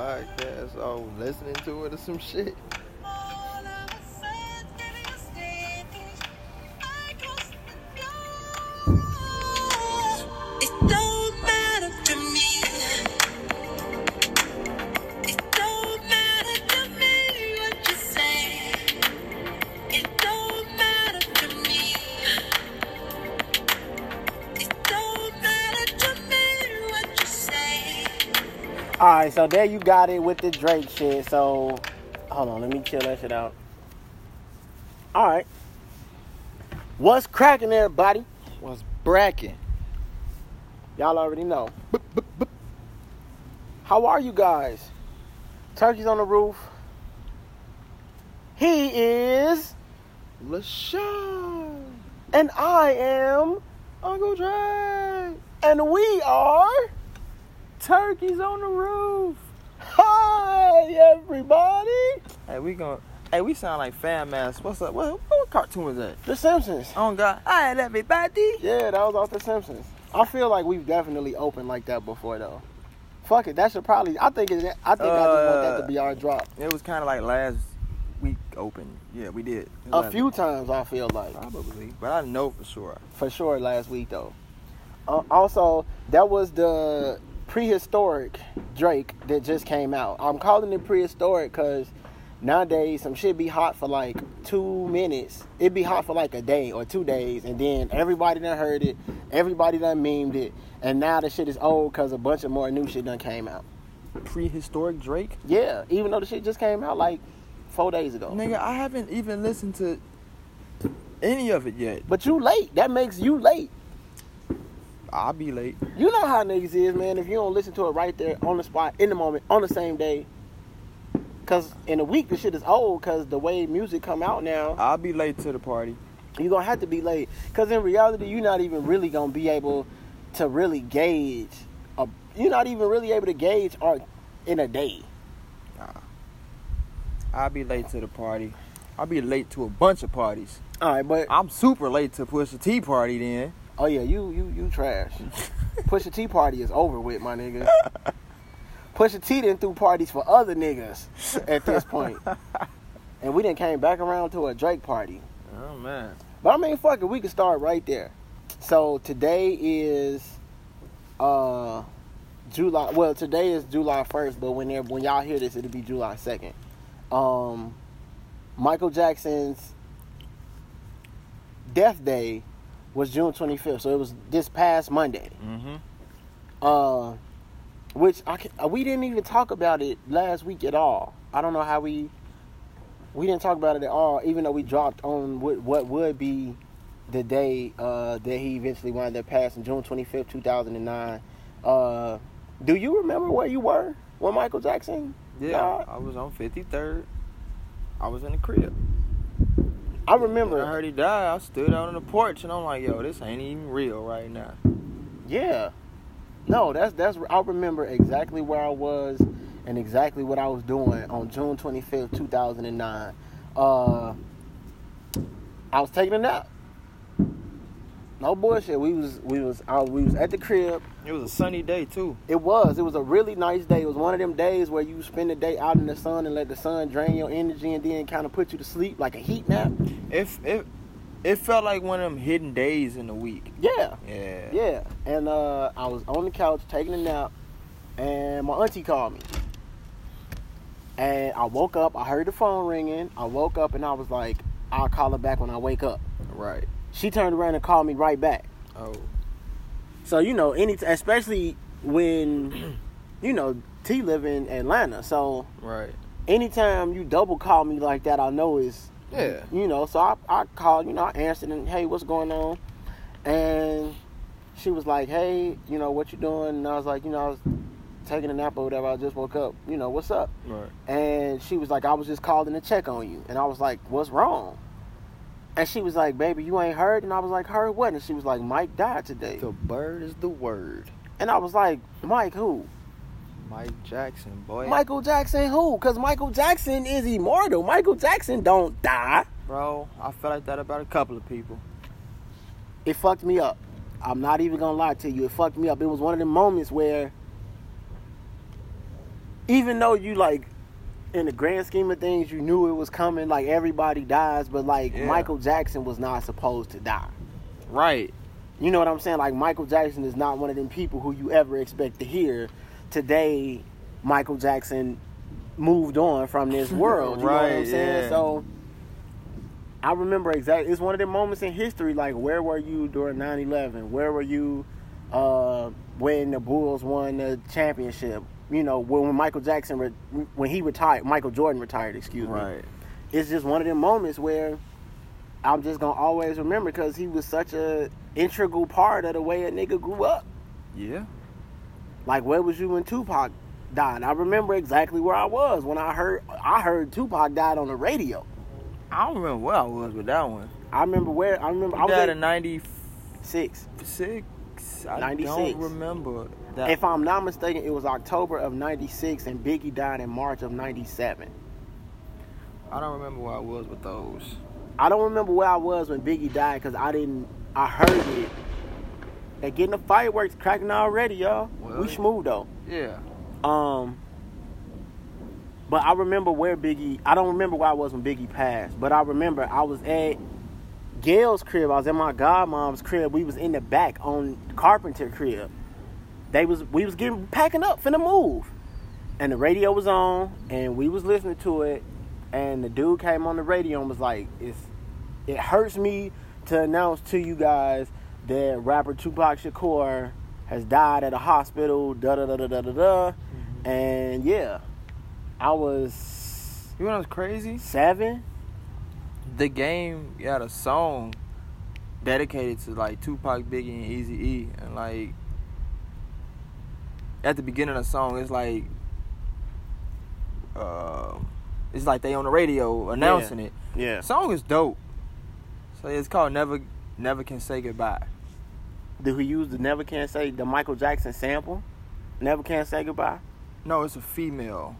podcast or listening to it or some shit. So there you got it with the Drake shit. So, hold on, let me chill that shit out. All right, what's cracking, everybody? What's bracking? Y'all already know. Boop, boop, boop. How are you guys? Turkeys on the roof. He is, Lasho. and I am, Uncle Dre. and we are. Turkeys on the roof. Everybody. Hey, we gon' Hey, we sound like fan mass. What's up? What, what cartoon was that? The Simpsons. Oh God! I Hi, everybody. Yeah, that was off The Simpsons. I feel like we've definitely opened like that before, though. Fuck it, that should probably. I think. It, I think I just want that to be our drop. It was kind of like last week open. Yeah, we did. A few week. times, I feel like. Probably, but I know for sure. For sure, last week though. Uh, also, that was the prehistoric Drake that just came out. I'm calling it prehistoric because nowadays some shit be hot for like two minutes. It be hot for like a day or two days, and then everybody done heard it, everybody done memed it, and now the shit is old because a bunch of more new shit done came out. Prehistoric Drake. Yeah, even though the shit just came out like four days ago. Nigga, I haven't even listened to any of it yet. But you late. That makes you late. I'll be late. You know how niggas is, man. If you don't listen to it right there on the spot, in the moment, on the same day. Cause in a week the shit is old. Cause the way music come out now, I'll be late to the party. you gonna have to be late. Cause in reality, you're not even really gonna be able to really gauge. A, you're not even really able to gauge art in a day. Nah. I'll be late to the party. I'll be late to a bunch of parties. All right, but I'm super late to Pusha T party then. Oh yeah, you you you trash. Pusha T party is over with, my nigga. Pusha T didn't through parties for other niggas at this point. and we didn't came back around to a Drake party. Oh man. But I mean, fuck it, we can start right there. So today is uh July. Well, today is July first, but when they're, when y'all hear this, it'll be July second. Um, Michael Jackson's death day was June twenty fifth, so it was this past Monday. Mm-hmm. Uh, which I can, uh, we didn't even talk about it last week at all. I don't know how we we didn't talk about it at all, even though we dropped on what, what would be the day uh, that he eventually wound up passing, June twenty fifth, two thousand and nine. Uh, do you remember where you were when Michael Jackson? Yeah, died? I was on 53rd. I was in the crib. I When I heard he died, I stood out on the porch and I'm like, yo, this ain't even real right now. Yeah. No, that's that's. I remember exactly where I was and exactly what I was doing on June twenty fifth, two thousand and nine. Uh, I was taking a nap. No bullshit. We was we was I, we was at the crib. It was a sunny day too. It was. It was a really nice day. It was one of them days where you spend the day out in the sun and let the sun drain your energy and then kind of put you to sleep like a heat nap. If it, it felt like one of them hidden days in the week. Yeah. Yeah. Yeah, and uh, I was on the couch taking a nap, and my auntie called me. And I woke up. I heard the phone ringing. I woke up, and I was like, "I'll call her back when I wake up." Right. She turned around and called me right back. Oh. So you know, any especially when you know T live in Atlanta. So Right. anytime you double call me like that, I know is Yeah. you know, so I, I called, you know, I answered and hey, what's going on? And she was like, hey, you know, what you doing? And I was like, you know, I was taking a nap or whatever. I just woke up. You know, what's up? Right. And she was like, I was just calling to check on you. And I was like, what's wrong? And she was like, baby, you ain't heard? And I was like, heard what? And she was like, Mike died today. The bird is the word. And I was like, Mike who? Mike Jackson, boy. Michael Jackson who? Because Michael Jackson is immortal. Michael Jackson don't die. Bro, I felt like that about a couple of people. it fucked me up. I'm not even gonna lie to you. It fucked me up. It was one of the moments where even though you like in the grand scheme of things you knew it was coming like everybody dies but like Yeah. michael jackson was not supposed to die Right. you know what i'm saying like michael jackson is not one of them people who you ever expect to hear today michael jackson moved on from this world you know what i'm Right, saying yeah. so i remember exactly it's one of the moments in history like where were you during 9-11 where were you uh, when the bulls won the championship you know when, when michael jackson re- when he retired michael jordan retired excuse me Right. it's just one of them moments where I'm just gonna always remember because he was such a integral part of the way a nigga grew up. Yeah. Like, where was you when Tupac died? I remember exactly where I was when I heard I heard Tupac died on the radio. I don't remember where I was with that one. I remember where I remember I was died at in '96. six. I 96. don't remember If I'm not mistaken, it was October of '96, and Biggie died in March of '97. I don't remember where I was with those. I don't remember where I was when Biggie died because I didn't. I heard it. They getting the fireworks cracking already, y'all. Well, we smooth though. Yeah. Um, but I remember where Biggie. I don't remember where I was when Biggie passed, but I remember I was at Gail's crib. I was at my godmom's crib. We was in the back on Carpenter crib. They was we was getting packing up finna move, and the radio was on, and we was listening to it, and the dude came on the radio and was like, "It's it hurts me to announce to you guys that rapper Tupac Shakur has died at a hospital." Da da da da da da da, mm-hmm. and yeah, I was You know what's crazy? seven. The game got a song dedicated to like Tupac, Biggie, and Easy E, and like at the beginning of the song, it's like uh, it's like they on the radio announcing it. Yeah. The song is dope. So it's called Never Never Can Say Goodbye. Do he use the Never Can Say the Michael Jackson sample? Never Can Say Goodbye. No, it's a female.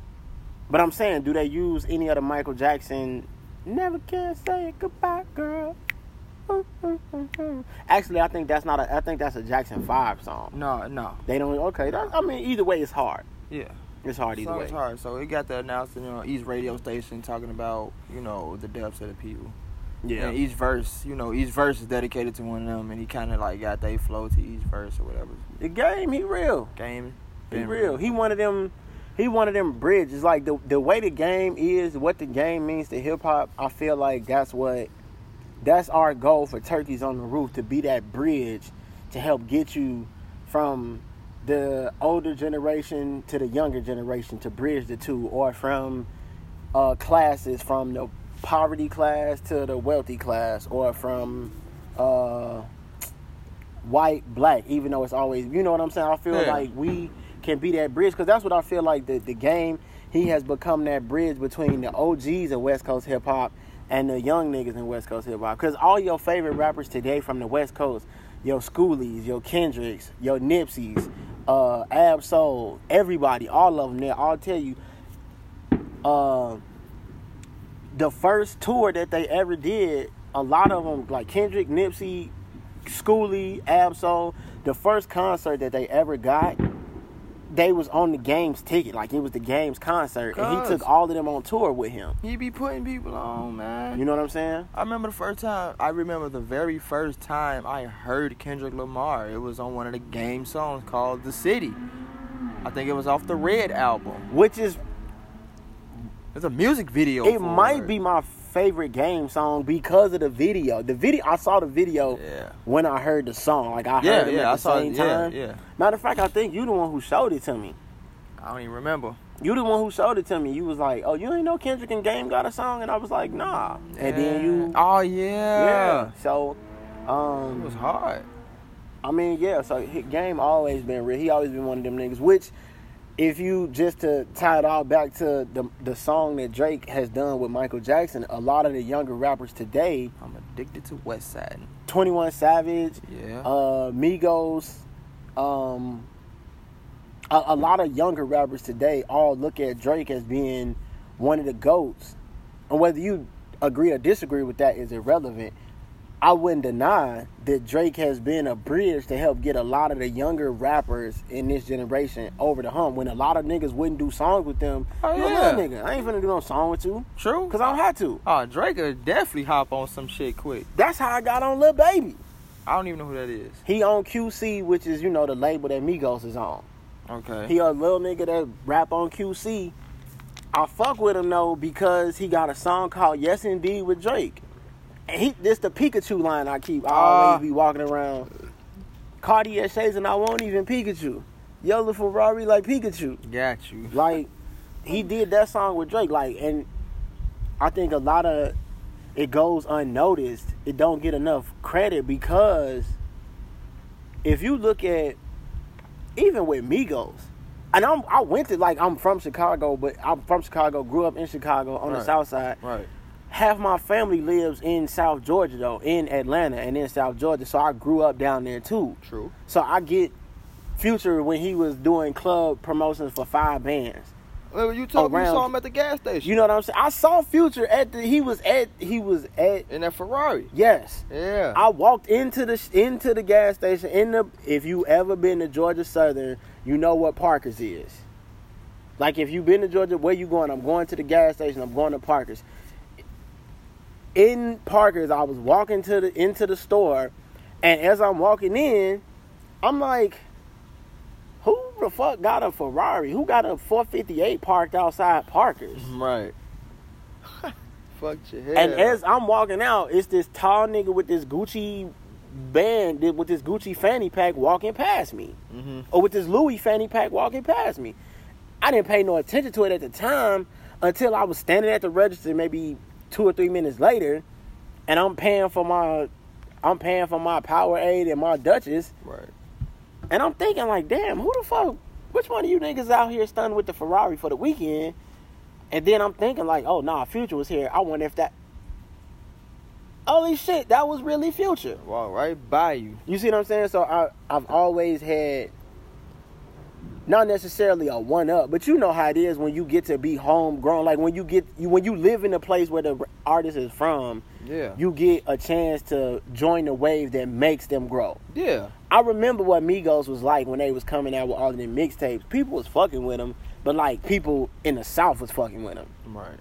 But I'm saying, do they use any other Michael Jackson Never Can Say Goodbye, girl? Actually, I think that's not a. I think that's a Jackson Five song. No, no. They don't. Okay, that, I mean, either way, it's hard. Yeah. It's hard either Song way. is hard. So it got the announcement on each radio station talking about, you know, the deaths of the people. Yeah. And each verse, you know, each verse is dedicated to one of them, and he kind of like got they flow to each verse or whatever. The game, he real. Game, He been real. He one of them. He one of them bridges. Like the the way the game is, what the game means to hip hop. I feel like that's what. That's our goal for Turkeys on the Roof to be that bridge to help get you from the older generation to the younger generation to bridge the two, or from uh, classes from the poverty class to the wealthy class, or from uh, white, black, even though it's always, you know what I'm saying? I feel Yeah. like we can be that bridge because that's what I feel like the, the game, he has become that bridge between the OGs of West Coast hip hop and the young niggas in West Coast hip hop. Because all your favorite rappers today from the West Coast, your Schoolies, your Kendricks, your Nipseys, uh, Ab Soul, everybody, all of them, they all tell you, uh, the first tour that they ever did, a lot of them, like Kendrick, Nipsey, Schoolie, Ab-Soul, the first concert that they ever got, they was on the game's ticket. Like it was the game's concert. And he took all of them on tour with him. He be putting people on, man. You know what I'm saying? I remember the first time. I remember the very first time I heard Kendrick Lamar. It was on one of the game songs called "The City." I think it was off the Red album. Which is There's a music video. it might be my favorite game song because of the video. The video I saw the video Yeah. when I heard the song. Like I Yeah, heard it yeah, at I the saw same it. Yeah, time. yeah. Matter of fact, I think you the one who showed it to me. I don't even remember. You the one who showed it to me. You was like, "Oh, you ain't know Kendrick and Game got a song," and I was like, "Nah." And then you, Oh yeah. yeah. So, It um, was hard. I mean, yeah. So Game always been real. He always been one of them niggas. Which, if you just to tie it all back to the the song that Drake has done with Michael Jackson, a lot of the younger rappers today, I'm addicted to West Side. Twenty One Savage, Yeah. uh, Migos, um, a, a lot of younger rappers today all look at Drake as being one of the goats, and whether you agree or disagree with that is irrelevant. I wouldn't deny that Drake has been a bridge to help get a lot of the younger rappers in this generation over the hump. When a lot of niggas wouldn't do songs with them, Oh, you a yeah. little nigga. I ain't finna do no song with you True. because I don't have to. Oh, Drake could definitely hop on some shit quick. That's how I got on Lil Baby. I don't even know who that is. He on QC, which is you know the label that Migos is on. Okay. He a little nigga that rap on QC. I fuck with him though because he got a song called Yes Indeed with Drake. He this the Pikachu line I keep I Ah. always be walking around. Cartier shades and I won't even Pikachu. Yellow Ferrari like Pikachu. Got you. Like he did that song with Drake. Like and I think a lot of it goes unnoticed. It don't get enough credit because if you look at even with Migos, and I'm I went to like I'm from Chicago, but I'm from Chicago, grew up in Chicago on the south side. Right. Half my family lives in South Georgia though, in Atlanta and in South Georgia. So I grew up down there too. True. So I get Future when he was doing club promotions for five bands. Well, you told me you saw him at the gas station. You know what I'm saying? I saw Future at the he was at he was at in that Ferrari. yes. Yeah. I walked into the into the gas station in the if you ever been to Georgia Southern, you know what Parker's is. Like if you've been to Georgia, where you going? I'm going to the gas station. I'm going to Parker's. In Parker's, I was walking to the into the store, and as I'm walking in, I'm like, "Who the fuck got a Ferrari? Who got a 458 parked outside Parker's?" right. Fucked your head. And as I'm walking out, it's this tall nigga with this Gucci band, with this Gucci fanny pack walking past me. Mhm. Or with this Louis fanny pack walking past me. I didn't pay no attention to it at the time until I was standing at the register maybe two or three minutes later and I'm paying for my I'm paying for my Powerade and my Duchess Right. and I'm thinking like, damn, who the fuck which one of you niggas out here stunning with the Ferrari for the weekend? And then I'm thinking like, oh nah, Future was here. I wonder if that Holy shit, that was really Future. Walk right by you. You see what I'm saying? So I I've always had not necessarily a one up, but you know how it is when you get to be homegrown. Like when you get you when you live in a place where the artist is from, Yeah. you get a chance to join the wave that makes them grow. yeah. I remember what Migos was like when they was coming out with all of them mixtapes. People was fucking with them, but like people in the South was fucking with them. Right.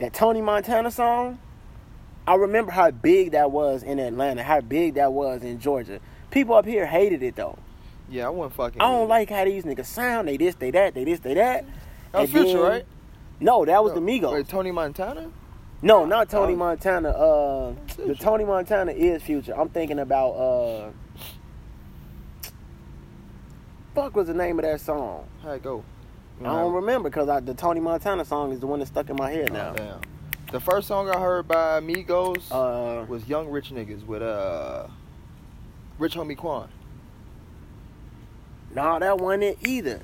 That Tony Montana song, I remember how big that was in Atlanta, how big that was in Georgia. People up here hated it though. Yeah, I wasn't fucking. I don't like how these niggas sound. They this, they that, they this, they that. That was Future, right? No, that was No. the Migos. Wait, Tony Montana? no, not Tony Oh. Montana. Uh, the Tony Montana is Future. I'm thinking about uh, fuck was the name of that song? How it go? You I don't remember because the Tony Montana song is the one that's stuck in my head oh, now. damn. The first song I heard by Migos Uh, was "Young Rich Niggas" with uh, Rich Homie Quan. No, that wasn't it either.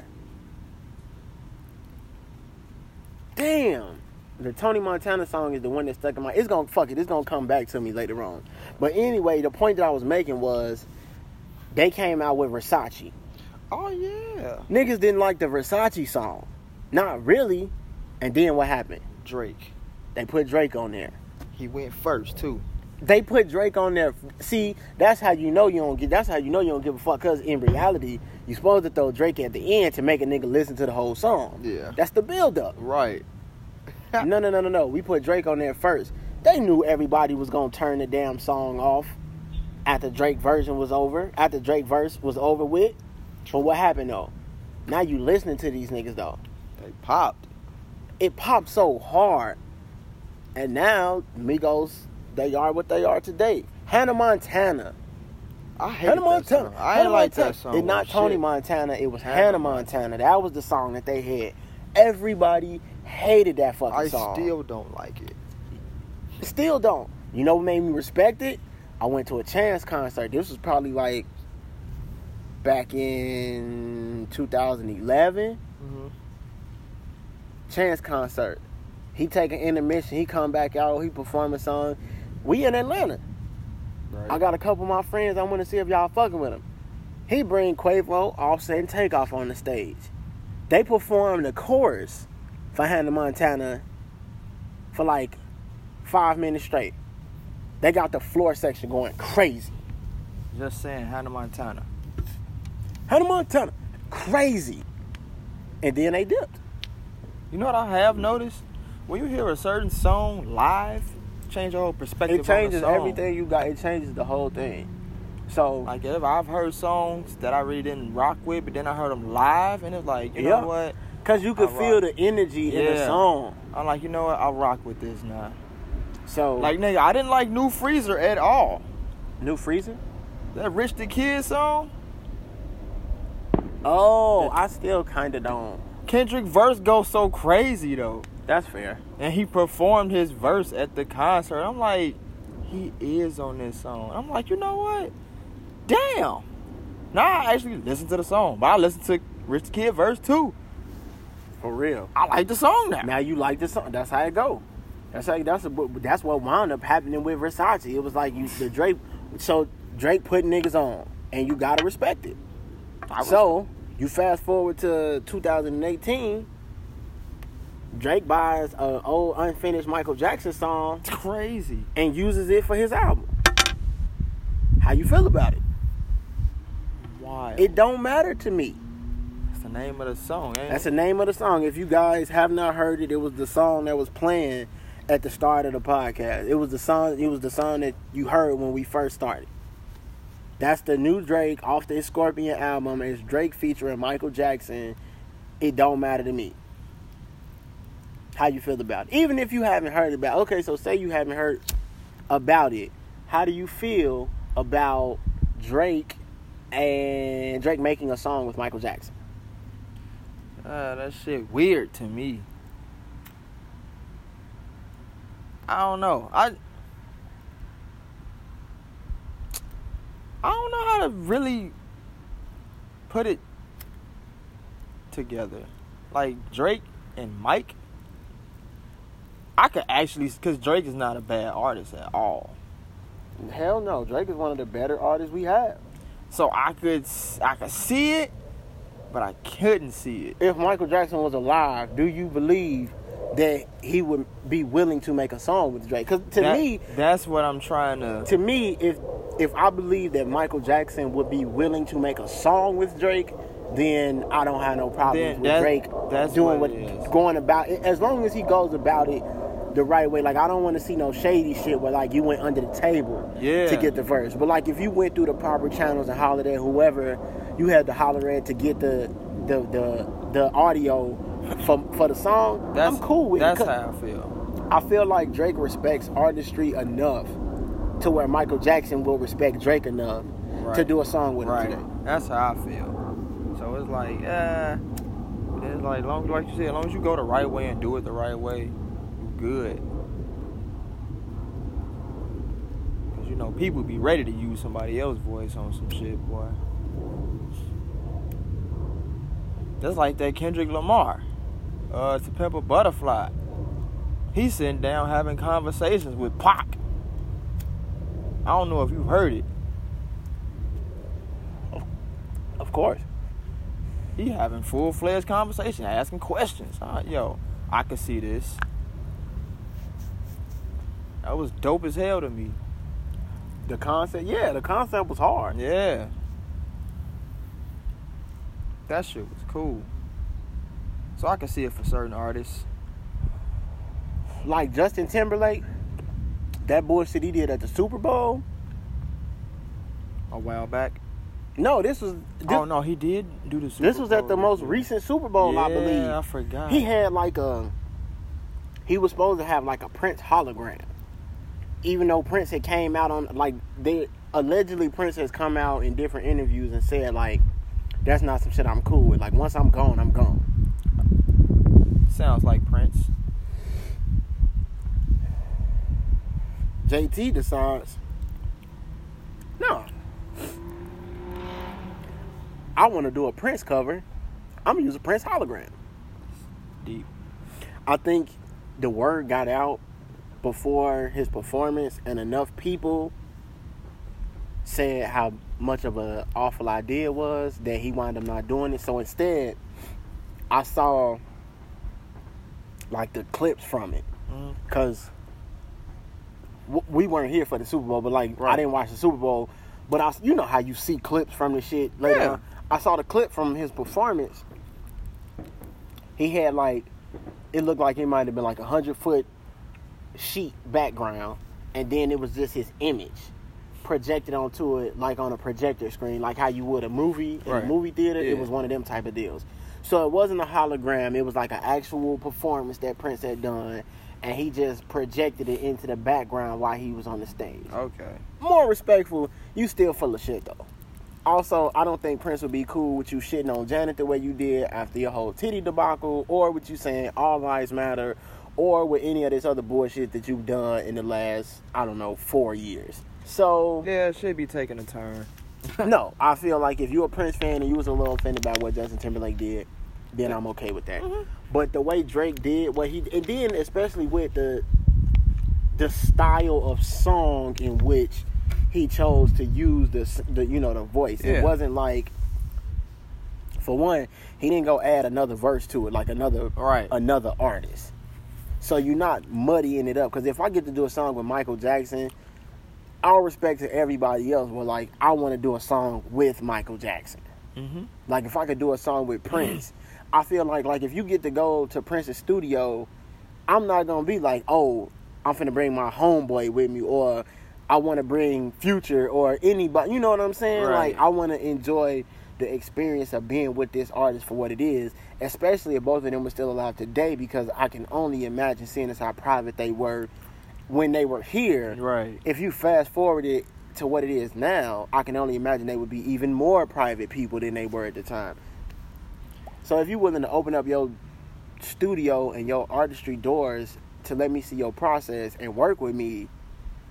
Damn. The Tony Montana song is the one that stuck in my. It's gonna fuck it. It's gonna come back to me later on. But anyway, the point that I was making was, they came out with Versace. Oh yeah, Niggas didn't like the Versace song, not really. And then what happened? Drake. They put Drake on there. He went first too. They put Drake on there. See, that's how you know you don't get. That's how you know you don't give a fuck. Cause in reality, you supposed to throw Drake at the end to make a nigga listen to the whole song. Yeah. That's the build up. Right. no, no, no, no, no. We put Drake on there first. They knew everybody was gonna turn the damn song off after Drake version was over. After Drake verse was over with. But what happened though? Now you listening to these niggas though. They popped. It popped so hard, and now Migos they are what they are today. Hannah Montana. I hate Hannah Montana. song. I Hannah like Montana. that song. It's not Tony shit. Montana. It was Hannah Hannah Montana. That was the song that they had. Everybody hated that fucking I song. I still don't like it. Still don't. You know what made me respect it? I went to a Chance concert. This was probably like back in 2011. Mm-hmm. Chance concert. He take an intermission. He come back out. He perform a song. We in Atlanta. Right. I got a couple of my friends. I want to see if y'all fucking with him. He bring Quavo, Offset, and Takeoff on the stage. They perform the chorus for Hannah Montana for like five minutes straight. They got the floor section going crazy. Just saying, Hannah Montana. Hannah Montana, crazy. And then they dipped. You know what I have noticed? When you hear a certain song live, change your whole perspective. It changes the everything you got. It changes the whole thing. So Like if I've heard songs that I really didn't rock with, but then I heard them live, and it's like, you Yeah. know what? Cause you could I feel rock. the energy in the song. I'm like, you know what? I'll rock with this now. So Like nigga, I didn't like New Freezer at all. new freezer. That Rich the Kid song, Oh, I still kind of don't. Kendrick verse goes so crazy though, That's fair. and he performed his verse at the concert. I'm like, he is on this song. I'm like, you know what? Damn. Now I actually listen to the song, but I listen to Rich the Kid verse too. For real. I like the song now. Now you like the song. That's how it go. That's how that's a, that's what wound up happening with Versace. It was like you the Drake. So Drake put niggas on, and you gotta respect it. So you fast forward to 2018. Drake buys an old unfinished Michael Jackson song it's crazy. and uses it for his album. How you feel about it? Why? It don't matter to me. That's the name of the song. That's it? the name of the song. If you guys have not heard it, it was the song that was playing at the start of the podcast. It was the song. It was the song that you heard when we first started. That's the new Drake off the Scorpion album. It's Drake featuring Michael Jackson. It don't matter to me. How you feel about it? Even if you haven't heard about. Okay, so say you haven't heard about it. How do you feel about Drake and Drake making a song with Michael Jackson? Uh, that shit weird to me. I don't know. I I don't know how to really put it together. Like Drake and Mike. I could actually, cause Drake is not a bad artist at all. Hell no, Drake is one of the better artists we have. So I could, I could see it, but I couldn't see it. If Michael Jackson was alive, do you believe that he would be willing to make a song with Drake? Because to That- me, that's what I'm trying to. to me, if if I believe that Michael Jackson would be willing to make a song with Drake, then I don't have no problems Then with that- Drake that's doing what what, going about it. As long as he goes about it the right way. Like I don't want to see no shady shit where like you went under the table Yeah. to get the verse. But like if you went through the proper channels and hollered at whoever you had to holler at to get the the the, the audio for for the song, That's I'm cool with That's it. 'Cause how I feel. I feel like Drake respects artistry enough to where Michael Jackson will respect Drake enough to do a song with Right. him today. That's how I feel. So it's like, uh, it's like long like you said, as long as you go the right way and do it the right way, good. Cause you know people be ready to use somebody else's voice on some shit, boy. That's like that Kendrick Lamar, uh, to Pimp a Butterfly. He's sitting down having conversations with Pac. I don't know if you heard it. Of course. He having full fledged conversation, asking questions. Uh, yo, I could see this. That was dope as hell to me. The concept, yeah, the concept was hard. Yeah. That shit was cool. So I can see it for certain artists. Like Justin Timberlake, that bullshit he did at the Super Bowl. A while back. No, this was oh, this, oh no, he did do the Super this was at the most recent Super Bowl, I believe. Yeah, I forgot. He had like a he was supposed to have like a Prince hologram. Even though Prince had came out on like they allegedly Prince has come out in different interviews and said like that's not some shit I'm cool with. Like once I'm gone, I'm gone. Sounds like Prince. JT decides, no, I want to do a Prince cover. I'm gonna use a Prince hologram. Deep. I think the word got out before his performance, and enough people said how much of an awful idea it was that he wound up not doing it. So instead, I saw like the clips from it mm-hmm. because w- we weren't here for the Super Bowl, but like I didn't watch the Super Bowl. But I you know how you see clips from the shit later. Yeah. I saw the clip from his performance. He had like, it looked like it might have been like a hundred foot sheet background, and then it was just his image projected onto it, like on a projector screen, like how you would a movie in Right. a movie theater. Yeah. It was one of them type of deals. So it wasn't a hologram; it was like an actual performance that Prince had done, and he just projected it into the background while he was on the stage. Okay. More respectful, you still full of shit though. Also, I don't think Prince would be cool with you shitting on Janet the way you did after your whole titty debacle, or with you saying all lives matter, or with any of this other bullshit that you've done in the last, I don't know, four years. So, Yeah, it should be taking a turn. no, I feel like if you're a Prince fan and you was a little offended by what Justin Timberlake did, then I'm okay with that. Mm-hmm. But the way Drake did what he and then especially with the the style of song in which he chose to use the the you know the voice. It wasn't like for one, he didn't go add another verse to it like another Right. another artist. So you're not muddying it up because if I get to do a song with Michael Jackson, all respect to everybody else, but like I want to do a song with Michael Jackson. Mm-hmm. Like if I could do a song with Prince, I feel like like if you get to go to Prince's studio, I'm not gonna be like, oh, I'm finna bring my homeboy with me, or I want to bring Future or anybody. You know what I'm saying? Right. Like I want to enjoy the experience of being with this artist for what it is, especially if both of them were still alive today, because I can only imagine seeing as how private they were when they were here Right. if you fast forward it to what it is now, I can only imagine they would be even more private people than they were at the time. So if you're willing to open up your studio and your artistry doors to let me see your process and work with me,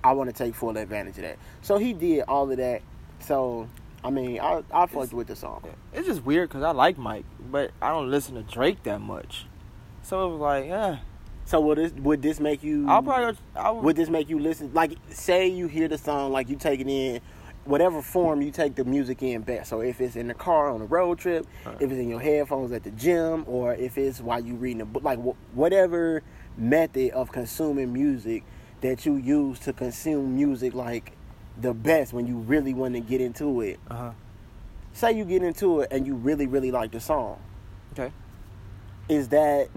I want to take full advantage of that. So he did all of that. So I mean, I I fucked with the song. It's just weird because I like Mike, but I don't listen to Drake that much. So it was like, yeah, So would this would this make you? I'll probably. I would, Would this make you listen? Like, say you hear the song, like you take it in, whatever form you take the music in best. So if it's in the car on a road trip, Right. if it's in your headphones at the gym, or if it's while you reading a book, like wh- whatever method of consuming music that you use to consume music, like the best when you really want to get into it. uh-huh. Say you get into it and you really, really like the song. Okay. Is that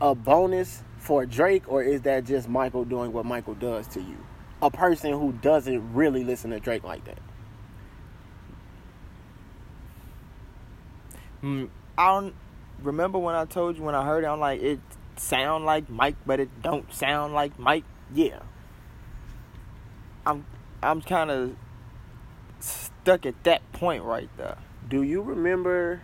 a bonus for Drake, or is that just Michael doing what Michael does to you? A person who doesn't really listen to Drake like that. Mm, I don't remember when I told you when I heard it. I'm like, it sound like Mike, but it don't sound like Mike. Yeah. I'm I'm kind of stuck at that point right there. Do you remember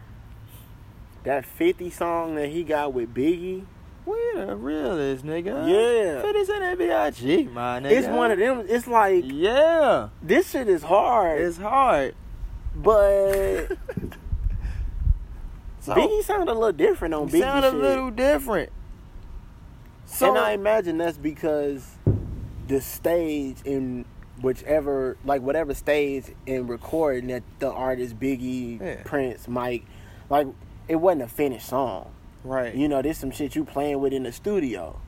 that 50 song that he got with Biggie? We the realest nigga. Yeah. Fit is in that B.I.G. my nigga. It's one of them. It's like, Yeah, this shit is hard, it's hard. but So, Biggie sounded a little different on Biggie sound a little different. So and I imagine that's because the stage in whichever, like whatever stage in recording that the artist Biggie, Yeah. Prince, Mike, like it wasn't a finished song. right, You know, this some shit you playing with in the studio.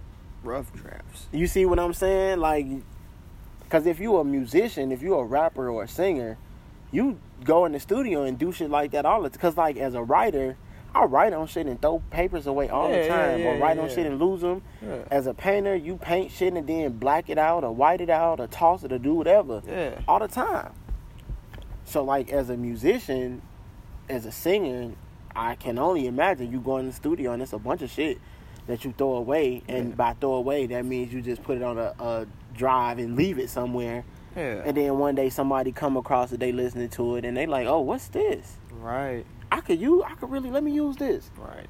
rough drafts. You see what I'm saying? Like, because if you a musician, if you a rapper or a singer, you go in the studio and do shit like that all the time. Because like as a writer, I write on shit and throw papers away all Yeah, the yeah, time, or yeah, write on shit and lose them. Yeah. As a painter, you paint shit and then black it out or white it out or toss it or do whatever Yeah. all the time. So like as a musician, as a singer, I can only imagine you going in the studio and it's a bunch of shit that you throw away, and Yeah. by throw away that means you just put it on a, a drive and leave it somewhere, Yeah. and then one day somebody come across it, they listening to it, and they like, oh, what's this? right. I could use, I could really let me use this Right.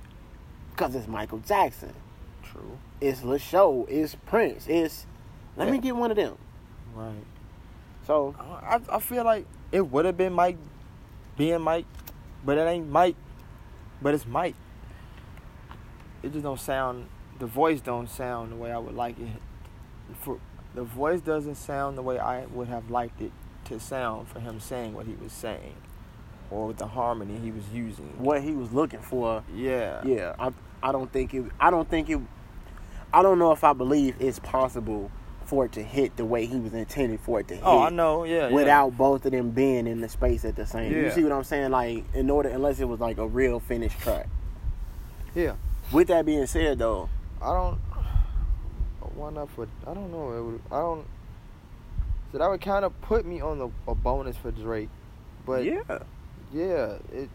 because it's Michael Jackson, True. it's LaShow, it's Prince, it's let me get one of them. Right. So I, I feel like it would have been Mike being Mike, but it ain't Mike, but it's Mike. It just don't sound. The voice don't sound the way I would like it. For the voice doesn't sound the way I would have liked it to sound for him saying what he was saying, or with the harmony he was using. what he was looking for Yeah. Yeah, I I don't think it. I don't think it. I don't know if I believe it's possible for it to hit the way he was intended for it to hit. Oh, I know. Yeah. yeah. Without both of them being in the space at the same. Time. You see what I'm saying? Like in order, unless it was like a real finished track. Yeah. With that being said, though, I don't. Why not for? I don't know. It would, I don't. So that would kind of put me on the a bonus for Drake, but yeah, yeah, it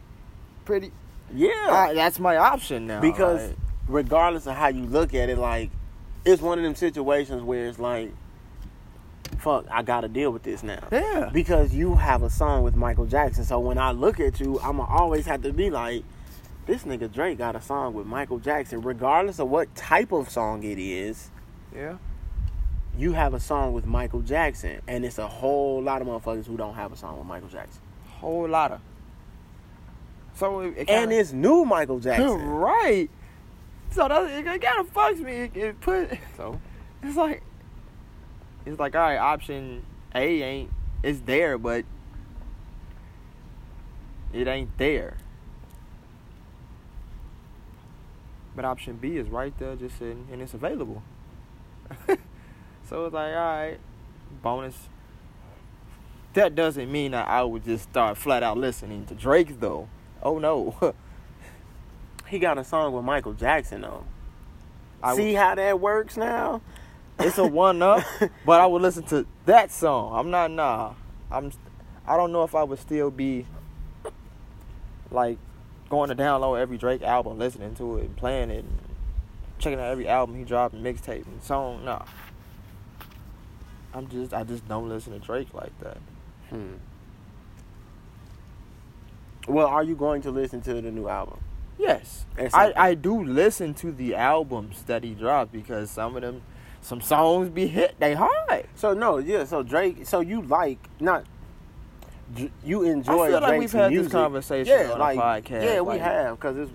pretty. yeah. I, that's my option now. because like, regardless of how you look at it, like it's one of them situations where it's like, fuck, I gotta deal with this now. yeah, Because you have a song with Michael Jackson, so when I look at you, I'ma always have to be like, this nigga Drake got a song with Michael Jackson, regardless of what type of song it is. yeah, You have a song with Michael Jackson, and it's a whole lot of motherfuckers who don't have a song with Michael Jackson, whole lot of. So it, it and kinda, it's new Michael Jackson. right. So that it, it kind of fucks me. It, it put So it's like it's like all right, option A ain't it's there, but it ain't there. But option B is right there, just and it's available. so it's like, all right, bonus. That doesn't mean that I would just start flat out listening to Drake, though. Oh no, he got a song with Michael Jackson though. I See how that works now? it's a one up, but I would listen to that song. I'm not nah. I'm I don't know if I would still be like going to download every Drake album, listening to it, and playing it, and checking out every album he dropped and mixtape and song. Nah. I'm just I just don't listen to Drake like that. Hmm. Well, are you going to listen to the new album? Yes, I. I do listen to the albums that he dropped because some of them, some songs be hit they hard. So no, yeah. So Drake, so you like not you enjoy I feel like we've had music. this conversation yeah, on like, the podcast. Yeah, we like, have because it's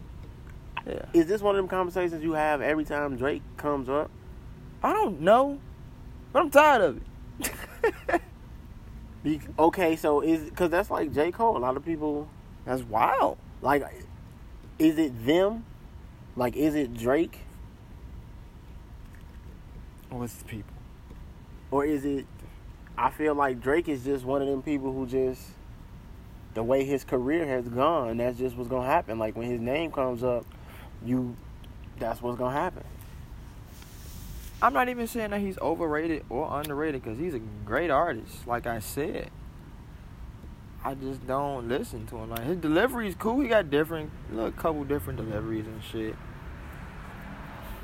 Yeah. is this one of them conversations you have every time Drake comes up? I don't know, but I'm tired of it. Be- okay, so is because that's like J Cole. A lot of people That's wild. like. Is it them? Like, is it Drake oh, What's the people? or is it? I feel like Drake is just one of them people who just the way his career has gone. That's just what's gonna happen. Like when his name comes up, you that's what's gonna happen. I'm not even saying that he's overrated or underrated because he's a great artist. Like I said, I just don't listen to him. Like his delivery's cool. He got different, a couple different deliveries and shit.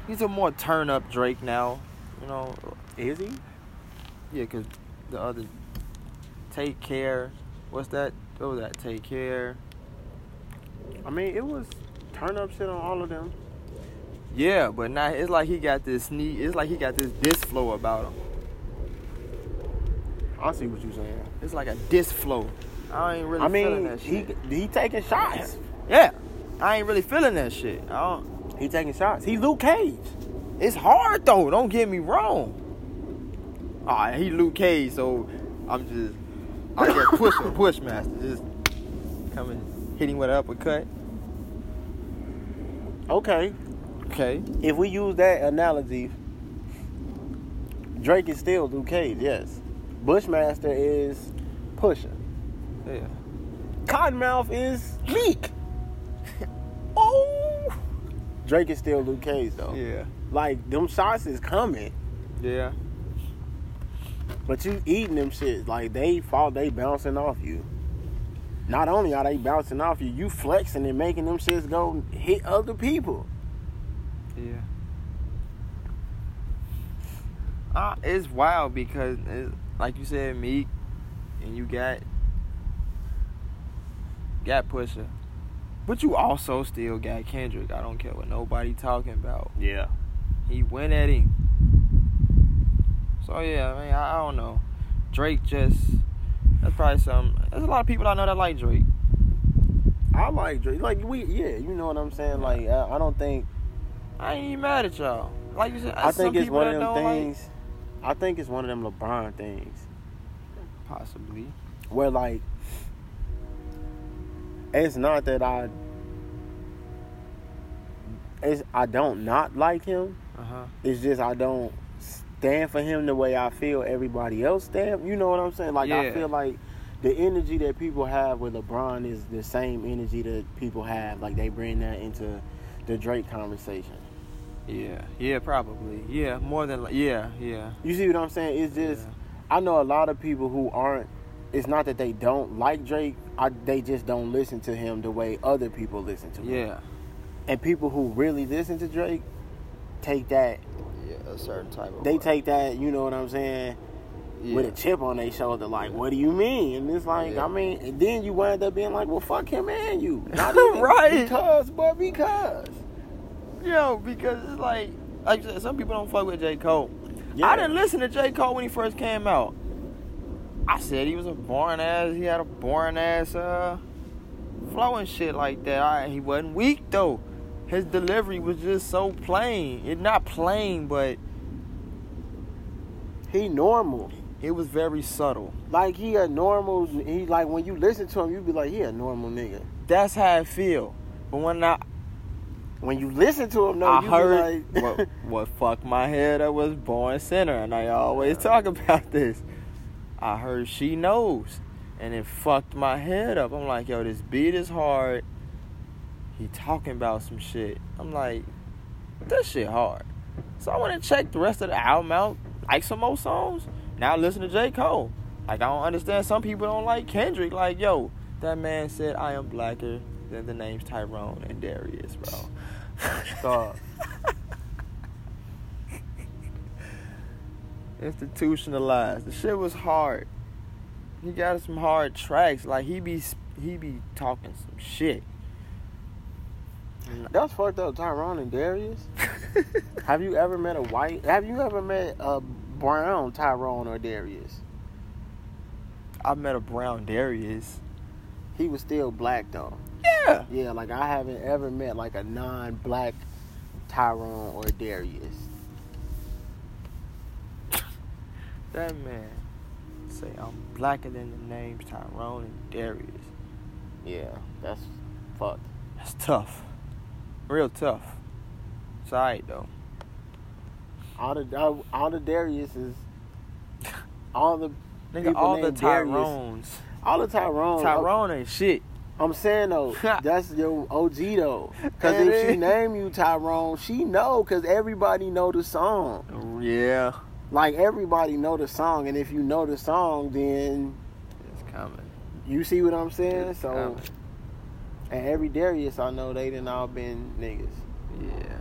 He's a more turn up Drake now, you know. Is he? Yeah, cause the other take care. What's that? What was that? Take care. I mean, it was turn up shit on all of them. Yeah, but now it's like he got this sneak. It's like he got this disc flow about him. I see what you're saying. It's like a disc flow. I ain't really I feeling mean, that he shit. he taking shots. Yeah, I ain't really feeling that shit. I don't. He taking shots. He Luke Cage. It's hard though. Don't get me wrong. Ah, he Luke Cage, so I'm just. I get push him, Bushmaster, just coming, hitting with an uppercut. Okay, Okay. if we use that analogy, Drake is still Luke Cage. Yes, Bushmaster is Pusha. Yeah. Cottonmouth is Meek. Oh. Drake is still Luke Cage though. Yeah. Like them shots is coming, Yeah. but you eating them shit. Like they fall, they bouncing off you. Not only are they bouncing off you, you flexing and making them shits go hit other people. Yeah. Uh, it's wild because, it, like you said, Meek, and you got got Pusha, but you also still got Kendrick. I don't care what nobody talking about. Yeah. He went at him. So yeah, I mean, I, I don't know. Drake just that's probably some. There's a lot of people I know that like Drake. I like Drake. Like we, yeah, you know what I'm saying. Like I, I don't think. I ain't even mad at y'all. Like you said, I some think it's one of them don't like- things. I think it's one of them LeBron things possibly. where like it's not that I. It's I don't not like him. Uh huh. It's just I don't stand for him the way I feel everybody else stand. You know what I'm saying? Like I feel like the energy that people have with LeBron is the same energy that people have. Like they bring that into the Drake conversation. Yeah, yeah, probably. Yeah, more than like, yeah, yeah. You see what I'm saying? It's just Yeah. I know a lot of people who aren't. It's not that they don't like Drake. I, they just don't listen to him the way other people listen to him. Yeah. And people who really listen to Drake take that. Yeah, a certain type of They way. take that. You know what I'm saying? yeah. With a chip on their shoulder, like, what do you mean? And it's like, Yeah. I mean, and then you wind up being like, well, fuck him and you. Not even Right. Because, but because. Yo, because it's like like said, some people don't fuck with J. Cole. Yeah. I didn't listen to J. Cole when he first came out. I said he was a boring ass. He had a boring ass uh, flow and shit like that. I, he wasn't weak though. His delivery was just so plain. It not plain, but He normal. it was very subtle. Like he a normal. He like when you listen to him, you be like, he a normal nigga. That's how I feel. But when I When you listen to him, no, I you heard be like, what, what fucked my head up was Born Sinner, and I always talk about this. I heard she knows, and it fucked my head up. I'm like, yo, this beat is hard. He talking about some shit. I'm like, this shit hard. So I went and checked the rest of the album out, like some more songs. Now listen to J. Cole. Like I don't understand. Some people don't like Kendrick. Like, yo, that man said I am blacker than the names Tyrone and Darius, bro. Dog. Institutionalized. The shit was hard. He got some hard tracks. Like he be he be talking some shit. That's fucked up, Tyrone and Darius. have you ever met a white? Have you ever met a brown Tyrone or Darius? I met a brown Darius. He was still black though. Yeah. Yeah, like I haven't ever met like a non-black Tyrone or Darius. That man say I'm blacker than the names Tyrone and Darius. Yeah, that's fucked. That's tough. Real tough. It's alright though. All the all, the Dariuses, all the Nigga, all the named Darius. Tyrones. all the Tyrone. Tyrone ain't shit. I'm saying though, that's your OG though. Cause if she name you Tyrone, she know. Cause everybody know the song. Yeah. Like everybody know the song, and if you know the song, then It's coming. you see what I'm saying. It's So, coming. and every Darius I know, they done all been niggas. Yeah.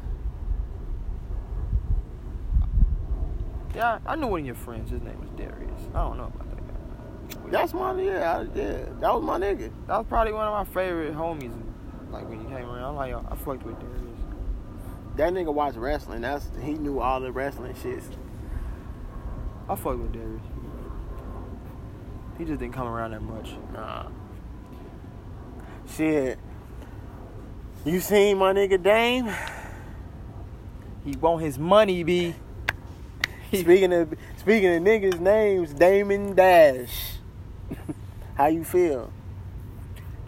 Yeah, I knew one of your friends. His name was Darius. I don't know about that guy. That's my yeah, I, yeah. That was my nigga. That was probably one of my favorite homies. Like when you came around, I'm like, I fucked with Darius. That nigga watched wrestling. That's he knew all the wrestling shits. I fucked with Darius. He just didn't come around that much. Nah. Shit. You seen my nigga Dame? He want his money, be. Speaking of speaking of niggas' names, Damon Dash. How you feel?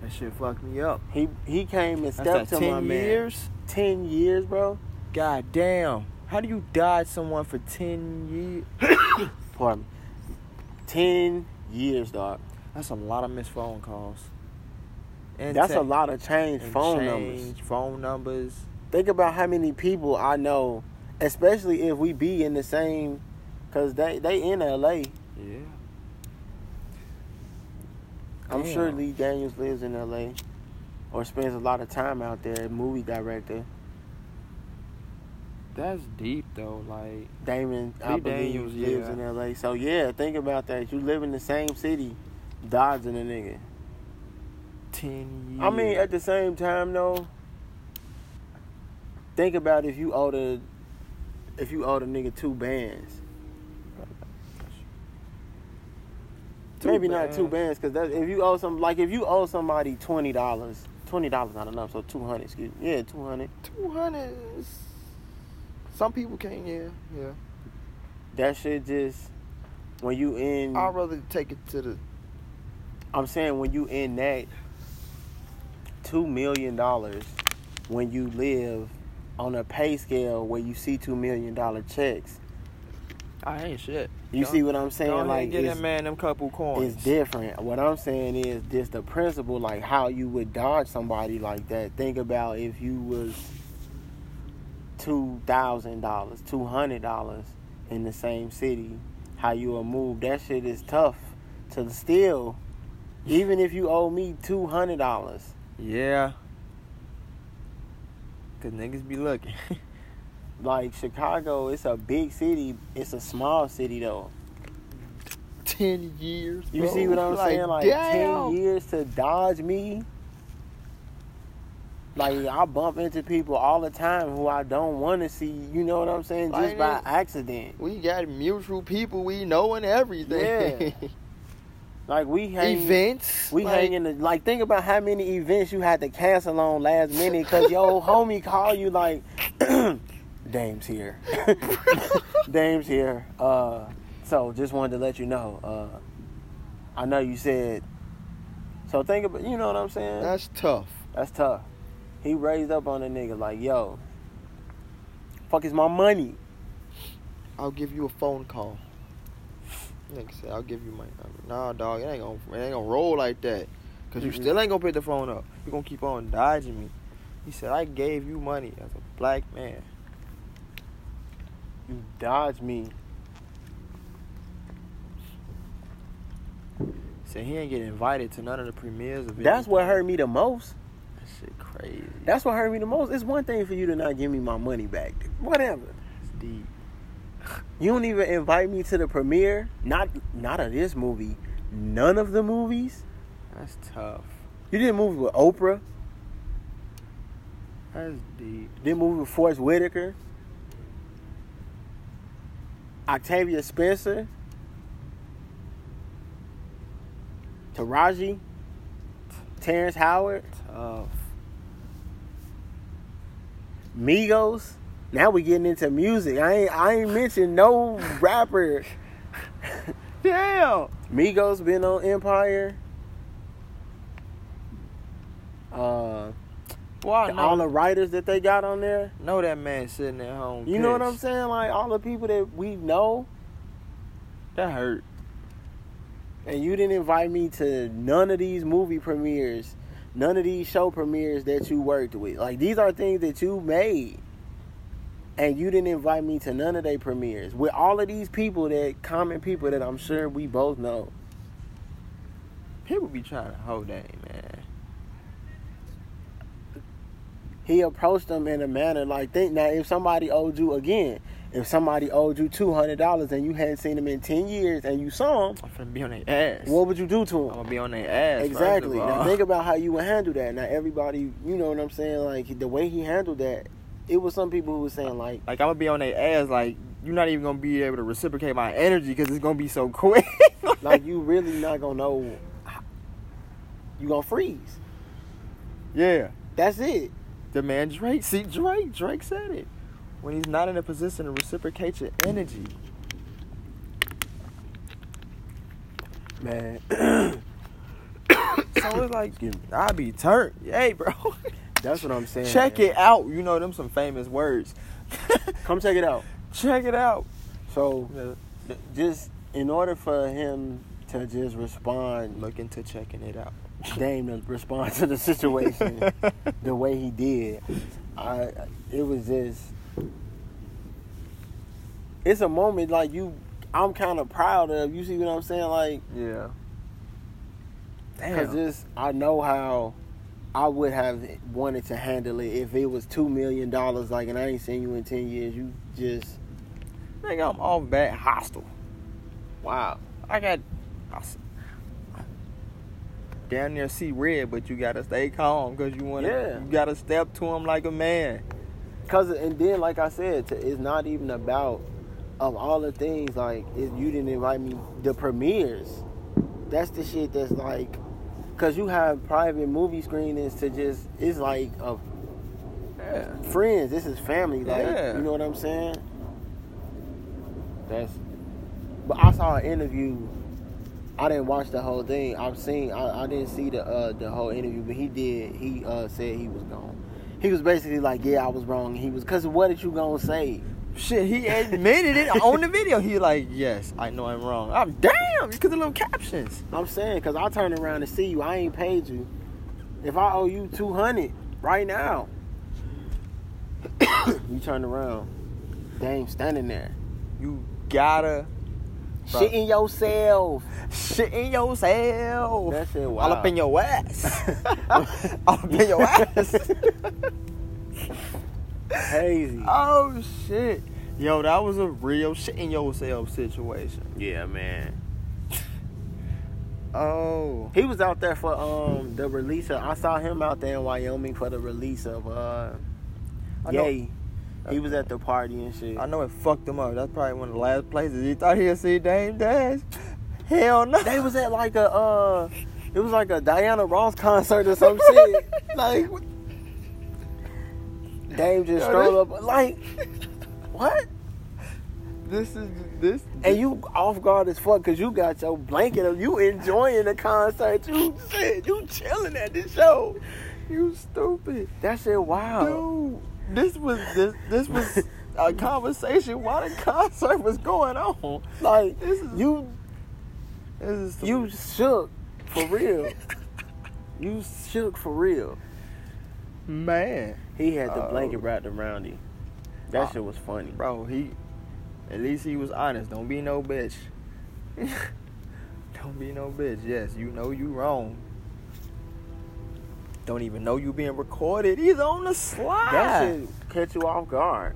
That shit fucked me up. He he came and That's stepped that to my ten man. years. Ten years, bro. God damn. How do you dodge someone for ten years? Pardon me. Ten years, dog. That's a lot of missed phone calls. And That's te- a lot of changed phone numbers. phone numbers. Think about how many people I know, especially if we be in the same, cause they they in LA. Yeah. I'm sure Lee Daniels lives in LA, or spends a lot of time out there. Movie director That's deep though. Like Damon, I believe, Daniels, lives yeah. in LA. So yeah, think about that. You live in the same city, dodging a nigga. ten years. I mean, at the same time though, think about if you owe the, if you owe the nigga two bands. Two Maybe not two bands. bands, cause that, if you owe some, like if you owe somebody twenty dollars, twenty dollars not enough, so two hundred. Excuse me, yeah, two hundred. two hundred. Some people can't. Yeah, yeah. That shit just when you in. I'd rather take it to the. I'm saying when you in that two million dollars, when you live on a pay scale where you see two million dollar checks, I ain't shit. You Go- see what I'm saying? ahead Like and get that man them couple coins. it's different. What I'm saying is just the principle, like how you would dodge somebody like that. Think about if you was two thousand dollars, two hundred dollars in the same city, how you will move. That shit is tough to steal. Even if you owe me two hundred dollars. Yeah. Cause niggas be looking. Like Chicago, it's a big city. It's a small city though. Ten years. You bro. see what I'm saying? Like damn. ten years to dodge me. Like I bump into people all the time who I don't want to see. You know what I'm saying? Just Like by accident. We got mutual people we know and everything. Yeah. Like we hang. Events. We like, hang in the like. Think about how many events you had to cancel on last minute because your homie call you like, Dame's here. Dame's here. Uh, so just wanted to let you know. Uh, I know you said. So think about. You know what I'm saying? That's tough. That's tough. He raised up on a nigga like, yo, fuck is my money? I'll give you a phone call. Nigga said, I'll give you my number. Nah, dog, it ain't gonna, it ain't gonna roll like that. Cause you Mm-mm. still ain't gonna pick the phone up. You gonna keep on dodging me. He said, I gave you money as a black man. You dodge me. Said he ain't get invited to none of the premieres of That's what hurt me the most. That shit crazy. That's what hurt me the most. It's one thing for you to not give me my money back. Whatever. That's deep. You don't even invite me to the premiere. Not not of this movie. None of the movies. That's tough. You did a movie with Oprah. That's deep. Did a movie with Forest Whitaker. Octavia Spencer. Taraji. Terrence Howard. Tough. Migos. Now we getting into music. I ain't I ain't mentioned no rapper. Damn. Migos been on Empire. Uh, I know, all the writers that they got on there. know that man sitting at home. You know what I'm saying? Like all the people that we know, That hurt. and you didn't invite me to none of these movie premieres, none of these show premieres that you worked with. Like these are things that you made. And you didn't invite me to none of their premieres. With all of these people that common people that I'm sure we both know. People be trying to hold that, man. he approached them in a manner like think now if somebody owed you again if somebody owed you two hundred dollars and you hadn't seen them in ten years and you saw them I'm gonna be on their ass. what would you do to them? I'm gonna be on their ass. exactly now think about how you would handle that now everybody you know what i'm saying like the way he handled that it was some people who were saying like like I'm gonna be on their ass. Like you're not even gonna be able to reciprocate my energy because it's gonna be so quick. like you really not gonna know you gonna freeze yeah, that's it the man Drake. See Drake. Drake said it when he's not in a position to reciprocate your energy. man So it's like I be turned. Hey, bro, that's what i'm saying check man. it out. You know them some famous words. come check it out check it out. so just in order for him to just respond Look into checking it out. Dame to respond to the situation the way he did. I it was just it's a moment like you I'm kind of proud of. You see what I'm saying? Like Yeah. cuz Damn. this I know how I would have wanted to handle it if it was 2 million dollars like and I ain't seen you in 10 years. You just Nigga, I'm all bat hostile. wow. I got I s- down there see red, but you gotta stay calm because you wanna Yeah. you gotta step to him like a man. Cause and then like I said, it's not even about of all the things like it, you didn't invite me the premieres. That's the shit that's like, cause you have private movie screenings to just it's like a Yeah. friends. This is family. Like Yeah. you know what I'm saying? That's. But I saw an interview. I didn't watch the whole thing. I've seen. I, I didn't see the uh, the whole interview, but he did. He uh, said he was gone. He was basically like, "Yeah, I was wrong." He was because what did you gonna say? Shit, he admitted it on the video. He like, yes, I know I'm wrong. I'm damn because of little captions. I'm saying, cause I turn around to see you. I ain't paid you. If I owe you two hundred right now, you turn around. Dame standing there. You gotta Bro. Shit in yourself. shit in yourself. That shit All up in your ass. All up in your ass. Crazy. oh shit. Yo, that was a real shit in yourself situation. Yeah, man. Oh. He was out there for um the release of I saw him out there in Wyoming for the release of uh I know- Yay. He was at the party and shit. I know it fucked him up. That's probably one of the last places he thought he'd see Dame Dash. Hell no. They was at like a uh it was like a Diana Ross concert or some shit. Like Dame just Yo, strolled up like what? This is this. And you off guard as fuck because you got your blanket of you enjoying the concert. You shit, you chilling at the show. you stupid. That shit wild. Dude, this was this this was a conversation while the concert was going on. Like This is you this is you shook for real. you shook for real. Man, He had the Oh. blanket wrapped around him. That Ah. shit was funny. bro. He at least he was honest. Don't be no bitch. Don't be no bitch. Yes, you know you wrong. Don't even know you being recorded. He's on the slide. That shit catch you off guard.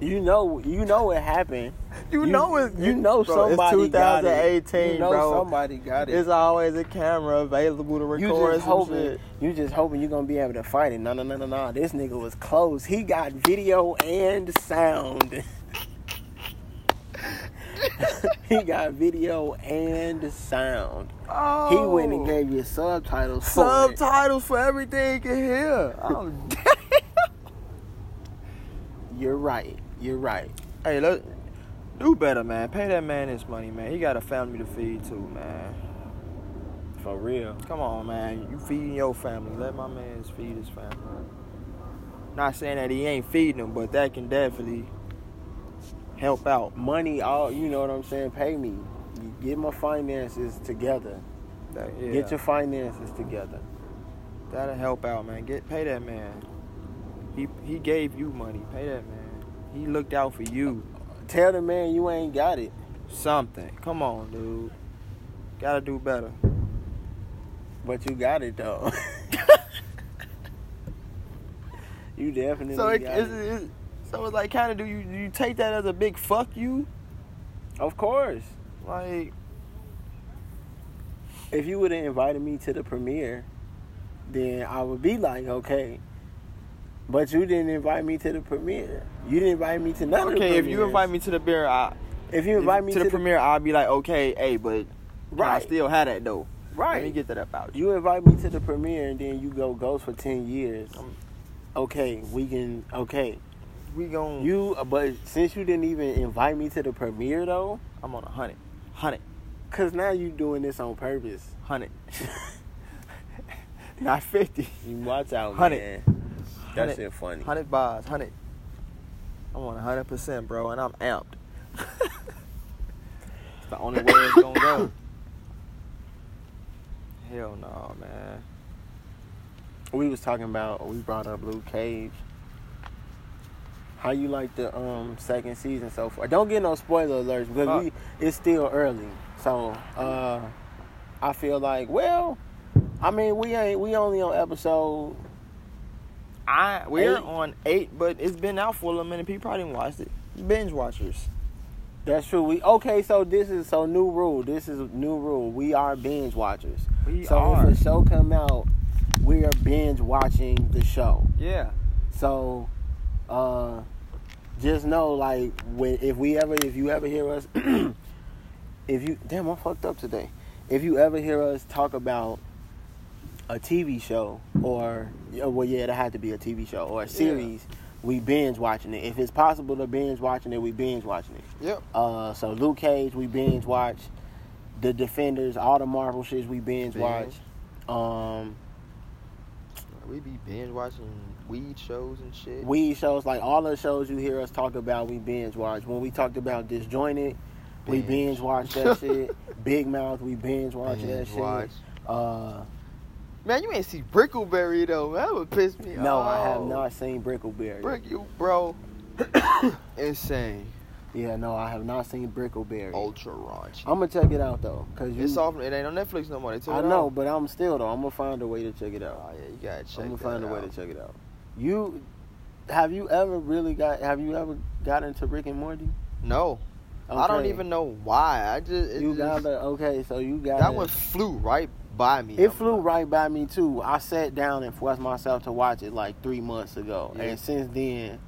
You know, you know it happened. You, know it. You know bro, somebody It's got it. 2018, You know bro. somebody got it. It's always a camera available to record you just some hoping, shit. you just hoping you're gonna be able to fight it. No, no, no, no, no. This nigga was close. He got video and sound. he got video and sound. Oh, He went and oh. gave you subtitles. for it. subtitles for everything you can hear. Oh, damn. You're right. You're right. hey, look, do better, man. Pay that man his money, man. He got a family to feed too, man. For real. Come on, man. You feeding your family. Let my man feed his family. Not saying that he ain't feeding them, but that can definitely help out. Money, all you know what I'm saying. Pay me. Get my finances together. That, yeah, Get your finances together. that'll help out, man. Get pay that man. He he gave you money. Pay that man. He looked out for you. Tell the man you ain't got it. Something. Come on, dude. Gotta do better. But you got it though. you definitely So it, got it's, it. it's, so it's like kind of do you do you take that as a big fuck you? Of course. Like If you would have invited me to the premiere, then I would be like, okay. But you didn't invite me to the premiere. You didn't invite me to none the okay, if you invite me to the beer, I if you invite me to, the, premiere, I'll be like, okay, hey, but right. I still had that though. right. Let me get that about you. you invite me to the premiere and then you go ghost for ten years. Um, Okay, we can. Okay, We gon' you. But since you didn't even invite me to the premiere though, I'm on a hundred, hundred, cause now you doing this on purpose. hundred. Not fifty. You watch out, Hundred. That shit funny. Hundred bars, hundred. I'm on hundred percent, bro, and I'm amped. it's the only way it's gonna go. Hell no, man. we was talking about we brought up Luke Cage. How you like the um second season so far? Don't get no spoiler alerts because we it's still early. So uh I feel like well, I mean we ain't we only on episode I we're Eight. on eight, but it's been out for a minute. People probably didn't watch it. Binge watchers. that's true. We okay, so this is so new rule. This is a new rule. We are binge watchers. We so are. if a show come out, we are binge watching the show. Yeah. So, uh, just know, like, when if we ever, if you ever hear us, if you, damn, I'm fucked up today. If you ever hear us talk about a TV show or, well, yeah, it had to be a TV show or a series, we binge watching it. If it's possible to binge watching it, we binge watching it. Yep. Uh, so Luke Cage, we binge watch. The Defenders, all the Marvel shits, we binge Binge. watch. Um, We be binge watching weed shows and shit. weed shows, like all the shows you hear us talk about, we binge watch. When we talked about Disjointed, we Binge. binge watch that shit. Big Mouth, we binge watch that shit. watch. Uh, Man, you ain't see Brickleberry though. That would piss me off. no. I have not seen Brickleberry. Brick you, bro. Insane. Yeah, no, I have not seen Brickleberry. Ultra raunchy. I'm gonna check it out though, cause you. It's off. It ain't on Netflix no more. They took I it know, off. but I'm still though. I'm gonna find a way to check it out. Oh yeah, you gotta check. I'm gonna find a way to check it out. You have you ever really got? Have you ever got into Rick and Morty? No, I don't even know why. I just You just, got the okay, so you got that one flew right by me. It I'm flew like, right by me too. I sat down and forced myself to watch it like three months ago, Yeah. and since then,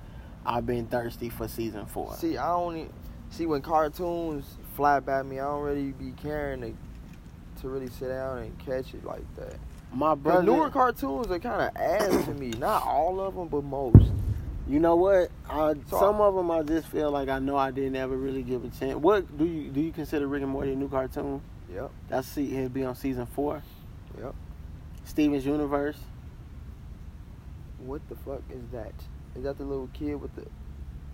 I've been thirsty for season four. See, I only see when cartoons fly by me. I don't really be caring to to really sit down and catch it like that. My brother, newer cartoons are kind of ass to me. Not all of them, but most. you know what? I, So- some of them I just feel like I know I didn't ever really give a chance. What do you do? You consider Rick and Morty a new cartoon? Yep. That's see, it'll be on season four. Yep. Steven's Universe. What the fuck is that? Is that the little kid with the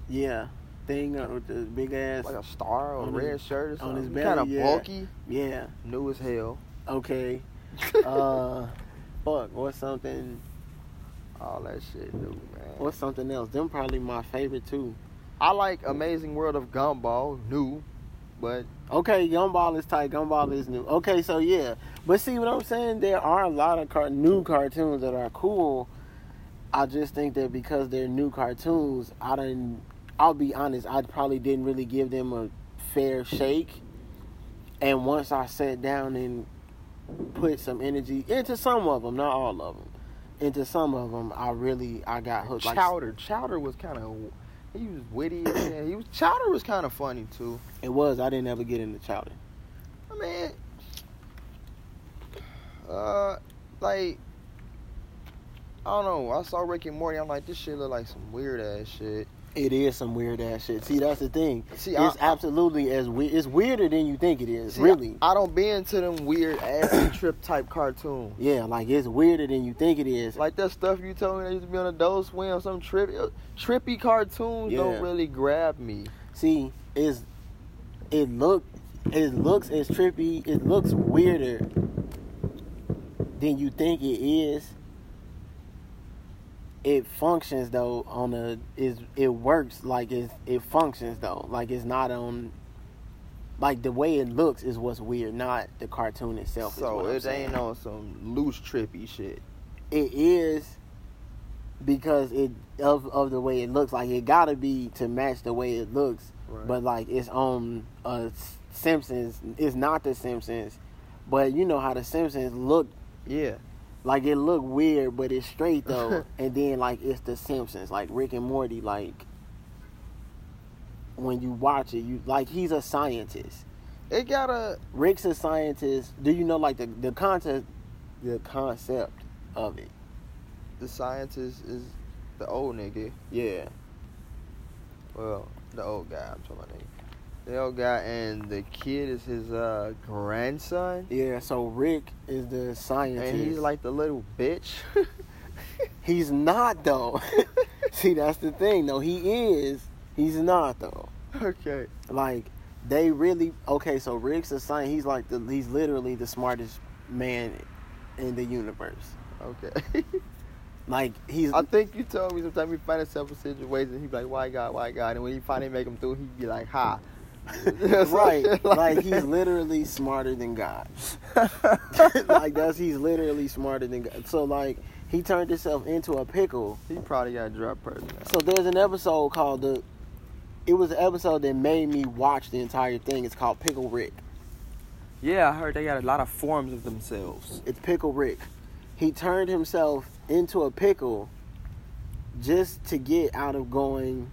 Yeah, thing uh, with the big ass. like a star or a On red his- shirt or on something? his belly, kind of yeah. bulky, yeah. new as hell. Okay. Uh, fuck. What's something? All that shit, dude, man. What's something else? Them probably my favorite too. I like Amazing World of Gumball, new, but Okay, Gumball is tight. Gumball is new. Okay, so yeah, but see what I'm saying? There are a lot of car- new cartoons that are cool. I just think that because they're new cartoons, I didn't. I'll be honest. I probably didn't really give them a fair shake. And once I sat down and put some energy into some of them, not all of them, into some of them, I really I got hooked. Like, Chowder, Chowder was kind of he was witty. and he was Chowder was kind of funny too. it was. I didn't ever get into Chowder. I mean, uh, like I don't know. I saw Rick and Morty. I'm like, this shit look like some weird ass shit. It is some weird ass shit. See, that's the thing. See, it's I- absolutely as weird. It's weirder than you think it is. See, really. I, I don't be into them weird ass trip type cartoons. yeah, like it's weirder than you think it is. Like that stuff you told me that used to be on Adult Swim, some trip, trippy cartoons Yeah. don't really grab me. See, it's it look it looks as trippy. It looks weirder than you think it is. It functions though on a is it works like it it functions though like it's not on like the way it looks is what's weird, not the cartoon itself. So it saying. ain't on some loose trippy shit. it is because it of of the way it looks like it gotta be to match the way it looks Right. but like it's on uh simpsons it's not the simpsons but you know how the simpsons look Yeah. Like it look weird but it's straight though and then like it's the simpsons like rick and morty like when you watch it you like he's a scientist It got a rick's a scientist do you know like the the concept the concept of it the scientist is the old nigga. yeah Well, the old guy. I'm talking about nigga. The old guy and the kid is his uh, grandson. Yeah, so Rick is the scientist. And he's like the little bitch. he's not though. See, that's the thing though. He is. He's not though. okay. Like they really okay. So Rick's a scientist. He's like the. He's literally the smartest man in the universe. Okay. Like he's I think you told me sometimes we find himself in situations he'd be like, why God, why God? And when he finally make him through, he'd be like, ha. right. like he's literally smarter than God. like that's he's literally smarter than God. So like he turned himself into a pickle He probably got a drop person. So there's an episode called the. It was an episode that made me watch the entire thing. It's called Pickle Rick. Yeah, I heard they got a lot of forms of themselves. It's Pickle Rick. He turned himself into a pickle just to get out of going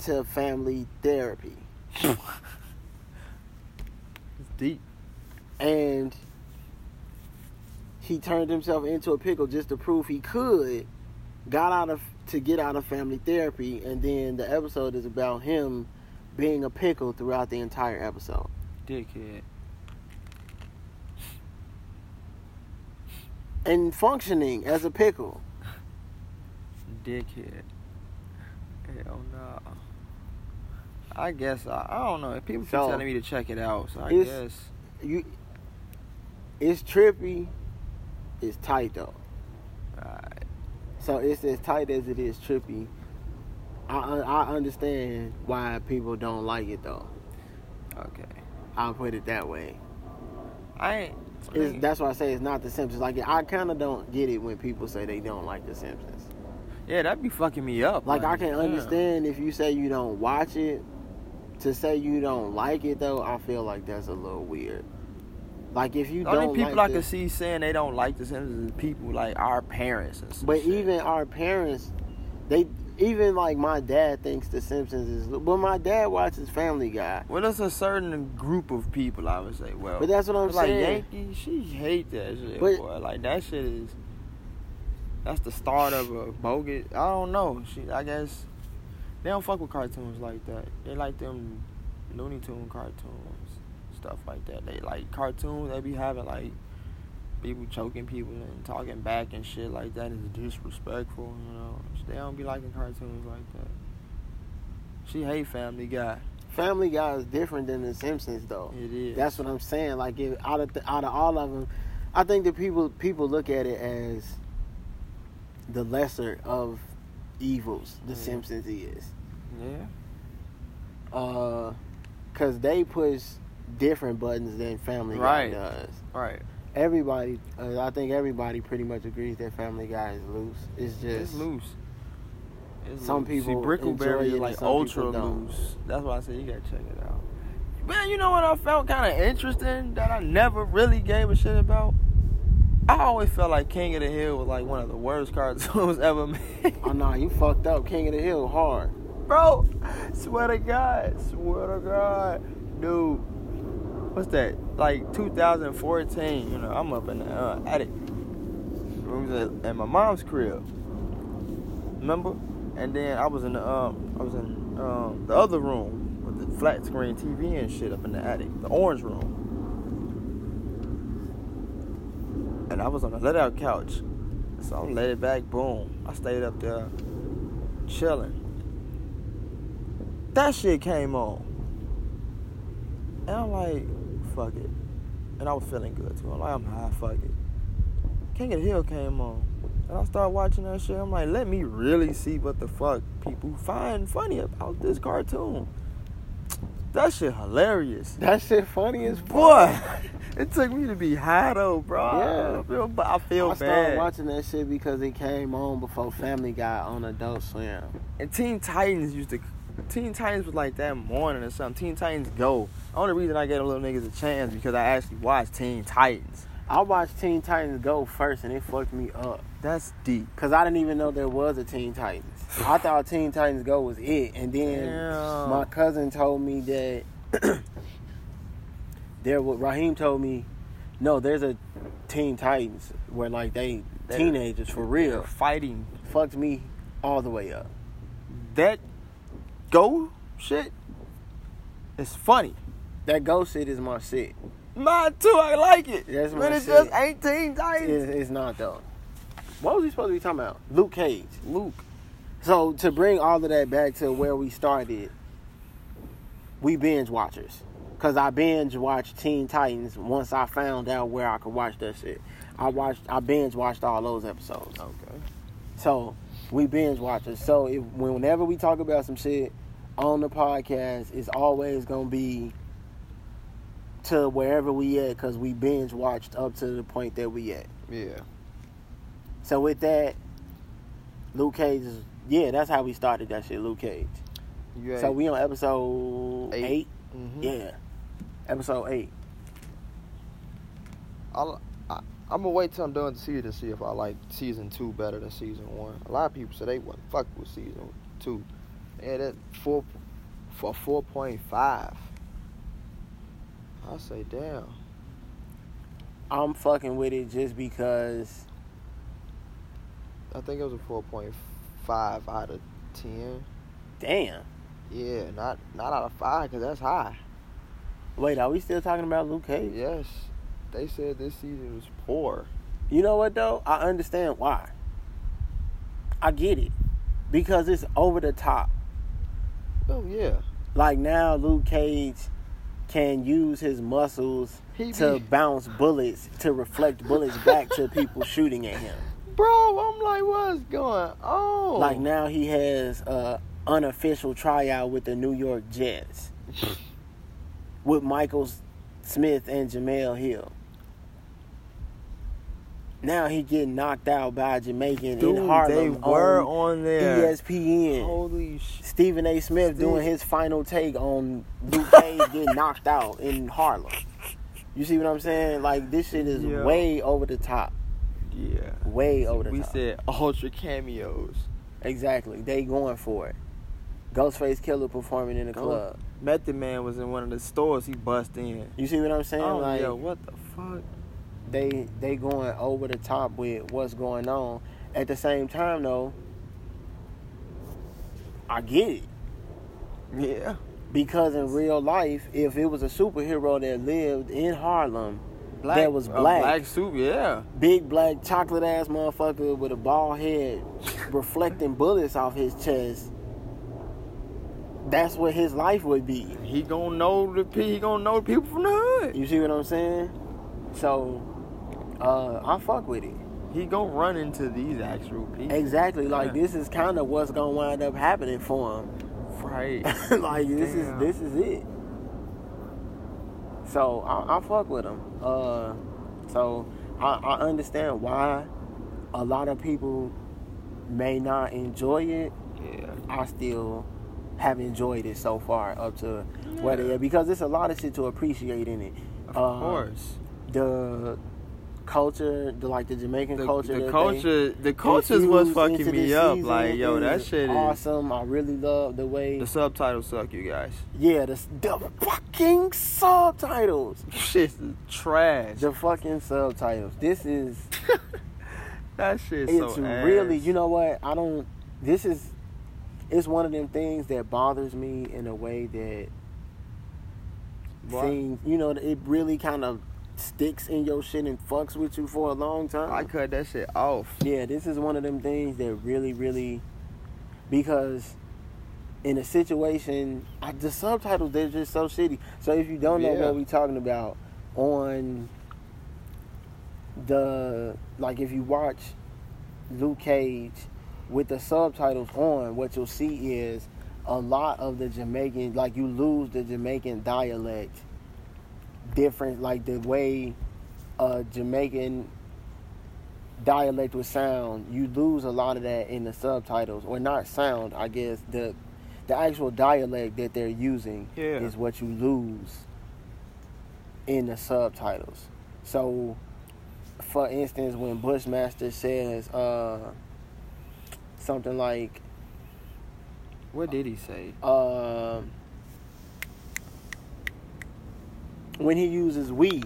to family therapy. It's deep. And he turned himself into a pickle just to prove he could. Got out of to get out of family therapy, and then the episode is about him being a pickle throughout the entire episode. Dickhead. and functioning as a pickle. Dickhead. Hell. I guess I, I don't know. People keep So, telling me to check it out, so I guess. You, it's trippy. It's tight though. Alright. So it's as tight as it is trippy. I I understand why people don't like it though. Okay. I'll put it that way. I ain't. It's, that's why I say it's not The Simpsons. Like I kind of don't get it when people say they don't like The Simpsons. yeah, that'd be fucking me up. Like I can damn. understand if you say you don't watch it. To say you don't like it though, I feel like that's a little weird. Like if you The don't only people like I can see saying they don't like The Simpsons is people like our parents and But shit. even our parents, they even like my dad thinks The Simpsons is. But my dad watches Family Guy. Well, there's a certain group of people I would say. Well, But that's what I'm like saying. Yankee, she hate that shit. But- boy. Like that shit is. That's the start of a bogus. I don't know. She, I guess, they don't fuck with cartoons like that. They like them Looney Tune cartoons, stuff like that. They like cartoons. They be having like people choking people and talking back and shit like that is disrespectful. You know, they don't be liking cartoons like that. She hate Family Guy. Family Guy is different than The Simpsons though. It is. That's what I'm saying. Like if, out of the, out of all of them, I think that people people look at it as the lesser of evils. The. Simpsons is, yeah. uh, cause they push different buttons than Family Right. Guy does. Right. Everybody, uh, I think everybody pretty much agrees that Family Guy is loose. It's just It's loose. It's Some loose. people See, Brickleberry is like ultra loose. That's why I said you gotta check it out. Man, you know what I found kind of interesting that I never really gave a shit about? I always felt like King of the Hill was like one of the worst cartoons ever made. oh no, you fucked up. King of the Hill hard. Bro, swear to God, swear to God, dude. What's that? Like 2014. You know, I'm up in the uh, attic. At, at my mom's crib. Remember? And then I was in the um, I was in um, the other room with the flat screen TV and shit up in the attic, the orange room. And I was on a let out couch. So I let it back, boom. I stayed up there chilling. That shit came on. And I'm like, fuck it. And I was feeling good too. I'm like, I'm high, fuck it. King of the Hill came on. And I started watching that shit. I'm like, let me really see what the fuck people find funny about this cartoon. That shit hilarious. That shit funny as fuck. Boy, it took me to be high though, bro. Yeah. I feel, I feel I started bad. watching that shit because it came on before Family Guy on Adult Swim. And Teen Titans used to. Teen Titans was like that morning or something. Teen Titans Go. Only reason I gave little niggas a chance because I actually watched Teen Titans. I watched Teen Titans Go first and it fucked me up. That's deep. Cause I didn't even know there was a Teen Titans. I thought Teen Titans Go was it, and then Damn. my cousin told me that there. was Raheem told me, no, there's a Teen Titans where like they They're- teenagers for real. fighting Fucked me all the way up. that Go shit. Is funny. That Go shit is my shit. Mine too. I like it. That's but my it's shit. just ain't Teen Titans. It's, it's not though. What was he supposed to be talking about? Luke Cage. Luke. So to bring all of that back to where we started, we binge watchers. Cause I binge watched Teen Titans once I found out where I could watch that shit. I watched, I binge watched all those episodes. Okay. So we binge watchers. So if, whenever we talk about some shit on the podcast, it's always gonna be to wherever we at, cause we binge watched up to the point that we at. Yeah. So with that, Luke Cage is yeah, that's how we started that shit, Luke Cage. You So we on episode Eight. eight. hmm Yeah, episode eight. I'll, I, I'm gonna wait till I'm done the season to see if I like season two better than season one. A lot of people say they wouldn't fuck with season two. Yeah, that four for four point five. I say, damn. I'm fucking with it just because I think it was a four point five out of ten. damn. Yeah, not not out of five because that's high. Wait, are we still talking about Luke Cage? Yes, they said this season was poor. You know what though? I understand why. I get it. Because it's over the top. Oh yeah. Like now Luke Cage can use his muscles to bounce bullets to reflect bullets back to people shooting at him. Bro, I'm like, what's going on? Like now he has a unofficial tryout with the New York Jets with Michael Smith and Jemele Hill. Now he getting knocked out by Jamaican Dude, in Harlem they were on on there. ESPN. Holy shit. Stephen A. Smith doing his final take on Luke Cage getting knocked out in Harlem. You see what I'm saying? Like this shit is Yeah. way over the top. Yeah. Way over the we top. said ultra cameos. Exactly. They going for it. Ghostface Killah performing in the club. Method Man was in one of the stores. He bust in. You see what I'm saying? Oh like yeah, what the fuck? they they going over the top with what's going on. At the same time though, I get it. Yeah. Because in real life, if it was a superhero that lived in Harlem, Black, That was a black. black suit. Yeah. big black chocolate ass motherfucker with a bald head reflecting bullets off his chest, that's what his life would be. He gonna know the pe- he gonna know the people from the hood. You see what I'm saying? So, uh, I fuck with it. He gonna run into these actual people. Exactly. Like Yeah. this is kind of what's gonna wind up happening for him. Right. like this is this is it. So I, I fuck with him. Uh, so I, I understand why a lot of people may not enjoy it. yeah. I still have enjoyed it so far up to Yeah. are because there's a lot of shit to appreciate in it. Of Uh, course. The culture, the like the Jamaican The, culture. the culture, the culture's what's fucking me up. season Like, yo, that shit is. awesome. I really love the way. The subtitles suck, you guys. yeah, the, the fucking subtitles. Shit's trash. The fucking subtitles. This is that shit. it's so really ass. you know what i don't this is it's one of them things that bothers me in a way that seems you know it really kind of sticks in your shit and fucks with you for a long time I cut that shit off. yeah this is one of them things that really really because in a situation I, the subtitles they're just so shitty so if you don't know Yeah. what we're talking about on the like if you watch Luke Cage with the subtitles on, what you'll see is a lot of the Jamaican, like you lose the Jamaican dialect, different, like the way uh, Jamaican dialect would sound. You lose a lot of that in the subtitles, or not sound, I guess the the actual dialect that they're using Yeah. is what you lose in the subtitles. So, for instance, when Bushmaster says uh, something like, What did he say? um, when he uses we,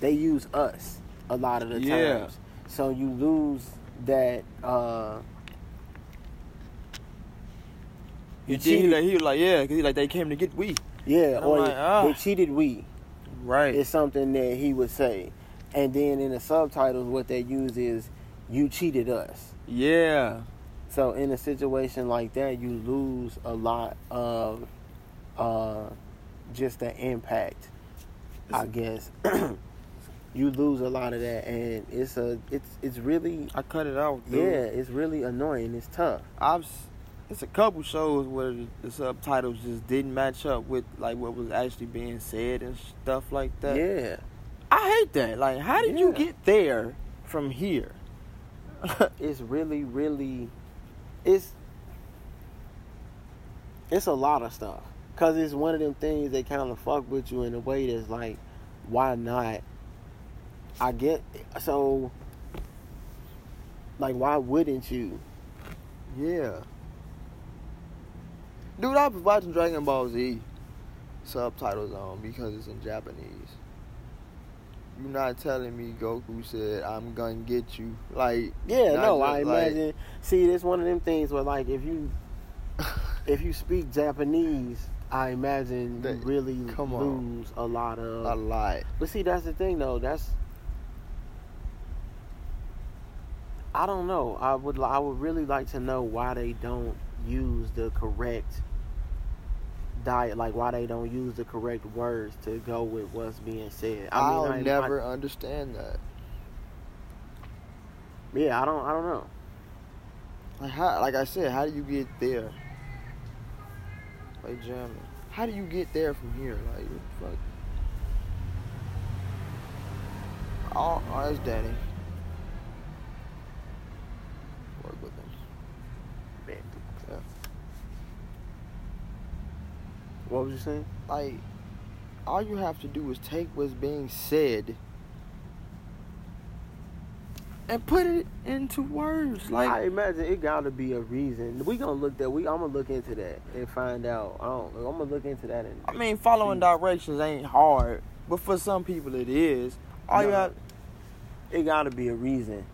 they use us a lot of the Yeah. times. So you lose that. Uh, you He, cheated, like, he was like, yeah, because like, they came to get we. yeah, or like, ah. they cheated we. Right. is something that he would say. And then in the subtitles, what they use is, you cheated us. yeah. So in a situation like that, you lose a lot of uh, just the impact, I guess. you lose a lot of that, and it's a it's it's really I cut it out. Dude. yeah, it's really annoying. It's tough. I've it's a couple shows where the, the subtitles just didn't match up with like what was actually being said and stuff like that. Yeah, I hate that. Like, how did you get there from here? it's really really it's it's a lot of stuff because it's one of them things that kind of fuck with you in a way that's like why not i get so like why wouldn't you yeah. Dude, I was watching Dragon Ball Z subtitles on because it's in Japanese. You're not telling me Goku said I'm gonna get you. Like yeah no just, i like- imagine see it's one of them things where like if you if you speak japanese i imagine you really lose a lot of a lot. But see, that's the thing, though. That's I don't know. I would I would really like to know why they don't use the correct diet, like why they don't use the correct words to go with what's being said. I mean, I'll I- never understand that. Yeah, I don't. I don't know. Like how? Like I said, how do you get there? Like jamming. How do you get there from here? Like what the fuck? Oh, oh, that's Danny. Work with him. Yeah. What was you saying? Like, all you have to do is take what's being said and put it into words. Like, I imagine it got to be a reason. We gonna look that. We I'm gonna look into that and find out. I don't. I'm gonna look into that and. I mean, following directions ain't hard, but for some people it is. All you No. have, It got to be a reason.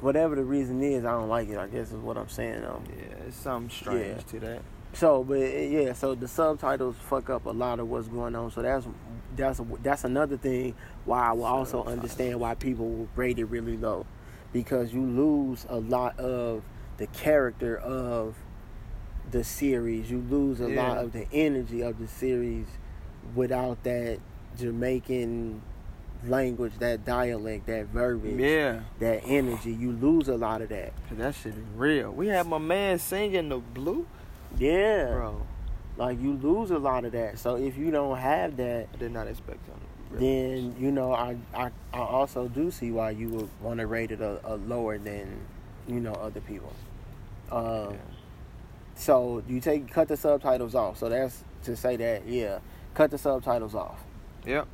Whatever the reason is, I don't like it. I guess is what I'm saying. though. yeah, it's something strange Yeah. to that. So, but eh, yeah, so the subtitles fuck up a lot of what's going on. So that's that's that's another thing why I will also understand why people will rate it really low, because you lose a lot of the character of the series. You lose a lot of the energy of the series without that Jamaican language, that dialect, that verbiage, Yeah, that energy. You lose a lot of that. that shit is real. We had my man singing the blue, Yeah. bro. Like you lose a lot of that. So if you don't have that, I did not expect him. then you know I I, I also do see why you would want to rate it a, a lower than you know other people. Um, Yeah. So you take cut the subtitles off. So that's to say that yeah, cut the subtitles off. Yep.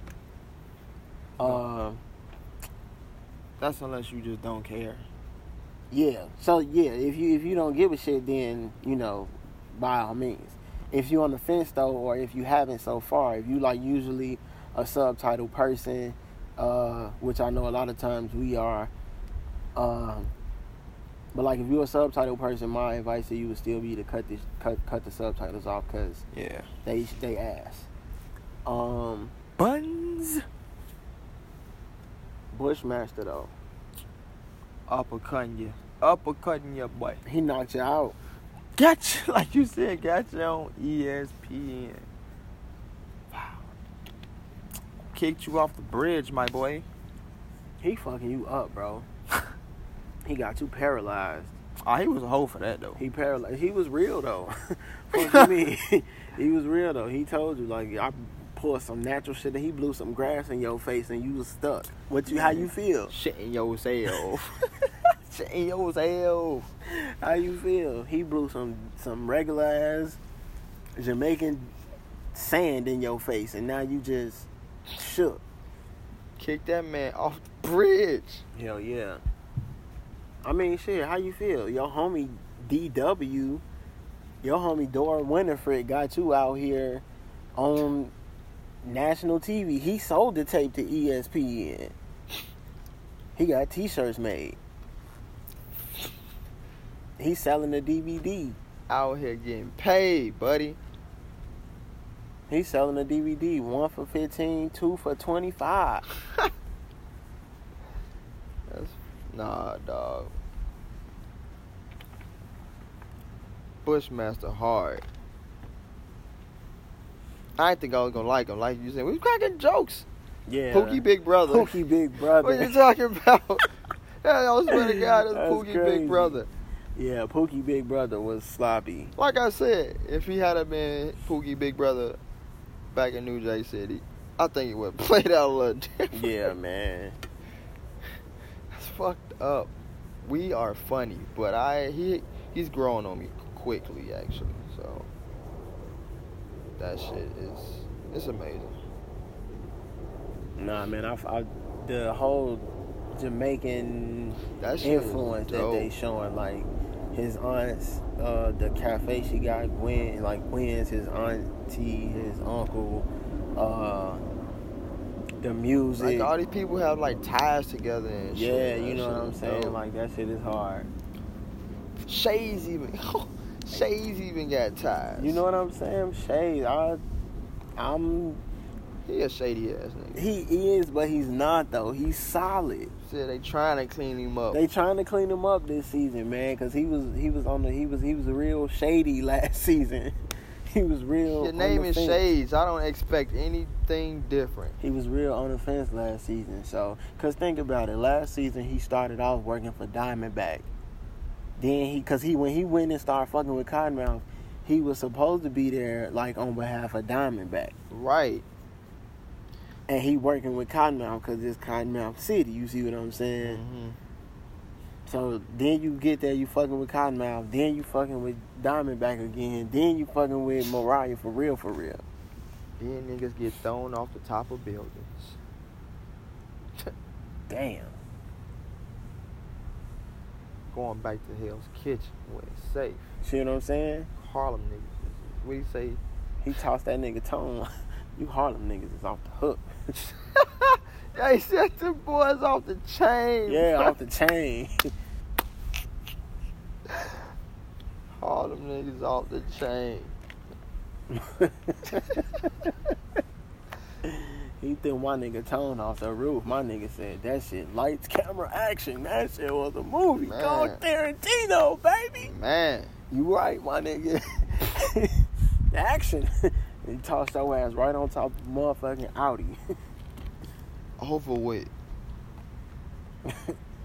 Um, That's unless you just don't care. yeah. So yeah, if you if you don't give a shit, then you know, by all means. If you're on the fence though, or if you haven't so far, if you like usually a subtitle person, uh, which I know a lot of times we are. Um, but like if you're a subtitle person, my advice to you would still be to cut this cut cut the subtitles off because Yeah. they they ass. Um, Buns. Bushmaster though, Uppercutting you. Uppercutting your boy. he knocked you out. Gotcha. Like you said, gotcha on E ESPN. Wow. Kicked you off the bridge, my boy. He fucking you up, bro. he got you paralyzed. Oh, he was a hoe for that, though. He paralyzed. He was real though. what you mean? he was real though. He told you like I pulled some natural shit and he blew some grass in your face and you was stuck. What you? How you feel? Shit in your self. Shit in your self. How you feel? He blew some some regular ass Jamaican sand in your face and now you just shook. Kick that man off the bridge. Hell yeah. I mean, shit, how you feel? Your homie DW, your homie Dora Winifred got you out here on national TV. He sold the tape to ESPN. He got t-shirts made. He's selling the DVD. Out here getting paid, buddy. He's selling the DVD. One for 15, two for 25. That's nah, dog. Bushmaster hard. I didn't think I was gonna like him. Like you said, we cracking jokes. Yeah. Pookie Big Brother. Pookie Big Brother. What you talking about? yeah, I swear to God, That's Pookie crazy. Big Brother. Yeah, Pookie Big Brother was sloppy. Like I said, if he had been Pookie Big Brother back in New Jack City, I think it would have played out a little different. Yeah, man. That's fucked up. We are funny, but I he he's growing on me quickly actually. So that shit is it's amazing. Nah, man, I, I the whole Jamaican That influence that they showing, like his aunts, uh, the cafe she got, Gwen, like Gwen's his auntie, his uncle, uh, the music. Like all these people have like ties together and shit. yeah, shit. you know what I'm saying? dope. Like that shit is hard. Shades even Shades even got ties. You know what I'm saying? Shade, I, I'm He a shady ass nigga. He is, but he's not though. He's solid. Said they trying to clean him up. They trying to clean him up this season, man, because he was he was on the he was he was real shady last season. he was real. Your name is fence. Shades. I don't expect anything different. He was real on the fence last season. So, cause think about it. Last season he started off working for Diamondback. Then he, cause he when he went and started fucking with Cottonmouth, he was supposed to be there like on behalf of Diamondback, Right. And he working with Cottonmouth cause it's Cottonmouth City. You see what I'm saying? hmm So then you get there, you fucking with Cottonmouth, then you fucking with Diamondback again, then you fucking with Mariah for real, for real. Then niggas get thrown off the top of buildings. Damn. Going back to Hell's Kitchen when it's safe. See what I'm saying? Harlem niggas. We say He tossed that nigga tone. you Harlem niggas is off the hook. They set the boys off the chain. Yeah, off the chain. Harlem niggas off the chain. he threw my nigga tone off the roof. My nigga said that shit lights, camera, action. That shit was a movie. Man. Go Tarantino, baby. Man. You right, my nigga. action. He tossed your ass right on top of the motherfucking Audi. Over with.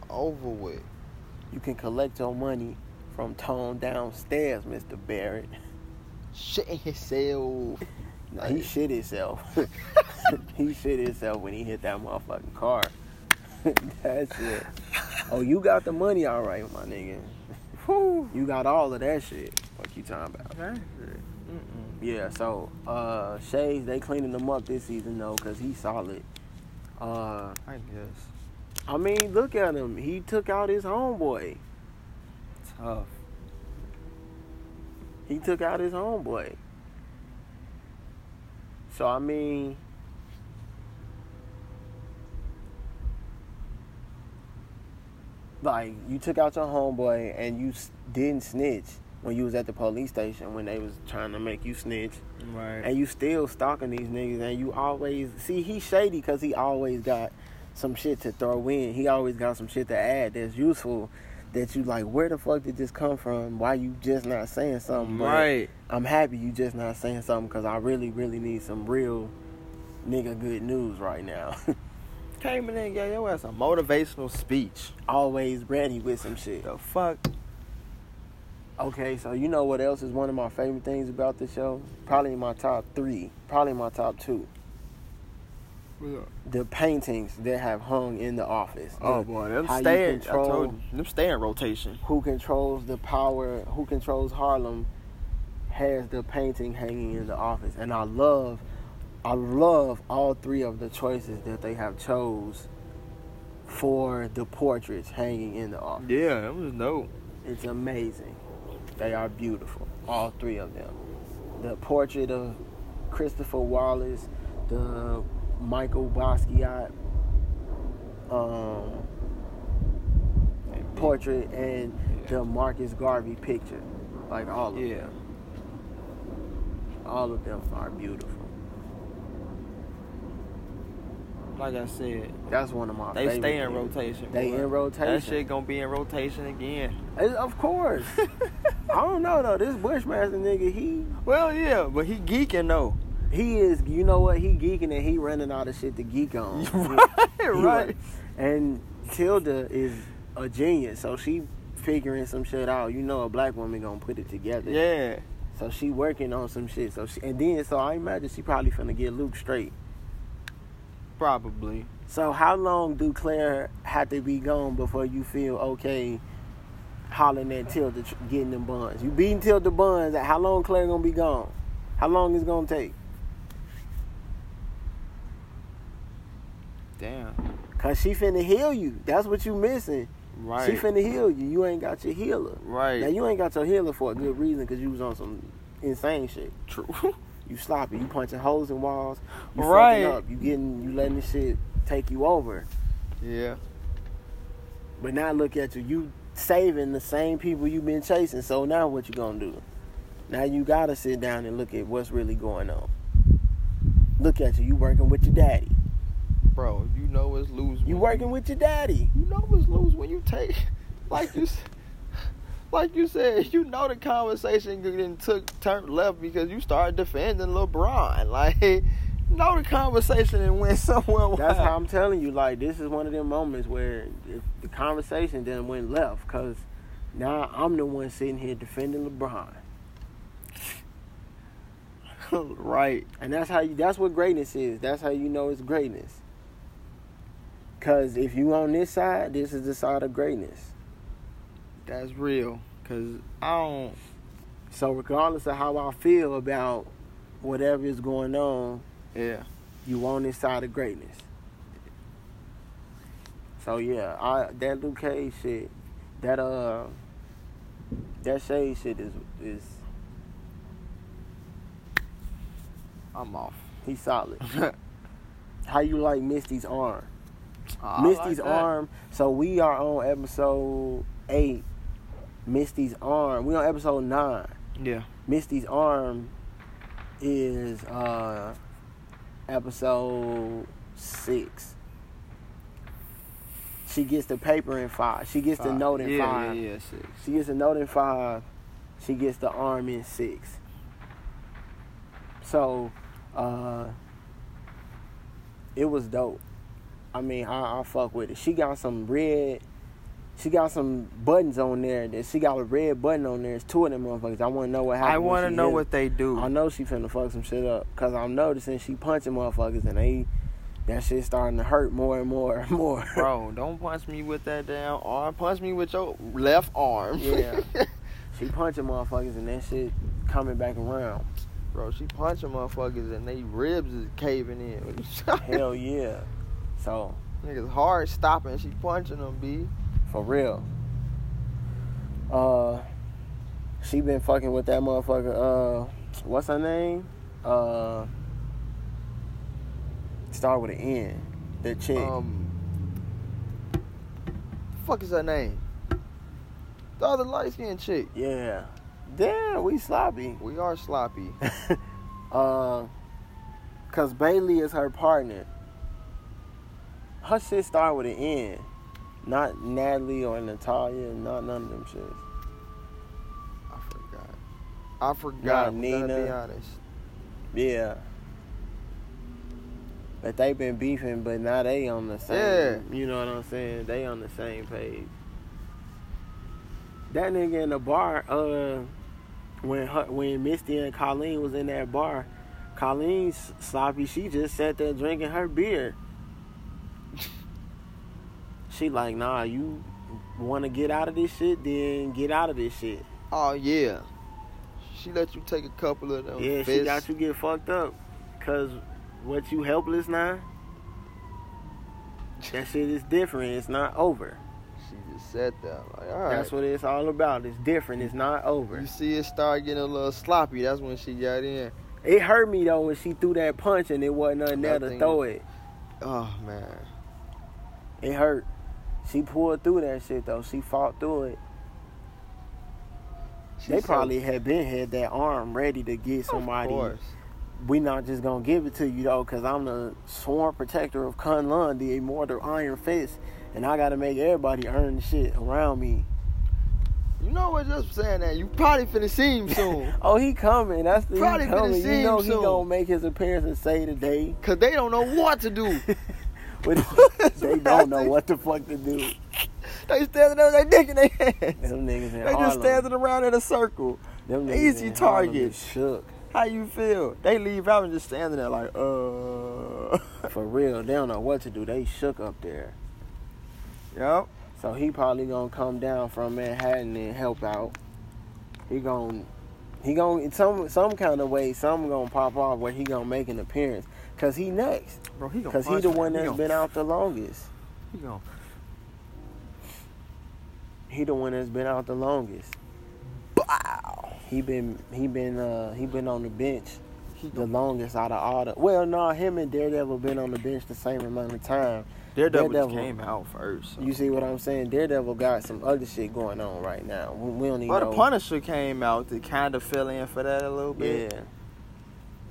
Over with. you can collect your money from tone downstairs, Mr. Barrett. Shitting himself. Nah, he shit himself. he shit himself when he hit that motherfucking car. That's it. Oh, you got the money all right, my nigga. Whew. You got all of that shit. What you talking about? That's it. Mm-mm. Yeah, so uh Shades, they cleaning him up this season though, cause he's solid. Uh I guess. I mean, look at him. He took out his homeboy. Tough. He took out his homeboy. So I mean, like you took out your homeboy and you didn't snitch when you was at the police station when they was trying to make you snitch, Right. and you still stalking these niggas, and you always see he's shady because he always got some shit to throw in. He always got some shit to add that's useful. That you like, where the fuck did this come from? Why you just not saying something? But right. I'm happy you just not saying something because I really, really need some real nigga good news right now. Came in and gave your ass a motivational speech. Always ready with some shit. The fuck? Okay, so you know what else is one of my favorite things about the show? Probably my top three. Probably my top two. Yeah. The paintings that have hung in the office. Oh The- boy, them how you stay in, I told you, them stay in rotation. Who controls the power? Who controls Harlem? Has the painting hanging in the office, and I love, I love all three of the choices that they have chose for the portraits hanging in the office. Yeah, that was dope. It's amazing. They are beautiful, all three of them. The portrait of Christopher Wallace, the Michael Basquiat um, portrait, and the Marcus Garvey picture. Like all of Yeah. them. All of them are beautiful. Like I said, That's one of my they stay in rotation. They boy. in rotation. That shit gonna be in rotation again. Eh, Of course. I don't know though. This Bushmaster nigga, he Well, yeah, but he geeking though. He is, you know what? He geeking and he running out of shit to geek on. right, He right. And Tilda is a genius, so she figuring some shit out. You know, a black woman gonna put it together. Yeah. So she working on some shit. So she, and then, so I imagine she probably finna get Luke straight. Probably. So how long do Claire have to be gone before you feel okay hollering at Tilda getting them buns? You beating Tilda buns. How long Claire gonna be gone? How long is it gonna take? Damn. Cause she finna heal you. That's what you missing. Right. She finna heal you. You ain't got your healer. right. Now you ain't got your healer for a good reason because you was on some insane shit. True. You sloppy. You punching holes in walls. You Right. fucking up. You getting you letting this shit take you over. yeah. But now look at you. You saving the same people you've been chasing. So now what you gonna do? Now you gotta sit down and look at what's really going on. Look at you. You working with your daddy. Bro, you know it's lose. You working with your daddy. You know it's lose when you take, like you, s- like you said. You know the conversation then took turned left because you started defending LeBron. Like, you know the conversation and went somewhere. That's how I'm telling you. Like this is one of them moments where if the conversation then went left because now I'm the one sitting here defending LeBron, right. and that's how you. That's what greatness is. That's how you know it's greatness. Cause if you on this side, this is the side of greatness. That's real. Cause I don't. So regardless of how I feel about whatever is going on, Yeah. you on this side of greatness. So yeah, I that Luke Cage shit, that uh, that shade shit is is I'm off. he's solid. How you like Misty's arm? Misty's like arm. So we are on episode eight. Misty's arm. We on episode nine. Yeah. Misty's arm is uh episode six. She gets the paper in five. She gets the note in yeah, five. Yeah, yeah, six. She gets the note in five. She gets the arm in six. So, uh, it was dope. I mean, I, I fuck with it. She got some red. She got some buttons on there. That she got a red button on there. It's two of them motherfuckers. I want to know what happened. I want to know hit what they do. I know she finna fuck some shit up. Cause I'm noticing she punching motherfuckers and they that shit starting to hurt more and more and more. Bro, don't punch me with that damn arm. Punch me with your left arm. Yeah. she punching motherfuckers and that shit coming back around. Bro, she punching motherfuckers and they ribs is caving in. Hell yeah. So, Niggas hard stopping. She punching them, B. for real. Uh she been fucking with that motherfucker, uh what's her name? Uh start with an N. The chick. Um, fuck is her name? The other light skinned chick. yeah. Damn, we sloppy. We are sloppy. uh, cause Bailey is her partner. Her shit start with an N, not Natalie or Natalia, not none of them shits. I forgot. I forgot. I'm gonna be Nina. honest. Yeah. But they been beefing, but now they on the same. Yeah. You know what I'm saying? They on the same page. That nigga in the bar, uh, when her, when Misty and Colleen was in that bar, Colleen's sloppy. She just sat there drinking her beer. She like, nah, you want to get out of this shit, then get out of this shit. Oh yeah. She let you take a couple of them. Yeah, she got you get fucked up. Cause what you helpless now? That shit is different. It's not over. She just said that. Like, all right. That's what it's all about. It's different. It's not over. You see it start getting a little sloppy. That's when she got in. It hurt me though when she threw that punch and it wasn't nothing there to throw it. Oh man. It hurt. She pulled through that shit though. She fought through it. She they so- probably had been had that arm ready to get somebody. We not just gonna give it to you though, cause I'm the sworn protector of Kunlun, the immortal Iron Fist, and I gotta make everybody earn the shit around me. You know what? Just saying that. You probably finna see him soon. Oh, he coming. That's the Probably he finna coming. see You him know he soon. gonna make his appearance and say today. Cause they don't know what to do. But they don't know what the fuck to do. they standing there with their dick in their hands. Them niggas They just standing around in a circle. Them niggas easy target. Shook. How you feel? They leave out and just standing there like, uh. For real, they don't know what to do. They shook up there. Yep. So he probably gonna come down from Manhattan and help out. He gon' he gon' in some some kind of way, some gonna pop off where he gonna make an appearance. Cause he next. Bro, he gonna Cause he the one He that's gonna- been out the longest. He gonna He the one that's been out the longest. Wow. He been he been uh he been on the bench the longest out of all the well no him and Daredevil been on the bench the same amount of time. Daredevil, Daredevil. came out first. so. You see what I'm saying? Daredevil got some other shit going on right now. We, we don't even Well, the. Punisher came out to kind of fill in for that a little bit. Yeah.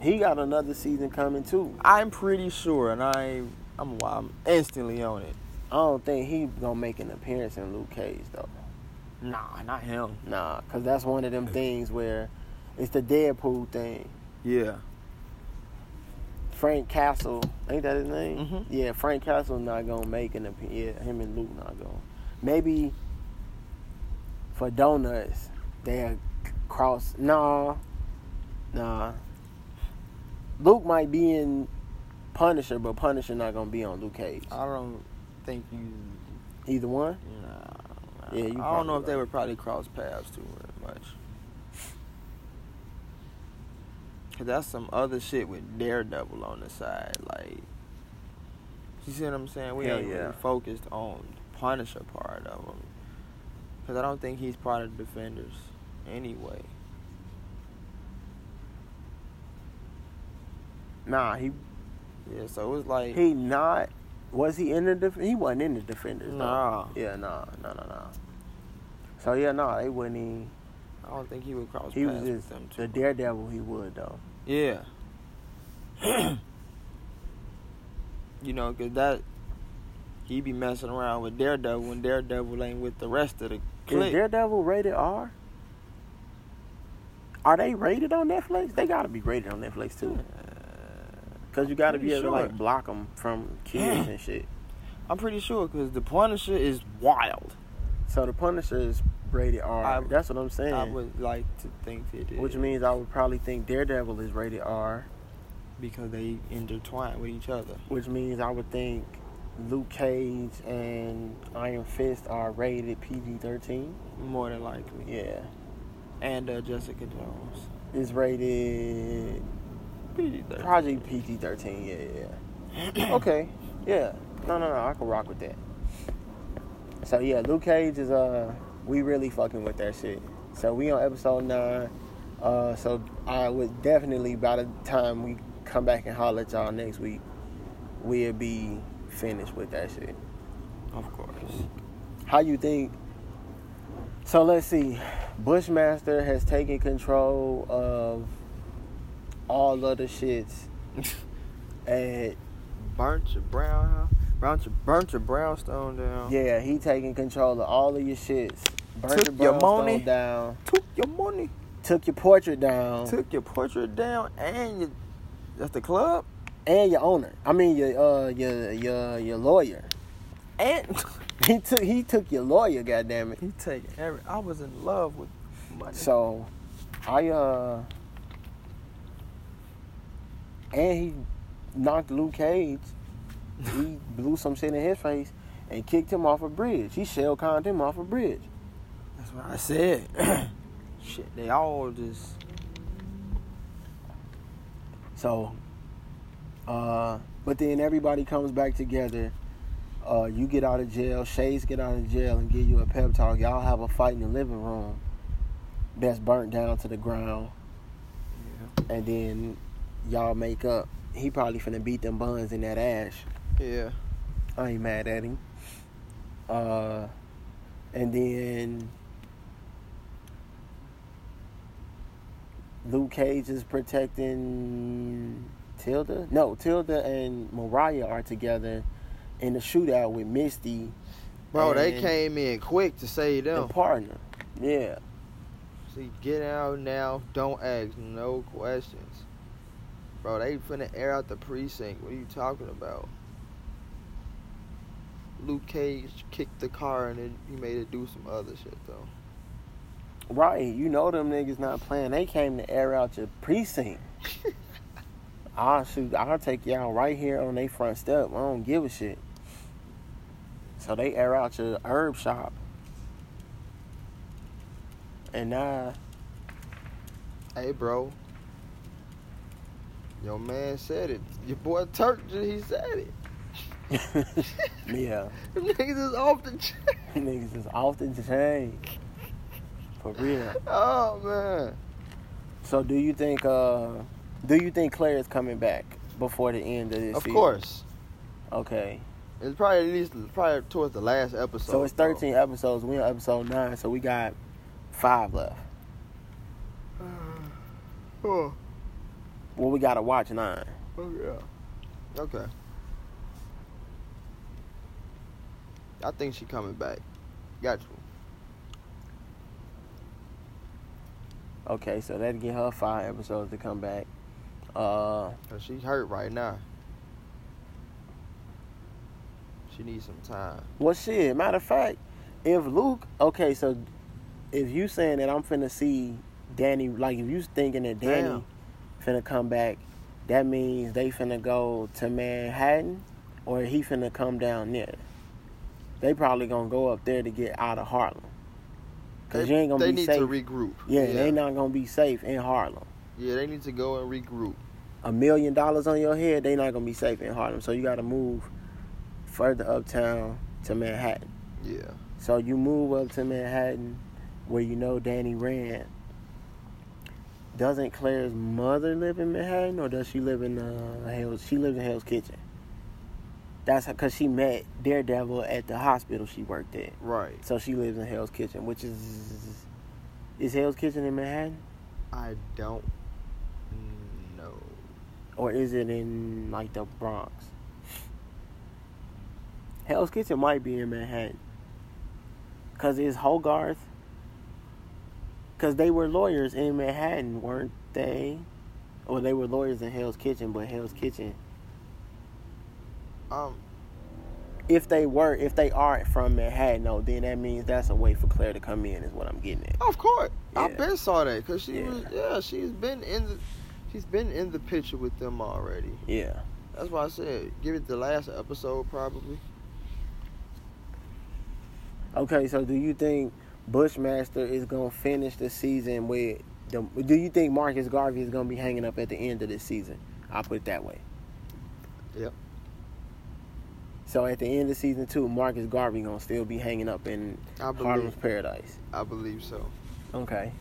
He got another season coming too. I'm pretty sure, and I I'm I'm instantly on it. I don't think he gonna make an appearance in Luke Cage though. Nah, not him. Nah, cause that's one of them things where it's the Deadpool thing. Yeah. Frank Castle, ain't that his name? Mhm. Yeah, Frank Castle not gonna make an appearance. Yeah, him and Luke not gonna. Maybe for donuts they cross. Nah, nah. Luke might be in Punisher, but Punisher not gonna be on Luke Cage. I don't think you. Either one. Nah, Yeah, you I don't know if they would probably cross paths too much. Cause that's some other shit with Daredevil on the side, like. You see what I'm saying? We Hell ain't yeah. really focused on the Punisher part of him. Cause I don't think he's part of the Defenders anyway. Nah, he Yeah, so it was like. he not. Was he in the? Def- he wasn't in the Defenders. though. Nah. Yeah, nah, nah, nah, nah. So yeah, nah, they wouldn't. Even, I don't think he would cross he paths was with just them too. the. Daredevil. He would though. Yeah. you know, cause that he be messing around with Daredevil when Daredevil ain't with the rest of the Is clique. Daredevil rated R? Are they rated on Netflix? They gotta be rated on Netflix too. Cause you gotta be Pretty able to like block them from kids and shit. I'm pretty sure because the Punisher is wild. So the Punisher is rated R. I- That's what I'm saying. I would like to think it is. Which means I would probably think Daredevil is rated R. because they intertwine with each other. Which means I would think Luke Cage and Iron Fist are rated PG-13. More than likely. Yeah, And uh, Jessica Jones. is rated PG-13. Project PG-13. Yeah, yeah. okay. Yeah. No, no, no. I can rock with that. So yeah, Luke Cage is uh, we really fucking with that shit. So we on episode nine. Uh, so I would definitely by the time we come back and holler at y'all next week, we'll be finished with that shit. Of course. How you think? So let's see. Bushmaster has taken control of all of the shits at Burnt your brown. Burnt your, burnt your brownstone down. Yeah, he taking control of all of your shits. Burnt Took your your money. down. Took your money. Took your portrait down. Took your portrait down and your. That's the club. and your owner. I mean your uh your your your lawyer. And He took he took your lawyer, goddamn it. he taking every. I was in love with money. So I uh and he knocked Luke Cage. He blew some shit in his face and kicked him off a bridge. He shell conned him off a bridge. That's what I said. Shit, they all just. So, uh, but then everybody comes back together. Uh, you get out of jail, Shades get out of jail and give you a pep talk. Y'all have a fight in the living room that's burnt down to the ground, Yeah. and then y'all make up. He probably finna beat them buns in that ash. Yeah. I ain't mad at him. Uh, and then Luke Cage is protecting Tilda. No, Tilda and Mariah are together in the shootout with Misty. Bro, they came in quick to save them. The them. partner. Yeah. See, get out now. Don't ask no questions. Bro, they finna air out the precinct. What are you talking about? Luke Cage kicked the car and then he made it do some other shit though. Right. You know them niggas not playing. They came to air out your precinct. I'll ah, shoot. I'll take y'all right here on their front step. I don't give a shit. So they air out your herb shop. And now, Hey, bro. Your man said it. Your boy Turk, he said it. yeah, niggas is off the chain. niggas is off the chain. For real. Oh man. So do you think? uh Do you think Claire is coming back before the end of this? Of season? course. Okay. It's probably at least probably towards the last episode. So it's bro. 13 episodes. We're on episode nine, so we got five left. Oh. Well, we gotta watch nine. Oh yeah. Okay. I think she coming back. Got you. Okay, so that'd get her five episodes to come back. Uh, she's hurt right now. She needs some time. well, shit. Matter of fact, if Luke, okay, so if you saying that I'm finna see Danny, like if you thinking that Danny Damn. Finna come back, that means they finna go to Manhattan, or he finna come down there. They probably gonna go up there to get out of Harlem. Cause they, you ain't gonna they be need safe. to regroup. yeah, yeah. they not gonna be safe in Harlem. Yeah, they need to go and regroup. a million dollars on your head, they not gonna be safe in Harlem. So you gotta move further uptown to Manhattan. Yeah. So you move up to Manhattan where you know Danny ran. Doesn't Claire's mother live in Manhattan or does she live in uh, Hell's she lives in Hell's Kitchen? That's because she met Daredevil at the hospital she worked at. Right. So she lives in Hell's Kitchen, which is is Hell's Kitchen in Manhattan? I don't know. or is it in like the Bronx? Hell's Kitchen might be in Manhattan. Cause it's Hogarth. Cause they were lawyers in Manhattan, weren't they? Or they were lawyers in Hell's Kitchen, but Hell's Kitchen. Um. If they were, if they aren't from Manhattan, no, then that means that's a way for Claire to come in. Is what I'm getting at. Of course, I Yeah. been saw that because she Yeah. was. Yeah, she's been in the. She's been in the picture with them already. Yeah. That's why I said give it the last episode probably. Okay, so do you think Bushmaster is gonna finish the season with the? Do you think Marcus Garvey is gonna be hanging up at the end of this season? I'll put it that way. Yep. So at the end of season two, Marcus Garvey gonna still be hanging up in I believe. Harlem's Paradise. I believe so. Okay.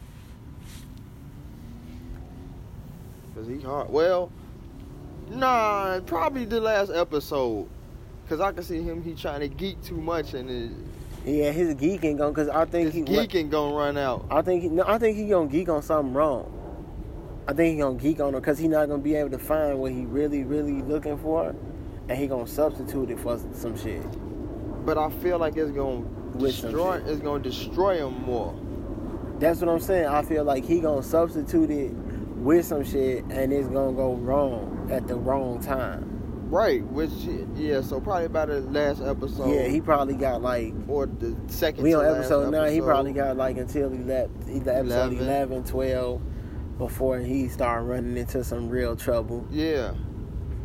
Cause he hard. Well, nah, probably the last episode. Cause I can see him. He trying to geek too much, and his, Yeah, his geeking gonna cause I think his he. geeking gonna run out. I think he, no, I think he gonna geek on something wrong. I think he gonna geek on it because he not gonna be able to find what he really, really looking for, and he gonna substitute it for some shit. But I feel like it's gonna With destroy. It's gonna destroy him more. That's what I'm saying. I feel like he gonna substitute it with some shit, and it's gonna go wrong at the wrong time. Right. Which yeah. So probably about the last episode. yeah, he probably got like or the second. we to on episode nine. He probably got like until he left either episode 11. 11, 12, before he started running into some real trouble. Yeah.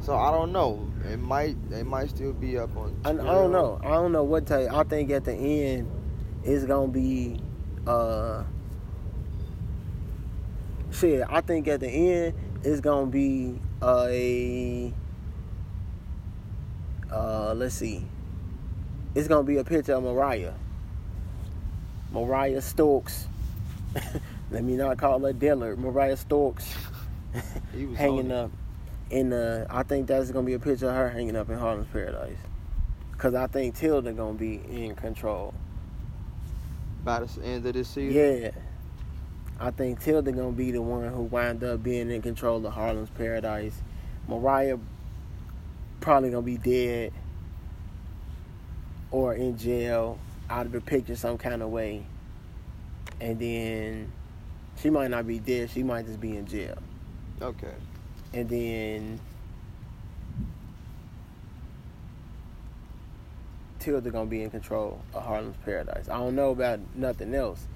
So I don't know. It might. They might still be up on. I, I don't know. I don't know what you. I think at the end it's gonna be uh shit. I think at the end it's gonna be a uh let's see. It's gonna be a picture of Mariah. Mariah Stokes. Let me not call her Dillard. Mariah Stokes He was hanging it. up in the. I think that's gonna be a picture of her hanging up in Harlem's Paradise. Cause I think Tilda gonna be in control. by the end of this season. Yeah. I think Tilda gonna be the one who wind up being in control of Harlem's Paradise. Mariah probably gonna be dead or in jail, out of the picture some kind of way. And then she might not be dead, she might just be in jail. Okay. And then Tilda gonna be in control of Harlem's Paradise. I don't know about nothing else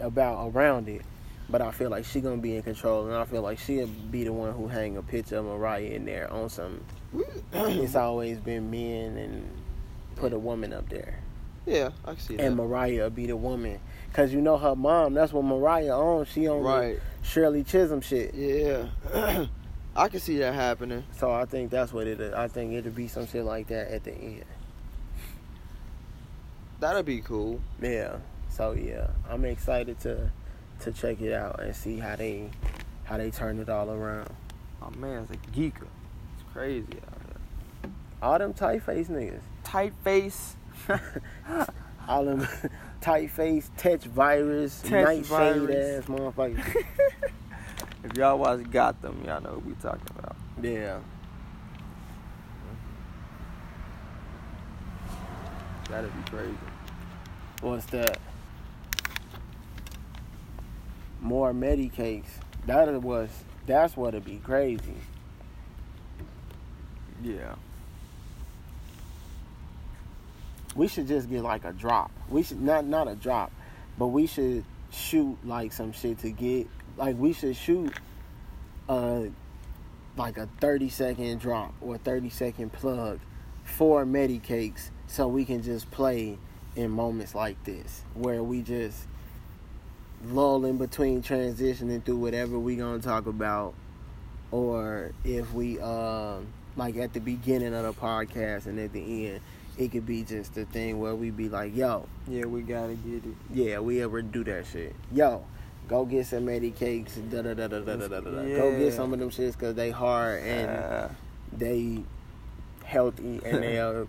about around it, but I feel like she gonna be in control, and I feel like she'll be the one who hang a picture of Mariah in there on some. It's always been men and put a woman up there, yeah, I can see that. and Mariah will be the woman, cause you know her mom. That's what Mariah owns. She on right. Shirley Chisholm shit. Yeah. I can see that happening. So I think that's what it is. I think it'll be some shit like that at the end. That'd be cool. Yeah. So yeah, I'm excited to to check it out and see how they how they turn it all around. My man's a geeker. Crazy out here. All them tight face niggas. Tight face. All them tight face, Tetch virus, nightshade virus. ass motherfuckers. If y'all watch Gotham, y'all know what we talking about. Yeah. That'd be crazy. What's that? More Medicakes. That was. That's what'd be crazy. Yeah. We should just get like a drop. We should not not a drop, but we should shoot like some shit to get like we should shoot uh like a 30 second drop or 30 second plug for Medicakes so we can just play in moments like this where we just lull in between transitioning through whatever we gonna talk about or if we um like at the beginning of the podcast and at the end it could be just a thing where we be like yo Yeah, we gotta get it. yeah, we ever do that shit. Yo, go get some Medicakes. Da da da da da da da da. Go get some of them shits because they hard and Uh, they healthy and they'll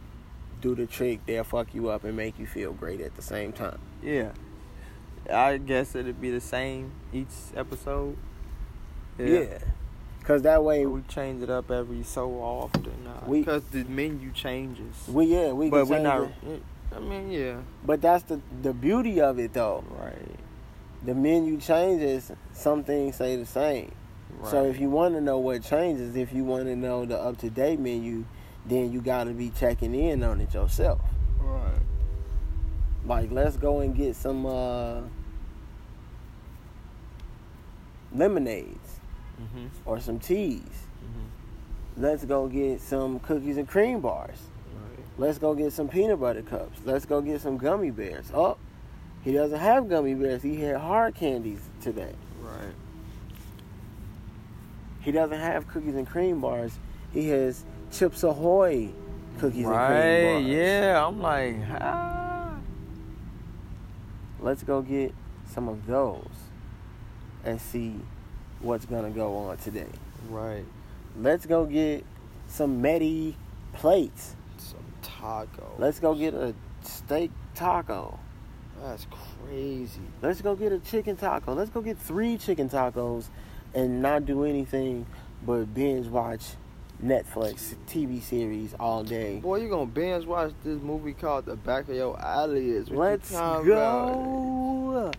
do the trick. They'll fuck you up and make you feel great at the same time. yeah. I guess it'd be the same each episode. Yeah. Cause that way We change it up every so often. We- Because the menu changes. we yeah we but we're not. it. I mean, yeah. But that's the the beauty of it though. Right. The menu changes. Some things stay the same. right. So if you want to know what changes, if you want to know the up to date menu, then you got to be checking in on it yourself. Right. Like, let's go and get some uh, lemonades Mm-hmm. or some teas. Mm-hmm. Let's go get some cookies and cream bars. Right. Let's go get some peanut butter cups. Let's go get some gummy bears. Oh, he doesn't have gummy bears. He had hard candies today. Right. He doesn't have cookies and cream bars. He has Chips Ahoy cookies and Right. cream bars. Yeah. I'm like, ah. Let's go get some of those and see what's gonna go on today. Right. Let's go get some Medi plates. Some taco. Let's go get a steak taco. That's crazy. Let's go get a chicken taco. Let's go get three chicken tacos and not do anything but binge watch Netflix TV series all day. Boy, you gonna binge watch this movie called The Back of Your Eyelids. Let's go.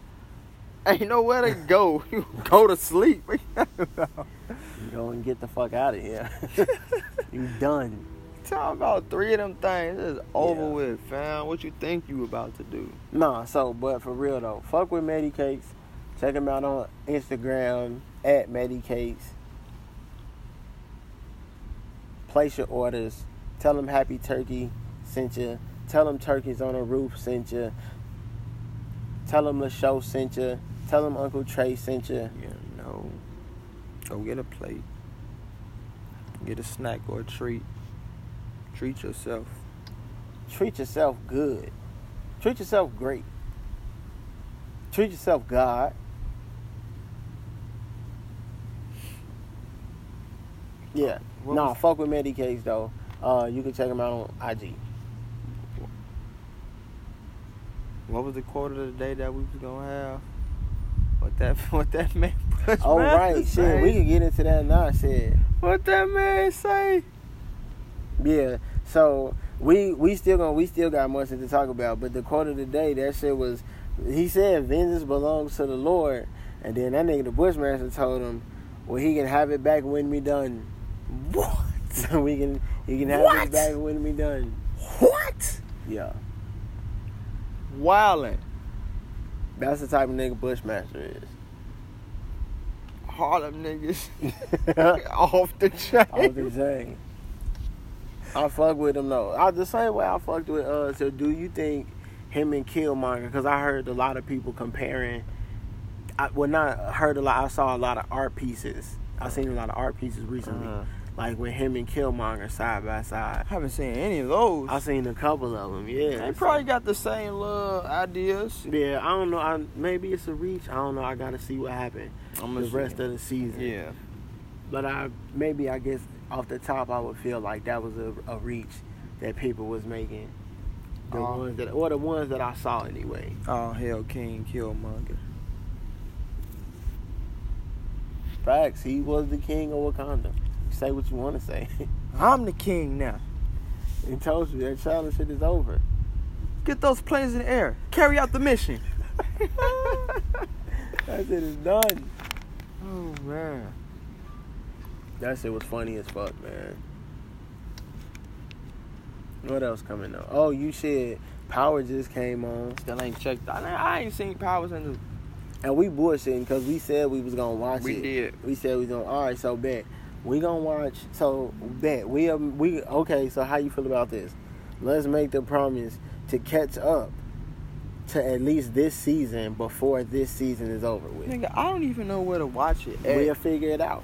Ain't nowhere to go. You go to sleep. You? Go and get the fuck out of here. you done. Talk about three of them things. It's over Yeah. with, fam. What you think you about to do? Nah, so but for real though, fuck with Medicakes. Check them out on Instagram at Medicakes. Place your orders. Tell them Happy Turkey sent you. Tell them Turkeys on the Roof sent you. Tell them the show sent you. Tell them Uncle Trey sent you. You know, go get a plate. Get a snack or a treat. Treat yourself. Treat yourself good. Treat yourself great. Treat yourself God. Yeah. What nah, was- fuck with Medicakes though. Uh, you can check them out on IG. What was the quote of the day that we was gonna have? What that what that man Bushmaster Oh right, shit. say? We can get into that now. Shit. What that man say? Yeah. So we we still gonna we still got much to talk about, but the quote of the day that shit was, he said vengeance belongs to the Lord, and then that nigga the Bushmaster told him, well he can have it back when we done. What? So we can he can have What? it back when we done. What? Yeah. Wildin'. That's the type of nigga Bushmaster is. Harlem niggas off the chain. I was saying. I fuck with him though. I the same way I fucked with uh. So do you think him and Killmonger? Because I heard a lot of people comparing. I well not heard a lot. I saw a lot of art pieces. I seen a lot of art pieces recently, Uh-huh. Like with him and Killmonger side by side. I haven't seen any of those. I've seen a couple of them. Yeah, they probably got the same little ideas. Yeah, I don't know. I maybe it's a reach. I don't know. I gotta see what happened I'm the rest of the season. Yeah. But I maybe I guess off the top I would feel like that was a, a reach that people was making. The Oh. ones that or the ones that I saw anyway. Oh hell, King Killmonger. Facts. He was the king of Wakanda. Say what you want to say. I'm the king now. he told you that challenge shit is over. Get those planes in the air. Carry out the mission. That shit is done. Oh man. That shit was funny as fuck, man. What else coming up? Oh, you said Power just came on, Still ain't checked. I, I ain't seen Powers in the. and we bullshitting because we said we was gonna watch We it. did. We said we gonna. All right, so bet we gonna watch. So bet we um, we okay. So how you feel about this? Let's make the promise to catch up to at least this season before this season is over with. Nigga, I don't even know where to watch it. at. We'll figure it out.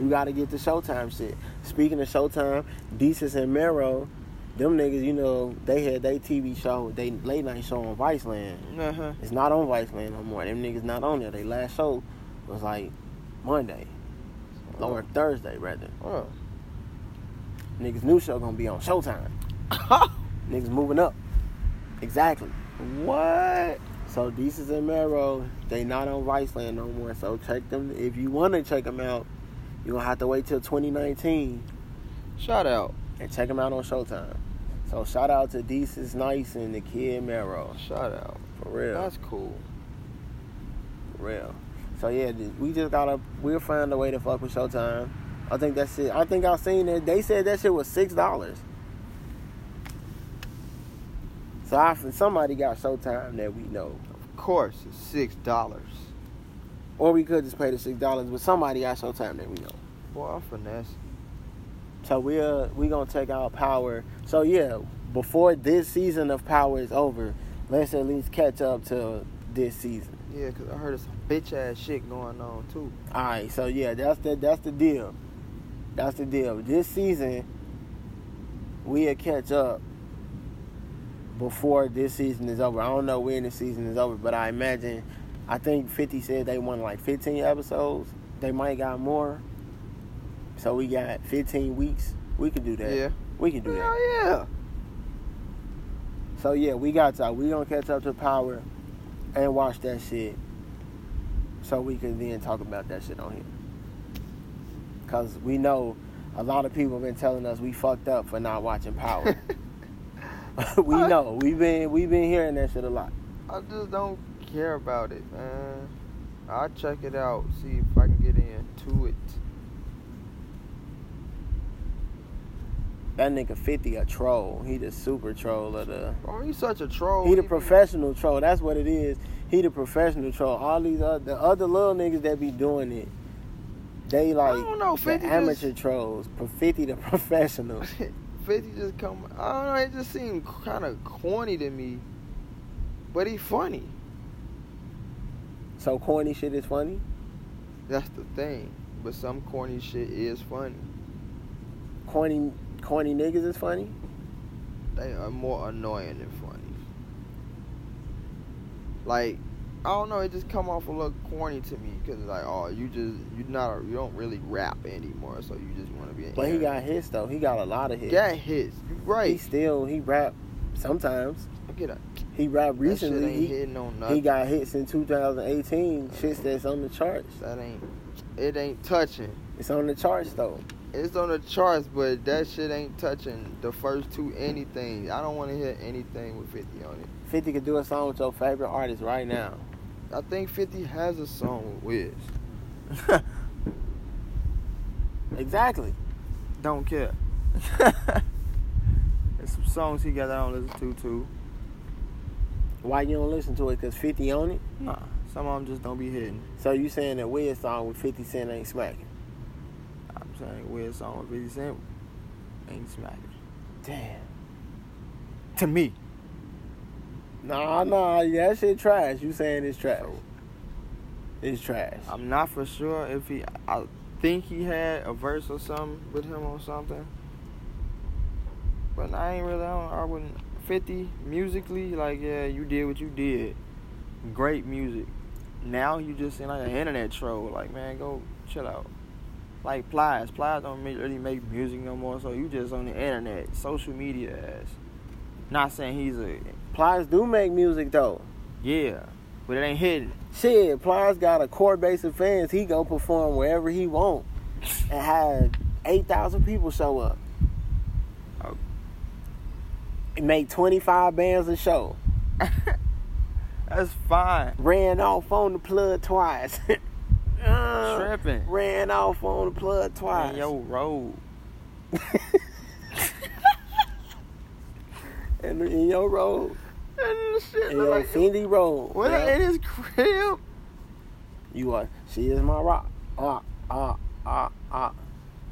You gotta get the Showtime shit. Speaking of Showtime, Desus and Mero, them niggas, you know, they had their TV show, they late night show on Viceland. Uh-huh. It's not on Viceland no more. Them niggas not on there. They last show was like Monday. Or Thursday rather. Oh. Niggas new show gonna be on Showtime. Niggas moving up. Exactly. what? So Desus and Mero, they not on Viceland no more. So check them. If you want to check them out, you gonna have to wait till 2019 Shout out. and check them out on Showtime. So shout out to Desus Nice and the Kid Mero. Shout out. For real. That's cool. For real. So yeah, we just gotta we'll find a way to fuck with Showtime. I think that's it. I think I've seen it. They said that shit was six dollars. So I, somebody got Showtime that we know, Of course, it's six dollars. or we could just pay the six dollars. But somebody got Showtime that we know. Boy, I'm finesse. So we're we gonna take out Power. So yeah, before this season of Power is over, let's at least catch up to this season. Yeah, cause I heard some bitch ass shit going on too. All right, so yeah, that's the that's the deal. That's the deal. This season, we'll catch up before this season is over. I don't know when the season is over, but I imagine, I think 50 said they won like 15 episodes. They might got more. So we got 15 weeks. We can do that. Yeah. We can do that. Hell yeah. So yeah, we got y'all. We gonna catch up to Power and watch that shit, so we can then talk about that shit on here. Cause we know a lot of people have been telling us we fucked up for not watching Power. we know we've been we've been hearing that shit a lot. I just don't care about it, man. I'll check it out, see if I can get into it. That nigga Fifty a troll. He the super troll of the. Oh, he's such a troll. He the professional troll. That's what it is. He the professional troll. All these other the other little niggas that be doing it, they like don't know, the 50 amateur trolls. Pro- Fifty the professional. 50 just come. I don't know. It just seemed kind of corny to me, but he funny. so corny shit is funny. That's the thing. But some corny shit is funny. Corny corny niggas is funny. They are more annoying than funny. Like, I don't know. It just come off a little corny to me because like, oh, you just you not a, you don't really rap anymore, so you just want to be. But he got hits though. He got a lot of hits. got hits. You He right. still he rap sometimes. At that. He rap shit recently. ain't He, hitting on nothing. he got hits in 2018. Shits that's on the charts. that ain't. It ain't touching. It's on the charts though. It's on the charts, but that shit ain't touching the first two anything. I don't want to hear anything with 50 on it. 50 could do a song with your favorite artist right now. I think 50 has a song with Wiz. exactly. Don't care. There's some songs he got that I don't listen to too. Why you don't listen to it? Cause 50 on it. Nah, some of them just don't be hitting. So you saying that Wiz song with 50 Cent ain't smacking? I'm saying weird song with 50 Cent ain't smacking. Damn. To me. Nah, nah, that shit trash. You saying it's trash? It's trash. I'm not for sure if he. I think he had a verse or something with him on something. But I ain't really. I, don't, I wouldn't. 50 musically, like yeah, you did what you did. Great music. Now you just seem like an internet troll. Like man, go chill out. Like Plies, Plies don't really make music no more. So you just on the internet, social media ass. Not saying he's a Plies do make music though. yeah, but it ain't hitting. Shit, Plies got a core base of fans. He go perform wherever he want and have eight thousand people show up. Oh. Make twenty five bands a show. That's fine. Ran off on the plug twice. Uh, Tripping. Ran off on the plug twice. Man, yo, road. in, in your road. And shit In look your like road. What Yeah. in his crib? You are. She is my rock. Ah, ah, ah, ah.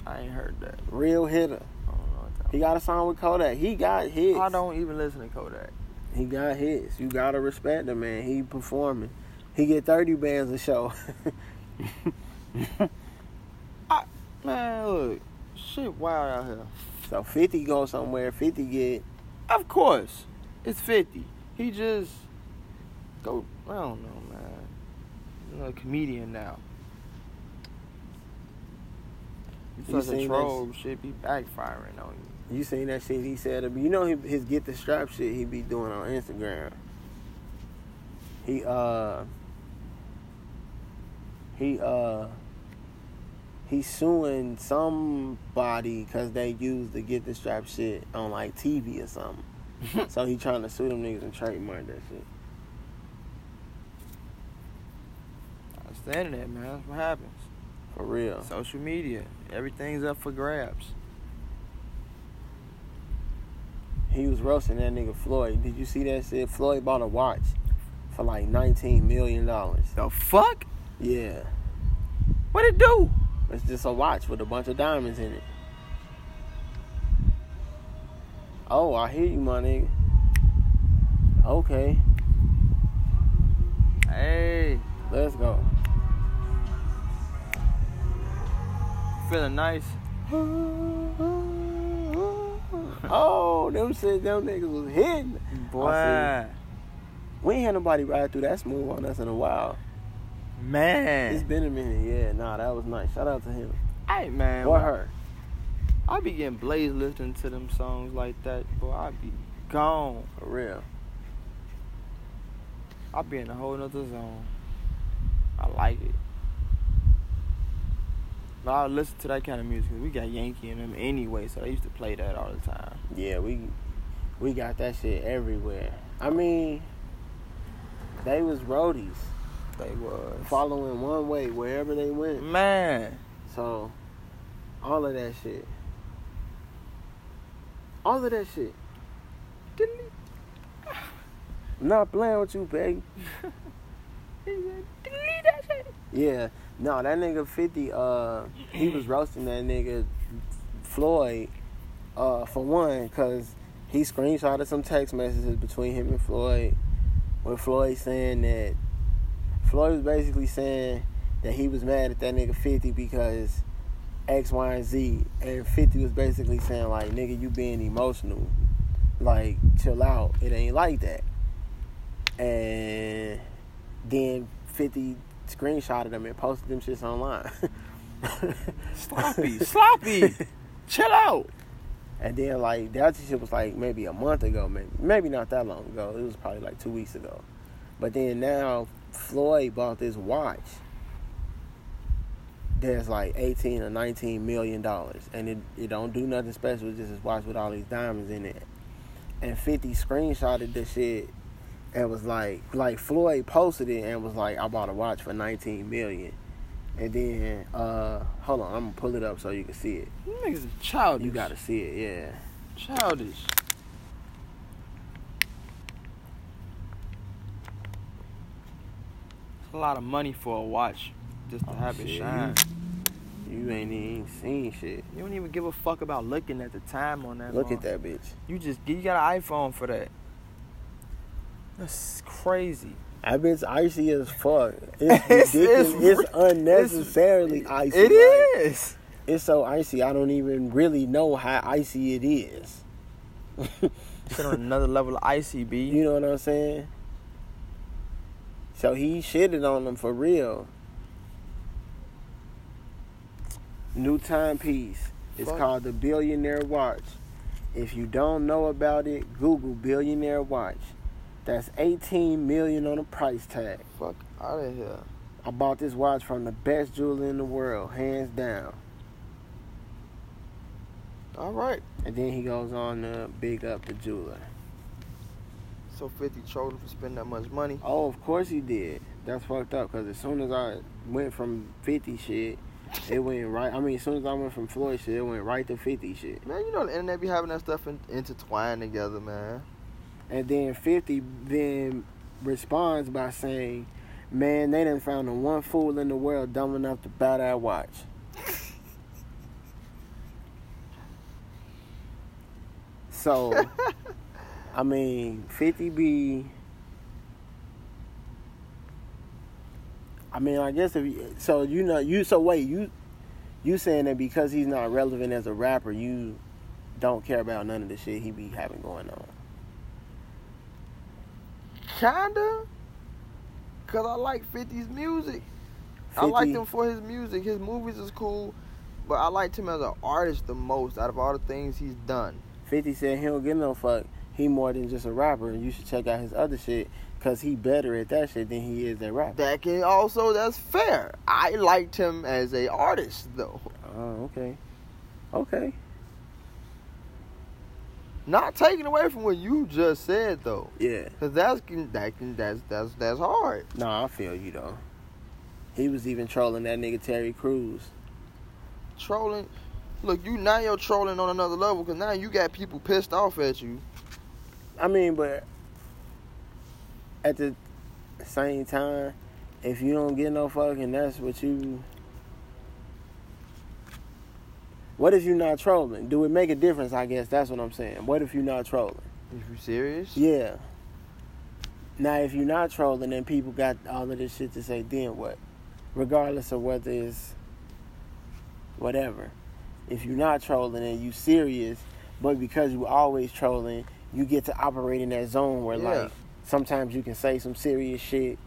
I ain't heard that. Real hitter. I don't know what that He got a song with Kodak. He got hits. I don't even listen to Kodak. He got hits. You gotta respect him, man. He performing. He get thirty bands a show. Man, look, shit wild out here. so fifty go somewhere. Fifty get. Of course, it's fifty. He just go. I don't know, man. He's a comedian now. You You such a seen troll, shit be backfiring on you. You seen that shit he said? You know his get the strap shit he be doing on Instagram. He uh. He uh. He's suing somebody because they used the get the strap shit on like TV or something. so he trying to sue them niggas and trademark that shit. That's the internet, man. That's what happens. For real. Social media, everything's up for grabs. He was roasting that nigga Floyd. Did you see that shit? Floyd bought a watch for like nineteen million dollars. The fuck? Yeah. What it do? It's just a watch with a bunch of diamonds in it. Oh, I hear you, my nigga. Okay, Hey, let's go. feeling nice. oh, them shit, them niggas was hitting. Boy, We ain't had nobody ride through that smooth on us in a while. It's man. been a minute. Yeah, nah, that was nice. Shout out to him Hey, man. or her. I be getting blazed listening to them songs like that, boy. I be gone. For real. I be in a whole nother zone. I like it. But I listen to that kind of music. we got Yankee in them anyway, so they used to play that all the time. Yeah, we we got that shit everywhere. I mean, they was roadies They was. following one way wherever they went. Man. So, all of that shit. All of that shit. I'm not playing with you, baby. Delete that shit. Yeah. No, that nigga 50, uh, he was roasting that nigga Floyd, uh, for one, because he screenshotted some text messages between him and Floyd, with Floyd saying that, Floyd was basically saying that he was mad at that nigga 50 because X, Y, and Z, and 50 was basically saying, like, nigga, you being emotional. Like, chill out. It ain't like that. And then 50 screenshotted them and posted them shits online. Sloppy. Sloppy. Chill out. And then like that shit was like maybe a month ago, maybe maybe not that long ago. It was probably like two weeks ago. But then now Floyd bought this watch that's like eighteen or nineteen million dollars, and it it don't do nothing special. It's just this watch with all these diamonds in it. And Fifty screenshotted this shit and was like, like Floyd posted it and was like, I bought a watch for nineteen million. And then, uh, hold on, I'm gonna pull it up so you can see it. You niggas is childish. You gotta see it, yeah. Childish. A lot of money for a watch just to Oh, have it shine. You ain't even seen shit. You don't even give a fuck about looking at the time on that. Look mother- at that bitch. You just you got an iPhone for that. That's crazy. That bitch icy as fuck. It's It's- ridiculous. it's It's, unnecessarily icy. It Like, is. It's so icy. I don't even really know how icy it is. Shit on another level of icy, B. You know what I'm saying? So he shitted on them for real. New timepiece. It's Fuck. called the Billionaire Watch. If you don't know about it, Google Billionaire Watch. That's 18 million on the price tag. Fuck out of here. I bought this watch from the best jeweler in the world, hands down. All right. And then he goes on to big up the jeweler. So 50 trolling for spending that much money. Oh, of course he did. That's fucked up because as soon as I went from 50 shit, it went right. I mean, as soon as I went from Floyd shit, it went right to 50 shit. Man, you know the internet be having that stuff in, intertwined together, man. And then 50 then responds by saying, Man, they didn't found the one fool in the world dumb enough to buy that watch. So, I mean, 50 B. I mean, I guess if you, so, you know, you so wait, you you saying that because he's not relevant as a rapper, you don't care about none of the shit he be having going on. Kinda. Cause I like 50's music. 50. I liked 50 him for his music. His movies is cool, but I liked him as an artist the most out of all the things he's done. 50 said he don't give no fuck. He more than just a rapper, and you should check out his other shit because he better at that shit than he is at rap. That can also that's fair. I liked him as a artist though. Oh, okay. Okay. Not taking away from what you just said though. Yeah. Cause that's that can that's that's that's hard. No, I feel you though. He was even trolling that nigga Terry Crews. Trolling. Look, you now you're trolling on another level because now you got people pissed off at you. I mean, but at the same time, if you don't get no fucking, that's what you. What if you're not trolling? Do it make a difference? I guess that's what I'm saying. What if you're not trolling? If you serious? Yeah. Now, if you're not trolling, then people got all of this shit to say. Then what? Regardless of whether it's whatever. If you're not trolling and you serious, but because you always trolling, you get to operate in that zone where Yeah. like sometimes you can say some serious shit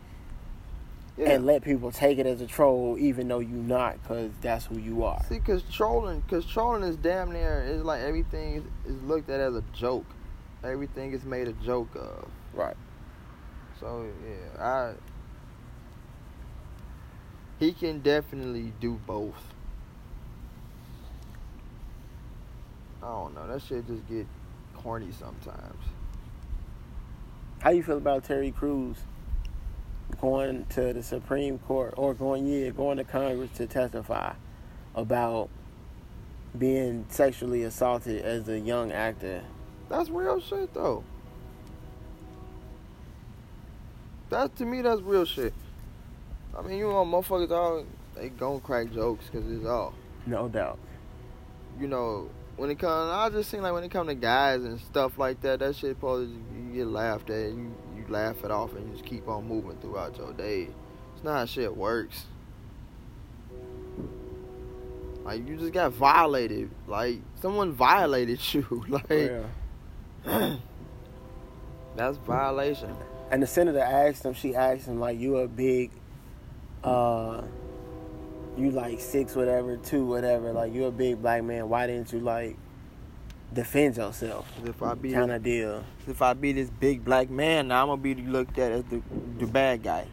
Yeah. and let people take it as a troll, even though you're not, because that's who you are. See, cause trolling, cause trolling is damn near. It's like everything is, is looked at as a joke. Everything is made a joke of. Right. So yeah, I. He can definitely do both. I don't know. That shit just get corny sometimes. How you feel about Terry Crews going to the Supreme Court or going yeah, going to Congress to testify about being sexually assaulted as a young actor? That's real shit though. That to me, that's real shit. I mean, you know, motherfuckers all they gon' crack jokes because it's all. No doubt. you know, when it comes, I just seem like when it comes to guys and stuff like that, that shit supposed to, you get laughed at, you you laugh it off, and you just keep on moving throughout your day. It's not how shit works. Like you just got violated. Like someone violated you. like Yeah. that's violation. And the senator asked him, she asked him, like, you a big, uh, you like six, whatever, two, whatever, like, you're a big black man. Why didn't you, like, defend yourself? If I be Kind of deal. if I be this big black man, now I'm gonna be looked at as the the bad guy.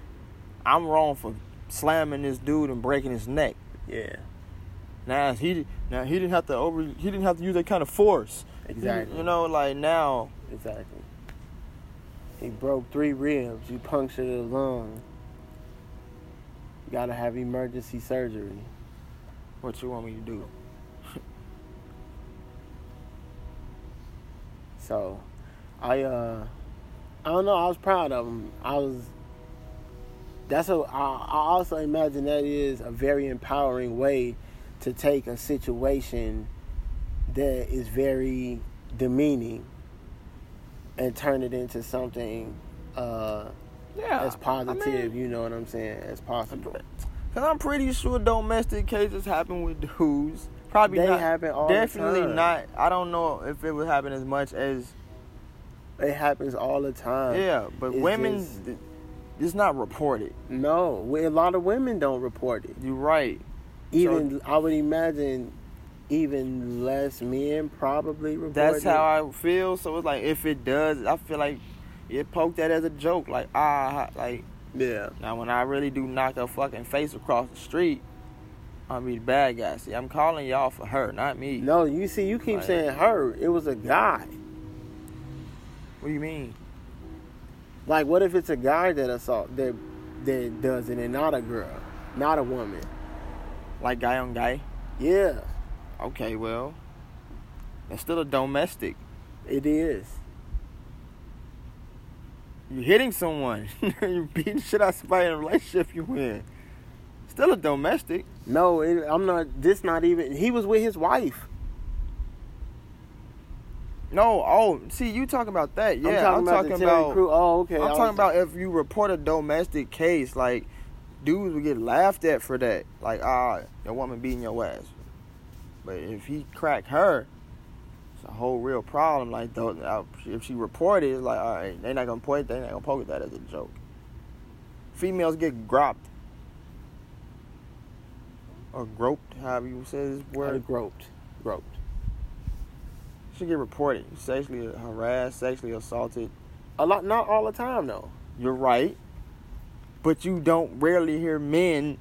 I'm wrong for slamming this dude and breaking his neck. Yeah. Now he now he didn't have to over he didn't have to use that kind of force. Exactly. You know, like now Exactly. He broke three ribs. You punctured a lung. Gotta have emergency surgery. what you want me to do? So, I uh, I don't know. I was proud of him. I was. That's a. I, I also imagine that is a very empowering way to take a situation that is very demeaning and turn it into something uh, Yeah, as positive. I mean, you know what I'm saying? As possible. Cause I'm pretty sure domestic cases happen with dudes. Probably They not. happen all the Definitely time. not. I don't know if it would happen as much as It happens all the time. yeah, but It's women, just- it's not reported. No, a lot of women don't report it. You're right. Even I would imagine even less men probably report That's it. how I feel. So it's like if it does, I feel like it poked that as a joke, like ah, like Yeah. now when I really do knock a fucking face across the street, I'll be the bad guy. See, I'm calling y'all for her, not me. No, you see, you keep Right. saying her. It was a guy. What do you mean? Like, what if it's a guy that assault that that does it and not a girl, not a woman? Like guy on guy? Yeah, Okay, well, it's still a domestic. it is. You're hitting someone. You're beating shit out of somebody in a relationship you in. Still a domestic. No, it, I'm not. This not even. He was with his wife. No, oh, see, you talking about that? Yeah, I'm talking about the about. Crew. Oh, okay. I'm talking about if you report a domestic case, like dudes would get laughed at for that. Like, ah, your woman beating your ass. But if he crack her, a whole real problem. Like, though, if she reported, like, all right, they're not gonna point, they're not gonna poke at that as a joke. Females get groped or groped, however you say this Uh, word. groped, groped. She get reported, sexually harassed, sexually assaulted. A lot, not all the time though. You're right. But you don't rarely hear men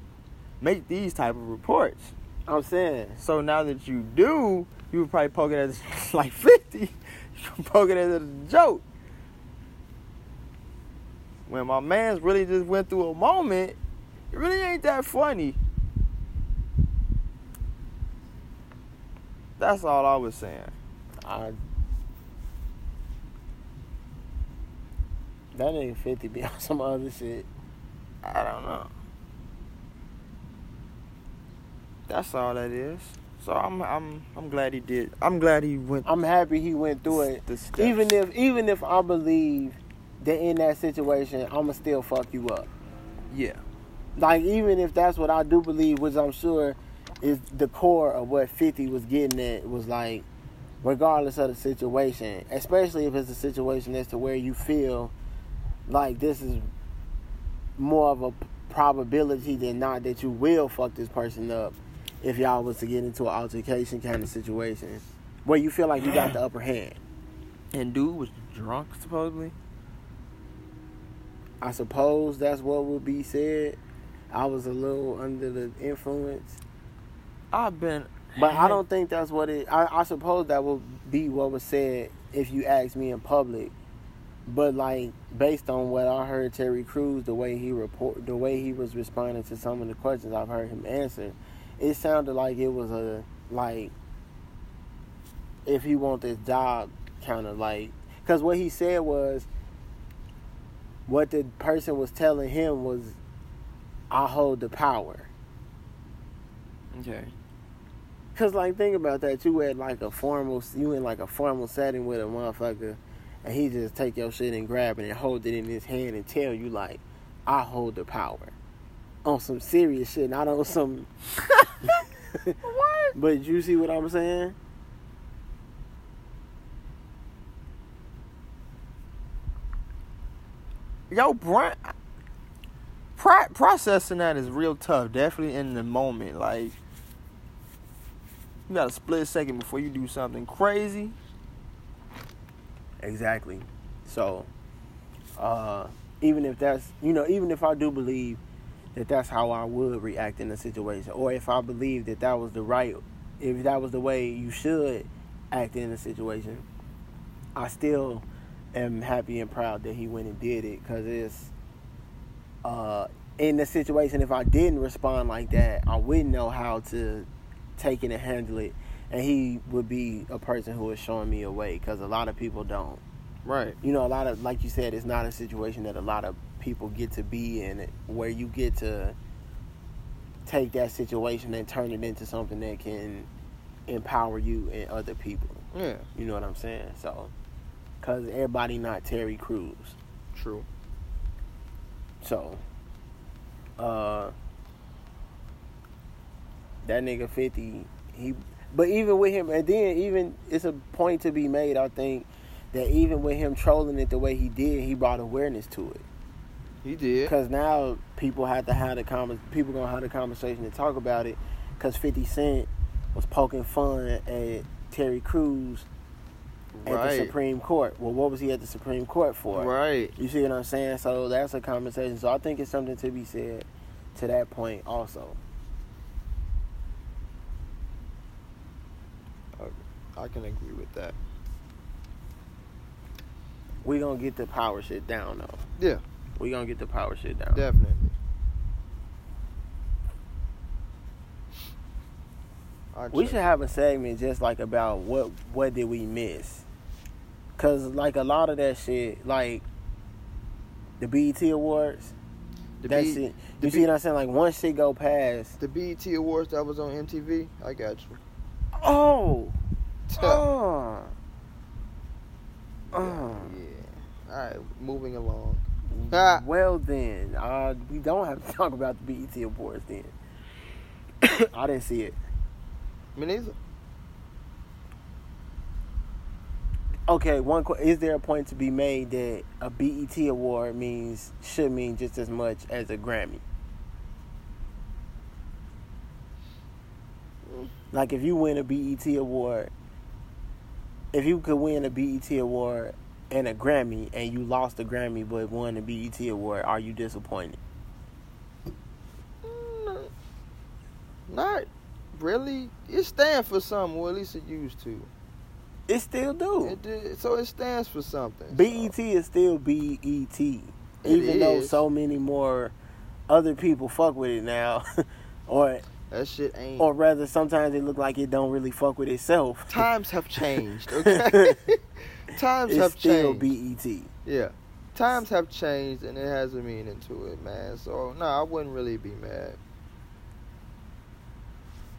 make these type of reports. I'm saying. So now that you do, you would probably poke it as like 50. You can poke it as a joke. When my man's really just went through a moment, it really ain't that funny. That's all I was saying. I, that nigga 50 be on some other shit. I don't know. That's all that is. So I'm I'm I'm glad he did. I'm glad he went. I'm happy he went through it. Even if even if I believe that in that situation I'ma still fuck you up. yeah, Like even if that's what I do believe, which I'm sure is the core of what 50 was getting at, was like regardless of the situation, especially if it's a situation as to where you feel like this is more of a probability than not that you will fuck this person up if y'all was to get into an altercation kind of situation where you feel like you got the upper hand. and dude was drunk supposedly. I suppose that's what would be said. I was a little under the influence. I've been, But I don't think that's what it. I, I suppose that would be what was said if you asked me in public. But like based on what I heard Terry Crews, the way he report, the way he was responding to some of the questions I've heard him answer, it sounded like it was a like if he want this job, kind of like because what he said was what the person was telling him was, I hold the power. Okay. Cause like think about that, you at like a formal, you in like a formal setting with a motherfucker, and he just take your shit and grab it and hold it in his hand and tell you like, I hold the power, on some serious shit, not on some. What? But you see what I'm saying? Yo, Brent. Pro- processing that is real tough. Definitely in the moment, like you got a split second before you do something crazy. Exactly. So, uh, even if that's you know, even if I do believe that that's how I would react in a situation, or if I believe that that was the right, if that was the way you should act in a situation, I still am happy and proud that he went and did it because it's uh, in the situation. If I didn't respond like that, I wouldn't know how to take it and handle it, and he would be a person who is showing me a way because a lot of people don't Right. you know, a lot of like you said, it's not a situation that a lot of people get to be in, it, where you get to take that situation and turn it into something that can empower you and other people. Yeah. You know what I'm saying? So, cause everybody not Terry Crews, True. so uh, that nigga fifty, he. But even with him, and then even it's a point to be made. I think that even with him trolling it the way he did, he brought awareness to it. He did. Because now people have to have the con- people gonna have the conversation and talk about it. Because Fifty Cent was poking fun at Terry Crews at Right. the Supreme Court. Well, what was he at the Supreme Court for? Right. You see what I'm saying? So that's a conversation. So I think it's something to be said to that point also. I can agree with that. We gonna get the power shit down though. Yeah, We gonna get the power shit down. definitely. We should have a segment just like about what what did we miss? Cause like a lot of that shit, like the BET Awards, the, that B- shit. You see B- what I'm saying? Like once shit go past, the BET Awards that was on MTV. I got you. oh, oh, oh. Yeah. All right, moving along. Ah. Well then, uh, we don't have to talk about the BET Awards then. I didn't see it. Me neither. Okay, one. qu- Is there a point to be made that a BET award means should mean just as much as a Grammy? Like if you win a BET award, if you could win a BET award and a Grammy, and you lost the Grammy but won the BET award, are you disappointed? Mm, Not really. It stands for something, or at least it used to. It still do. It did, so it stands for something. BET is still BET, even though so many more other people fuck with it now, or That shit ain't. or rather, sometimes it look like it don't really fuck with itself. Times have changed. Okay. Times it's have still changed. BET. Yeah. Times have changed, and it has a meaning to it, man. So no, I wouldn't really be mad.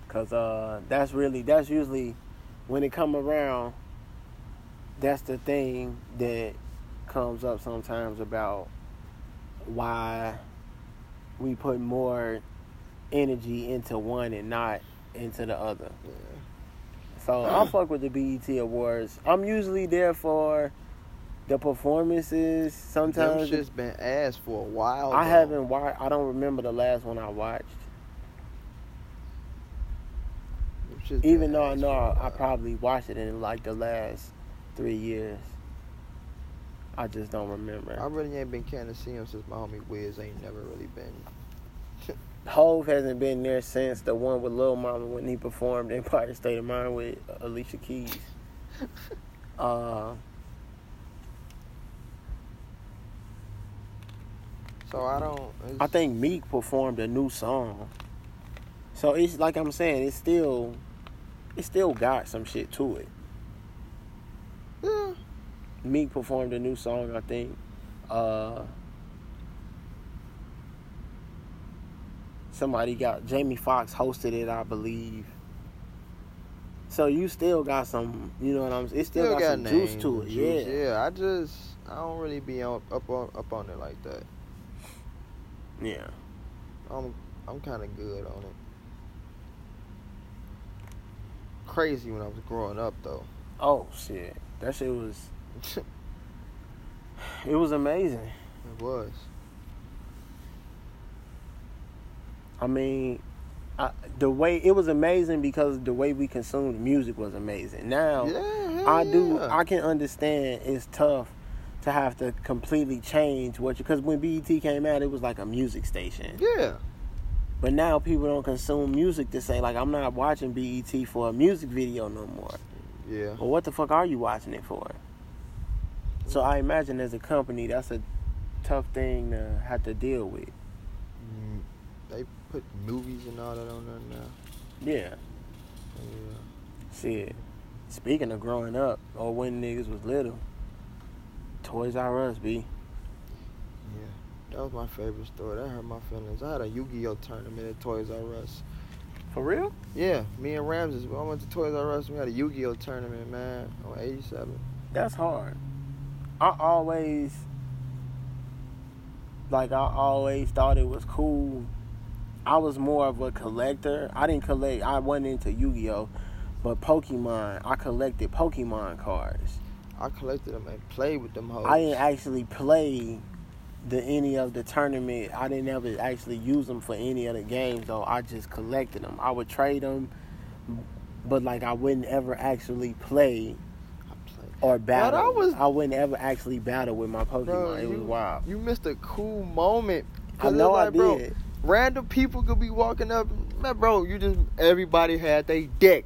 Cause uh, that's really that's usually when it come around. That's the thing that comes up sometimes about why we put more energy into one and not into the other. Yeah. So I fuck with the BET Awards. I'm usually there for the performances. Them Sometimes shit's been asked for a while. I though. haven't watched. I don't remember the last one I watched. Them Even though I know I, I, probably watched it in like the last three years. I just don't remember. I really ain't been can to see him since my homie Wiz ain't never really been. Hove hasn't been there since the one with Lil Mama when he performed Empire State of Mind with Alicia Keys. Uh, So I don't. It's, I think Meek performed a new song. So it's like I'm saying, it's still, it still got some shit to it. Yeah. Meek performed a new song, I think. Uh, somebody got Jamie Foxx hosted it, I believe. So you still got some, you know what I'm saying? It still, got, some juice to it, juice. yeah. Yeah. I just I don't really be on, up on up on it like that. Yeah. I'm I'm kind of good on it. Crazy when I was growing up though. Oh shit, that shit was, it was amazing. It was. I mean, I, the way it was amazing because the way we consumed music was amazing. Now, Yeah. I do. yeah. I can understand it's tough to have to completely change what you because when BET came out, it was like a music station. Yeah. But now people don't consume music to say like I'm not watching BET for a music video no more. Yeah. Well, what the fuck are you watching it for? So I imagine as a company, that's a tough thing to have to deal with. They put movies and all that on there now. Yeah. Yeah. Shit. Speaking of growing up, or when niggas was little, Toys R Us, B. Yeah. That was my favorite store. That hurt my feelings. I had a Yu-Gi-Oh tournament at Toys R Us. For real? Yeah, me and Ramses. I went to Toys R Us. We had a Yu-Gi-Oh tournament, man, on 87. That's hard. I always, like, I always thought it was cool. I was more of a collector. I didn't collect, I wasn't into Yu Gi Oh! But Pokemon, I collected Pokemon cards. I collected them and played with them hoes. I didn't actually play the any of the tournament. I didn't ever actually use them for any of the games though. I just collected them. I would trade them, but like I wouldn't ever actually play or battle. that was- I wouldn't ever actually battle with my Pokemon. Bro, it was you- wild. You missed a cool moment. I know it's I like, bro, did. Random people could be walking up, man, bro. You just everybody had they deck.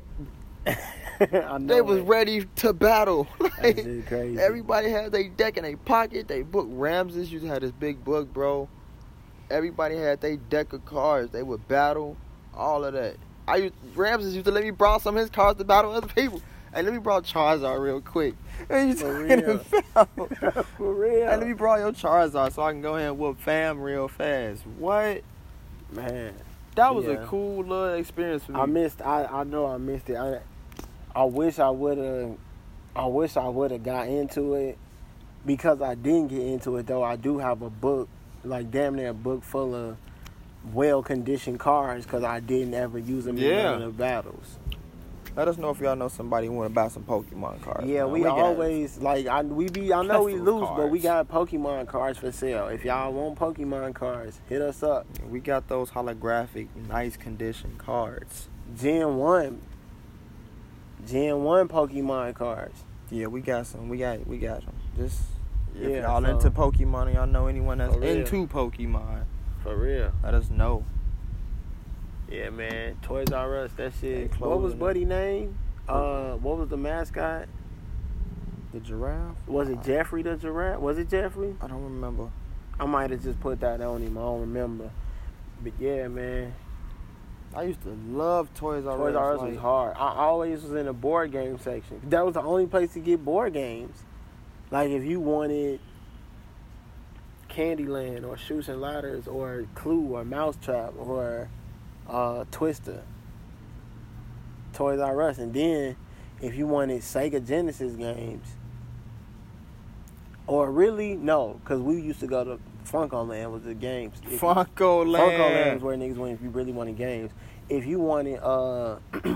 They was it. ready to battle. Like, everybody had their deck in their pocket. They book Ramses used to have this big book, bro. Everybody had their deck of cards. They would battle, all of that. I used, Ramses used to let me borrow some of his cards to battle other people. Hey, let me borrow Charizard real quick. And you For talking real. about- For real. Hey, let me borrow your Charizard so I can go ahead and whoop fam real fast. What? Man, That was a cool little experience for me. I missed. I I know I missed it. I I wish I would have. I wish I would have got into it because I didn't get into it though. I do have a book, like damn near a book full of well conditioned cards because I didn't ever use them in Yeah. of the battles. Let us know if y'all know somebody who want to buy some Pokemon cards. Yeah, man. we, got- always like I we be I know we lose, of but we got Pokemon cards for sale. If y'all want Pokemon cards, hit us up. we got those holographic, nice condition cards. Gen one, Gen one Pokemon cards. Yeah, we got some. We got we got them. Just if Yeah, y'all so- into Pokemon y'all know anyone that's into Pokemon, For real. let us know. Yeah, man. Toys R Us, that shit. What was Buddy name? Uh, what was the mascot? The giraffe? Was it Geoffrey the giraffe? Was it Geoffrey? I don't remember. I might have just put that on him. I don't remember. But yeah, man. I used to love Toys R Us. Toys R Us like- was hard. I always was in the board game section. That was the only place to get board games. Like if you wanted Candyland or Chutes and Ladders or Clue or Mousetrap or uh, Twister. Toys R Us. And then if you wanted Sega Genesis games, or really, no, because we used to go to FuncoLand was the games. If- FuncoLand. Funko Land. Is where niggas went if you really wanted games. If you wanted, uh,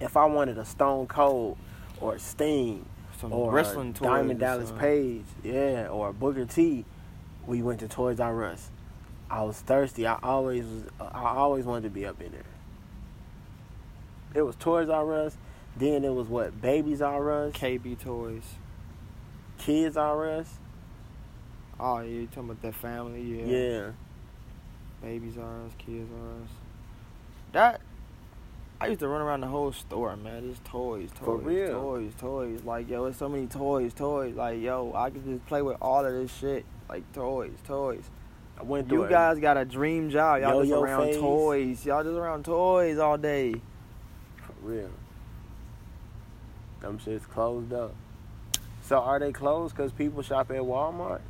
if I wanted a Stone Cold or Sting Some or wrestling toys. Diamond Dallas something. Page, yeah, or Booker T, we went to Toys R Us. I was thirsty. I always was. I always wanted to be up in there. It was Toys R Us. Then it was what Babies R Us, KB Toys. Kids R Us. Oh, you talking about that family? Yeah. Yeah. Babies are us, kids are us. That I used to run around the whole store, man. Just toys, toys, For real? toys, toys. Like yo, it's so many toys, toys. Like yo, I could just play with all of this shit. Like toys, toys. I went through You it. guys got a dream job. Y'all just Yo-yo around phase. toys. Y'all just around toys all day. For real. Them shit's closed up. So are they closed because people shop at Walmart?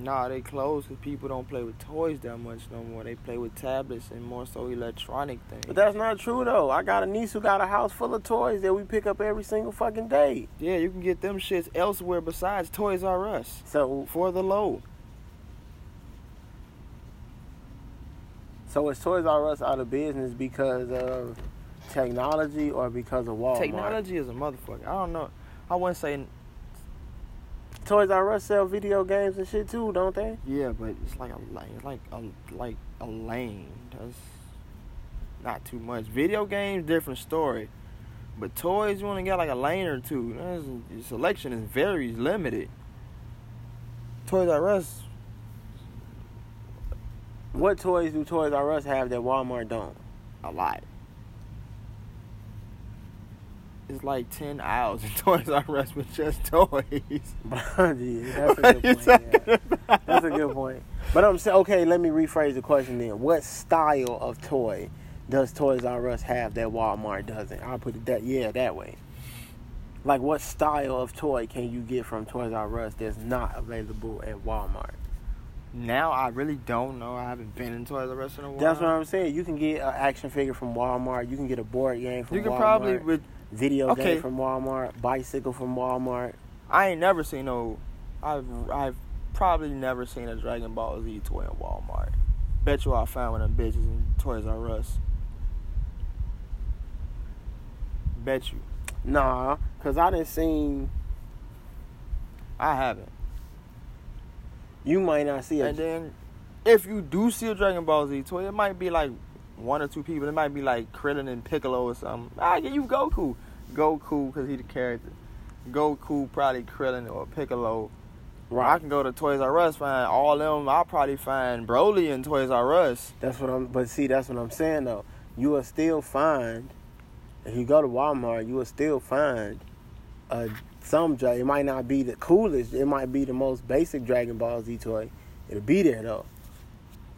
Nah, they closed because people don't play with toys that much no more. They play with tablets and more so electronic things. But that's not true though. I got a niece who got a house full of toys that we pick up every single fucking day. yeah, you can get them shits elsewhere besides Toys R Us So for the low. So is Toys R Us out of business because of technology or because of Walmart? Technology is a motherfucker. I don't know. I wouldn't say Toys R Us sell video games and shit too, don't they? yeah, but it's like a lane. It's like a like a lane. That's not too much. Video games, different story. But toys, you only got like a lane or two. That's, your selection is very limited. Toys R Us, What toys do Toys R Us have that Walmart don't? a lot. It's like ten aisles in Toys R Us with just toys. yeah, that's a good point. yeah. That's a good point. But I'm saying, okay, let me rephrase the question then. What style of toy does Toys R Us have that Walmart doesn't? I'll put it that, yeah, that way. Like, what style of toy can you get from Toys R Us that's not available at Walmart? Now I really don't know. I haven't been into Toys R Us in a while. That's what I'm saying. You can get an action figure from Walmart. You can get a board game from Walmart. You can Walmart. probably with video Okay. game from Walmart. Bicycle from Walmart. I ain't never seen no. I've I've probably never seen a Dragon Ball Z toy in Walmart. Bet you I found one of them bitches in Toys R Us. Bet you. Nah, cause I didn't seen. I haven't. You might not see it. And then, if you do see a Dragon Ball Z toy, it might be like one or two people. It might be like Krillin and Piccolo or something. I get you Goku. Goku because he the character. Goku, probably Krillin or Piccolo. I can go to Toys R Us, find all them. I'll probably find Broly in Toys R Us. That's what I'm. But see, that's what I'm saying though. You will still find if you go to Walmart, you will still find uh, some It might not be the coolest. It might be the most basic Dragon Ball Z toy. It'll be there though.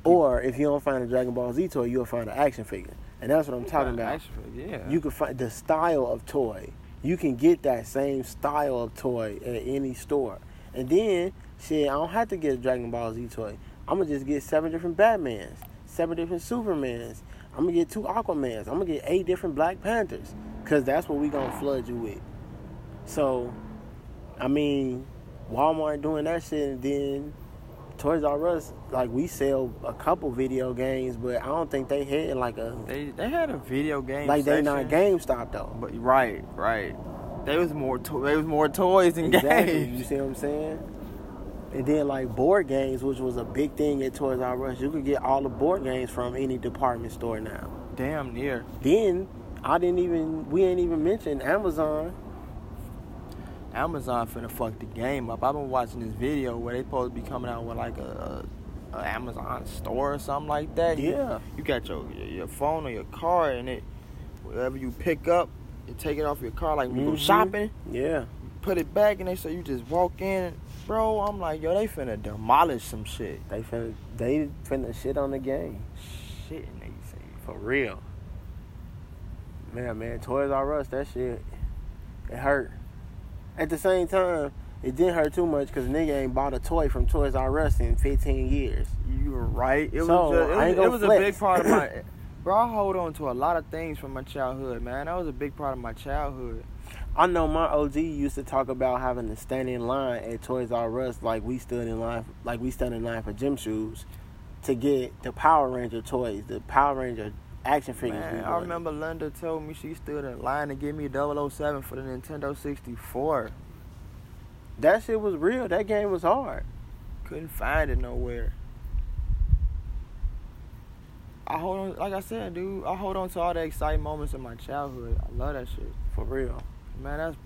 Or if you don't find a Dragon Ball Z toy, you'll find an action figure, and that's what I'm talking about. Action figure, yeah. You can find the style of toy. You can get that same style of toy at any store. And then, shit, I don't have to get a Dragon Ball Z toy. I'm gonna just get seven different Batmans, seven different Supermans. I'm gonna get two Aquamans. I'm gonna get eight different Black Panthers, cause that's what we gonna flood you with. So, I mean, Walmart doing that shit, and then Toys R Us, like we sell a couple video games, but I don't think they had like a they they had a video game. like they not GameStop though. But right, right. They was more to- they was more toys than Exactly. You see what I'm saying? And then like board games, which was a big thing at Toys R Us, you could get all the board games from any department store now. Damn near. Then I didn't even we ain't even mention Amazon. Amazon finna fuck the game up. I've been watching this video where they supposed to be coming out with like a, a, a Amazon store or something like that. Yeah. You, got your, your phone or your car and it whatever you pick up, you take it off your car like when you go mm-hmm. shopping, Yeah. put it back and they say you just walk in. Bro, I'm like, yo, they finna demolish some shit. They finna they finna shit on the game. Shit, nigga say. For real. Man, man, Toys R Us, that shit, it hurt. At the same time, it didn't hurt too much because nigga ain't bought a toy from Toys R Us in 15 years. You were right. It So, was just, it was, it was a big part of my bro. I hold on to a lot of things from my childhood, man. That was a big part of my childhood. I know my OG used to talk about having to stand in line at Toys R Us like we stood in line, like we stood in line for gym shoes, to get the Power Ranger toys, the Power Ranger action figures. Man, I remember Linda told me she stood in line to give me 007 for the Nintendo 64. that shit was real. That game was hard. Couldn't find it nowhere. I hold on, like I said, dude. I hold on to all the exciting moments of my childhood. I love that shit. For real. Man, that's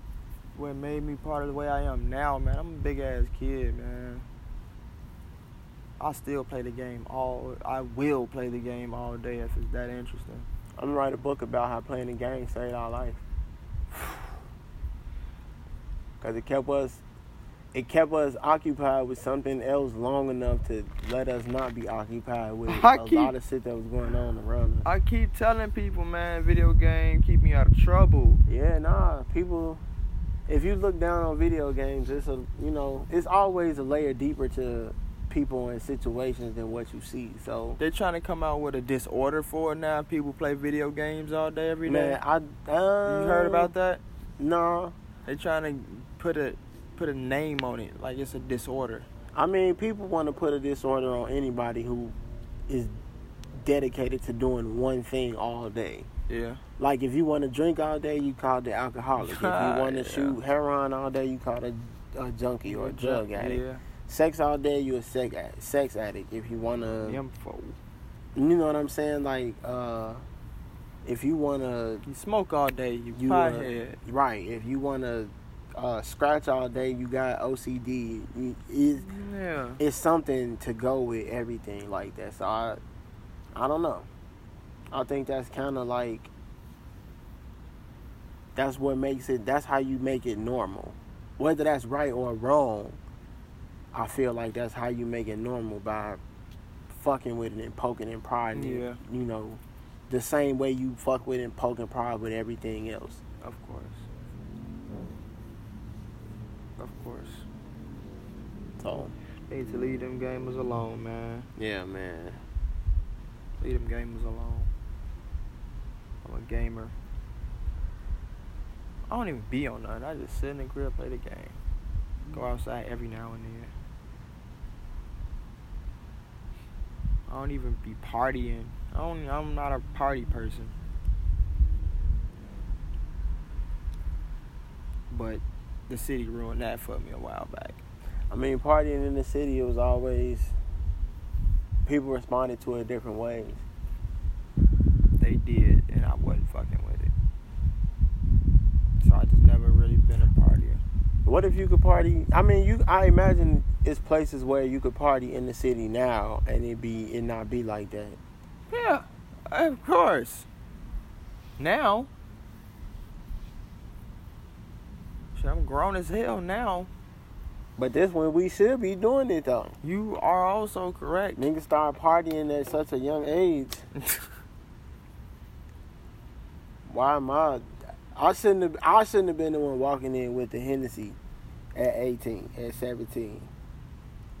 what made me part of the way I am now, man. I'm a big ass kid, man. I still play the game all. I will play the game all day if it's that interesting. I'm gonna write a book about how playing the game saved our life. Cause it kept us, it kept us occupied with something else long enough to let us not be occupied with I a keep- lot of shit that was going on around us. I keep telling people, man, video game keep me out of trouble. Yeah, nah, people. If you look down on video games, it's a you know, it's always a layer deeper to people in situations than what you see. So, They're trying to come out with a disorder for it now. People play video games all day, every day. man, I uh, you heard about that? No, They're trying to put a put a name on it, like it's a disorder. I mean, people want to put a disorder on anybody who is dedicated to doing one thing all day. Yeah. Like if you want to drink all day, you call it alcoholic. If you want to Yeah. shoot heroin all day, you call it a junkie or a drug addict. Yeah. Sex all day, you a sex addict. Sex addict. If you want to, Them folk. you know what I'm saying? Like, uh, if you want to, You smoke all day, you, You, uh, right? If you want to uh, scratch all day, you got OCD. You- It's, yeah. it's something to go with everything like that. So I, I don't know. I think that's kind of like that's what makes it. That's how you make it normal. Whether that's right or wrong, I feel like that's how you make it normal by fucking with it and poking and prodding it. You know, the same way you fuck with and poke and prod with everything else. Of course. Of course. So Need to leave them gamers alone, man. yeah, man. Leave them gamers alone. I'm a gamer. I don't even be on nothing. I just sit in the crib, play the game. Go outside every now and then. I don't even be partying. I don't. I'm not a party person. But the city ruined that for me a while back. I mean, partying in the city, it was always people responded to it different ways. They did, and I wasn't fucking with it. So I just never really been a partier. What if you could party? I mean, you. I imagine it's places where you could party in the city now, and it be it not be like that. Yeah, of course. Now, shit, I'm grown as hell now. But this when we should be doing it though. You are also correct. Niggas start partying at such a young age. Why am I? I shouldn't have. I shouldn't have been the one walking in with the Hennessy at 18, at 17.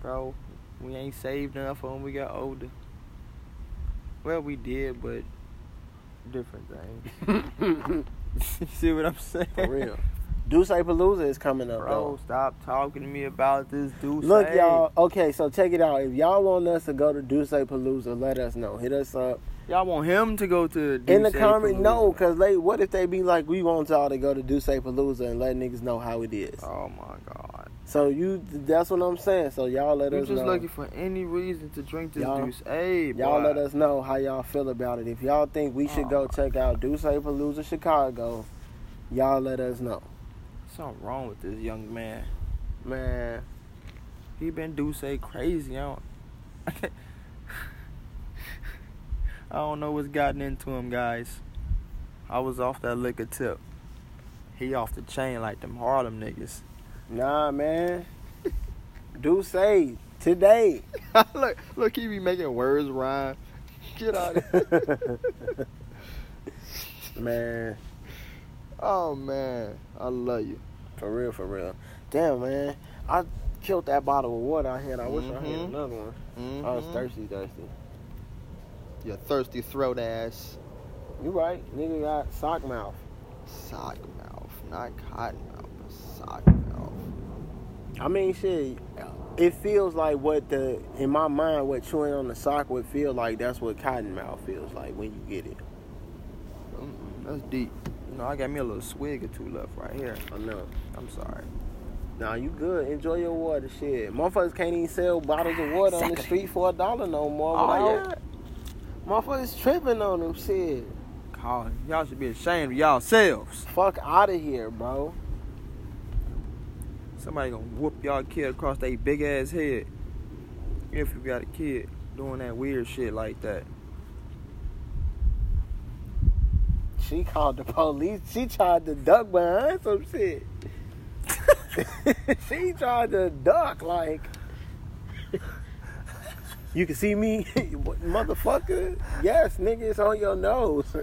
Bro, we ain't saved enough for when we got older. Well, we did, but different thing. See what I'm saying? For real. Duce Palooza is coming up, Bro, though. stop talking to me about this dude. Look, y'all. Okay, so check it out. If y'all want us to go to Duce Palooza, let us know. Hit us up Y'all want him to go to in the comment. No, cause they. What if they be like, we want y'all to go to Duce Palooza and let niggas know how it is. Oh my god. So you, that's what I'm saying. So y'all let You us just know. looking for any reason to drink this Y'all- Deuce. Hey, Y'all let us know how y'all feel about it. If y'all think we should go oh. check out Duce Palooza Chicago, y'all let us know. Something wrong with this young man. Man, He been Deuce crazy. I don't. I don't know what's gotten into him, guys. I was off that liquor tip. He off the chain like them Harlem niggas. Nah, man. Do say today. look, look, he be making words rhyme. Get out of here. man, oh man, I love you. for real, for real. Damn, man. I killed that bottle of water I had. I wish I had Mhm. another one. Mm-hmm. I was thirsty, thirsty. Your thirsty throat ass. You right. Nigga got sock mouth. Sock mouth, not cotton mouth, but sock mouth. I mean, shit. It feels like what the in my mind, what chewing on the sock would feel like. That's what cotton mouth feels like when you get it. Mm-mm, that's deep. You know, I got me a little swig or two left right here. I know. I'm sorry. Nah, you good. Enjoy your water, shit. Motherfuckers can't even sell bottles of water on the street for a dollar no more. Oh yeah. Motherfuckers tripping on them shit. Call y'all should be ashamed of y'all selves. Fuck out of here, bro. Somebody gonna whoop y'all kid across their big ass head. If you got a kid doing that weird shit like that. She called the police. She tried to duck behind some shit. she tried to duck like. You can see me, motherfucker. Yes, nigga, it's on your nose.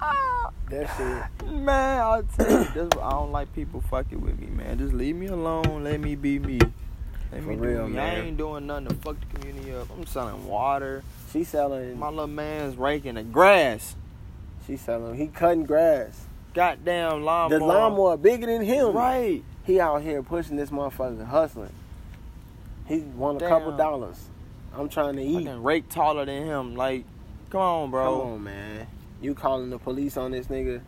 Ah. That shit. Man, I'll tell you, this, I don't like people fucking with me, man. Just leave me alone. Let me be me. Let me For do real, me. I ain't doing nothing to fuck the community up. I'm selling water. She selling. My little man's raking the grass. She selling. He cutting grass. Goddamn lawnmower. The lawnmower bigger than him. Right. He out here pushing this motherfucker hustling. He won a couple dollars. I'm trying to eat. Fucking rake taller than him. Like, come on, bro. Come on, man. You calling the police on this nigga?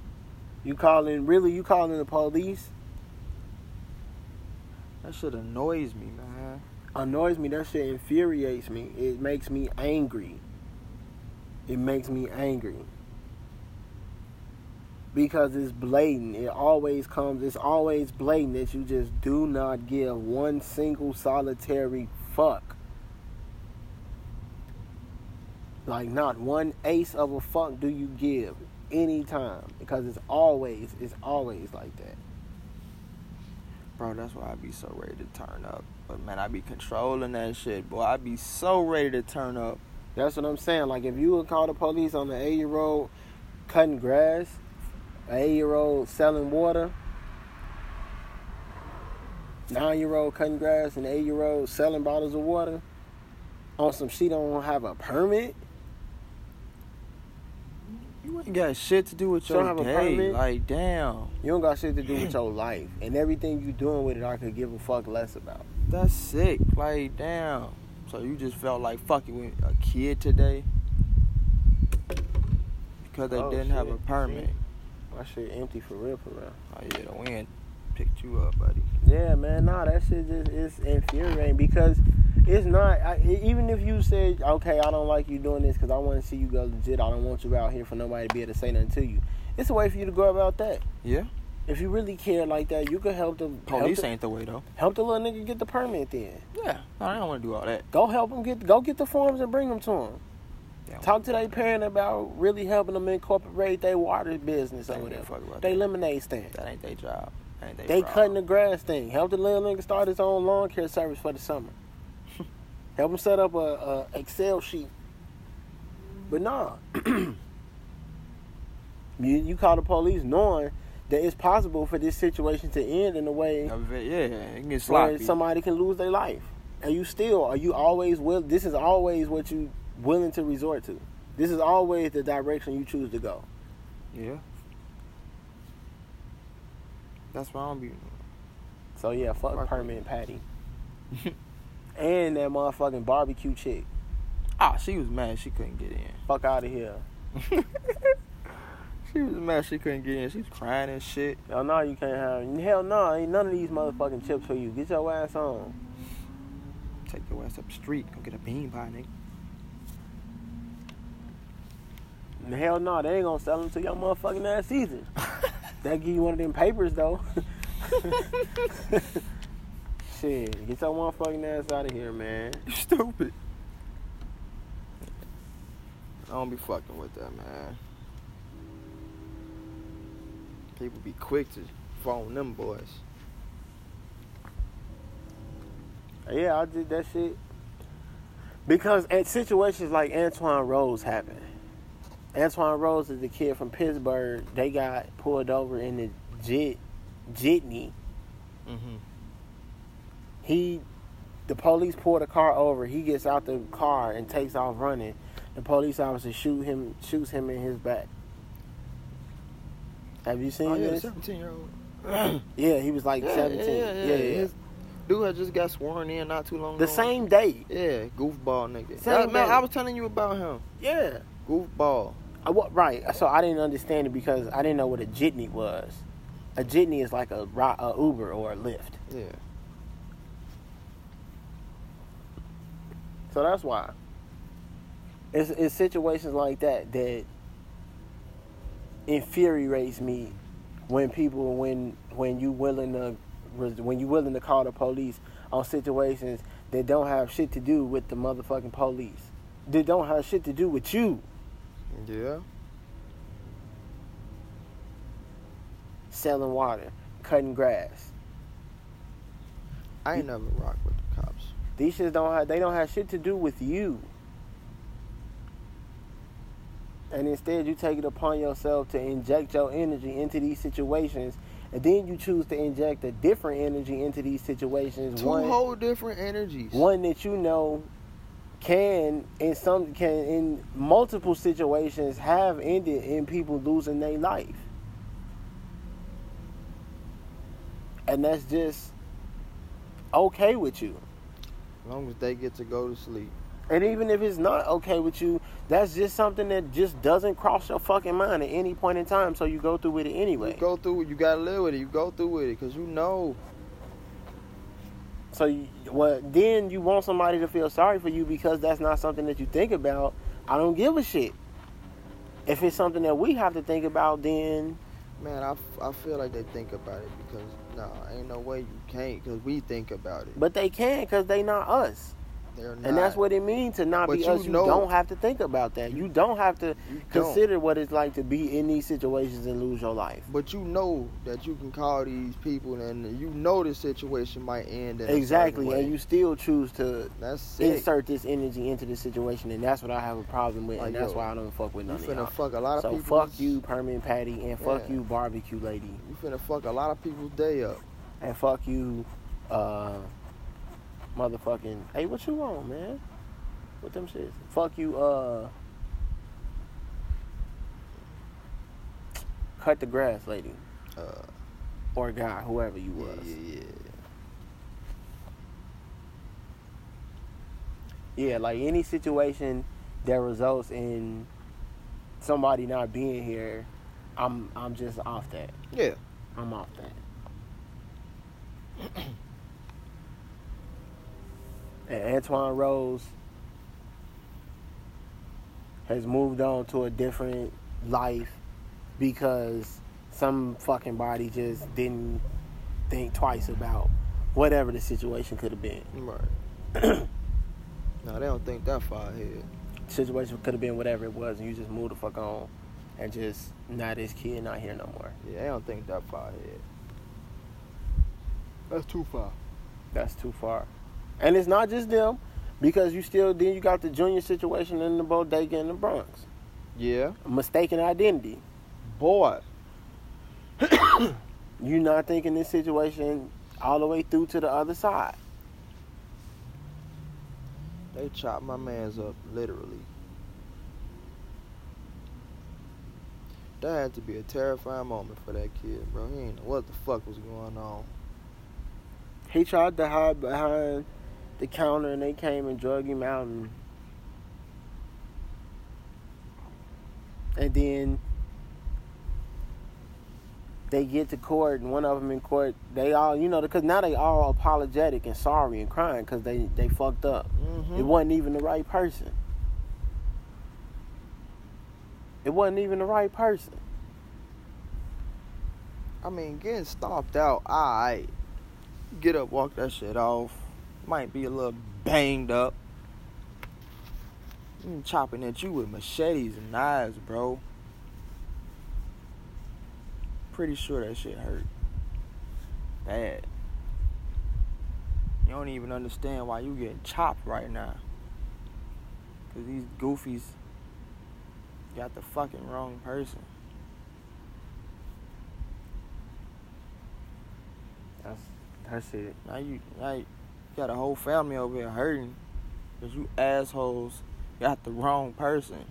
You calling really? You calling the police? That shit annoys me, man. Annoys me. That shit infuriates me. It makes me angry. It makes me angry. Because it's blatant. It always comes. It's always blatant that you just do not give one single solitary fuck. Like not one ace of a fuck do you give anytime because it's always it's always like that. Bro, that's why I be so ready to turn up. But man, I be controlling that shit, boy. I be so ready to turn up. That's what I'm saying. Like if you would call the police on an eight year old cutting grass, an eight year old selling water, nine year old cutting grass, and eight year old selling bottles of water on some she don't have a permit. You ain't got shit to do with your have a day. Like, damn. You don't got shit to do with your life. And everything you doing with it I could give a fuck less about. That's sick. Like, damn. So you just felt like fucking with a kid today? Because they Oh, didn't have a shit. permit. My shit empty for real for real. Oh yeah, the wind picked you up, buddy. Yeah, man, nah, that shit just is infuriating because it's not. I, even if you said, okay, I don't like you doing this because I want to see you go legit. I don't want you out here for nobody to be able to say nothing to you. It's a way for you to go about that. Yeah. If you really care like that, you could help the help Police the, ain't the way though. help the little nigga get the permit. Then Yeah, no, I don't want to do all that. go help him get go get the forms and bring them to him. Talk to their parent about really helping them incorporate their water business or whatever. They lemonade stand. That ain't their job. Ain't they They cutting the grass thing. Help the little nigga start his own lawn care service for the summer. Help him set up a, a Excel sheet. But nah, you you call the police knowing that it's possible for this situation to end in a way Yeah, it can get where sloppy. somebody can lose their life. And you still are you always will? This is always what you willing to resort to. This is always the direction you choose to go. Yeah. That's why I don't be. So yeah, fuck Fuck it. permit patty. and that motherfucking barbecue chick. Ah, she was mad she couldn't get in. Fuck out of here. she was mad she couldn't get in. She was crying and shit. Hell no, you can't have. Hell no, ain't none of these motherfucking chips for you. Get your ass on. Take your ass up the street. Go get a bean pie, nigga. And Hell no, they ain't gonna sell them to your motherfucking ass either. They give you one of them papers though. Shit, get your motherfucking ass out of here, man. You stupid. I don't be fucking with that, man. People be quick to phone them boys. Yeah, I did that shit. Because at situations like Antwon Rose happened. Antwon Rose is the kid from Pittsburgh. They got pulled over in the jit jitney. Mm-hmm. He the police pull the car over. He gets out the car and takes off running. The police officer shoot him shoots him in his back. Have you seen Oh, yeah, the this? 17 year old. Yeah, he was like yeah, 17. Yeah, yeah, yeah. dude had just got sworn in not too long The ago. same day. Yeah, goofball nigga. Same That- man. I was telling you about him. Yeah. Goofball. I, wa- right. So I didn't understand it because I didn't know what a jitney was. A jitney is like a, a Uber or a Lyft. Yeah. So that's why. It's, it's situations like that that infuriates me when people when when you willing to when you willing to call the police on situations that don't have shit to do with the motherfucking police. That don't have shit to do with you. Yeah. Selling water, cutting grass. I ain't never rock with the cops. These shits don't have they don't have shit to do with you. And instead you take it upon yourself to inject your energy into these situations and then you choose to inject a different energy into these situations. Two one whole different energies. one that you know can in some can in multiple situations have ended in people losing their life. And that's just okay with you. As long as they get to go to sleep. And even if it's not okay with you, that's just something that just doesn't cross your fucking mind at any point in time. So you go through with it anyway. You go through it. You gotta live with it. You go through with it because you know. So you, well, then you want somebody to feel sorry for you because that's not something that you think about. I don't give a shit. If it's something that we have to think about, then Man, I, f- I feel like they think about it because no, ain't no way you can't because we think about it. but they can because they not us. They're not. And that's what it means to not But be you us. You know- don't have to think about that. You don't have to You don't. consider what it's like to be in these situations and lose your life. But you know that you can call these people and you know the situation might end. Exactly, and you still choose to That's insert this energy into the situation, and that's what I have a problem with, Like, and that's yo, why I don't fuck with You none of finna y'all. fuck a lot of So people. fuck you, permanent patty, and fuck Yeah. you, barbecue lady, You finna fuck a lot of people's day up. and fuck you, uh, motherfucking. Hey, what you want, man? What them shits? Fuck you, uh. Cut the grass, lady, Uh, or guy, whoever you was. yeah, yeah, yeah. Yeah, like any situation that results in somebody not being here, I'm I'm just off that. Yeah. I'm off that. and Antwon Rose has moved on to a different life because some fucking body just didn't think twice about whatever the situation could have been. Right. no, they don't think that far ahead. Situation could have been whatever it was, and you just moved the fuck on, and just now this kid not here no more. Yeah, they don't think that far ahead. That's too far. That's too far. And it's not just them, because you still then you got the junior situation in the bodega in the Bronx. Yeah. Mistaken identity. Boy. You not thinking this situation all the way through to the other side. They chopped my man's up, literally. That had to be a terrifying moment for that kid, bro. He didn't know what the fuck was going on. He tried to hide behind the counter and they came and drug him out and and then they get to court and one of them in court they all you know because now they all apologetic and sorry and crying because they they fucked up Mm-hmm. it wasn't even the right person it wasn't even the right person I mean, getting stomped out, alright. Get up, walk that shit off. Might be a little banged up. I'm chopping at you with machetes and knives, bro. Pretty sure that shit hurt. Bad. You don't even understand why you getting chopped right now. Cause these goofies got the fucking wrong person. that's that's it Now you, now you got a whole family over here hurting because you assholes got the wrong person.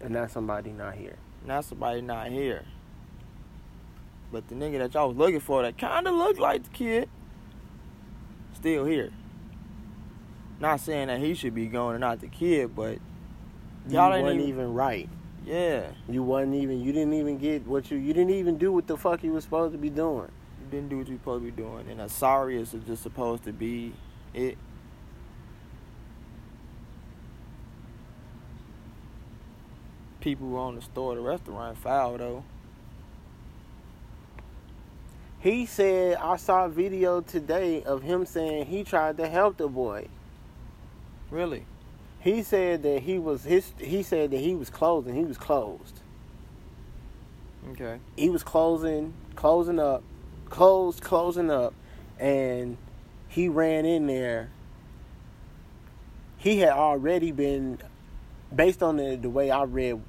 and now somebody not here Now somebody not here. But the nigga that y'all was looking for that kind of looked like the kid, still here. Not saying that he should be going and not the kid, but Y'all you wasn't even- even right yeah, You wasn't even. You didn't even get what you. You didn't even do what the fuck you was supposed to be doing. Didn't do what you supposed to be doing. And a sorry is just supposed to be it. People who own the store, the restaurant, foul though. He said I saw a video today of him saying he tried to help the boy. Really? He said that he was his. He said that he was closing. He was closed. Okay. He was closing, closing up, closed, closing up, and he ran in there. He had already been, based on the the way I read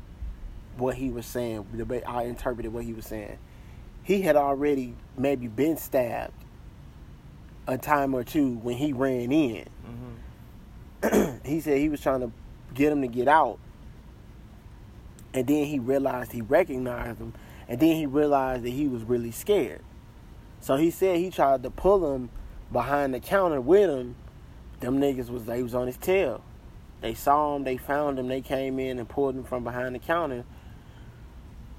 what he was saying, the way I interpreted what he was saying. He had already maybe been stabbed a time or two when he ran in. Mm-hmm. he said he was trying to get him to get out. And then he realized he recognized him. And then he realized that he was really scared. So he said he tried to pull him behind the counter with him. Them niggas was they was on his tail. They saw him, they found him, they came in and pulled him from behind the counter.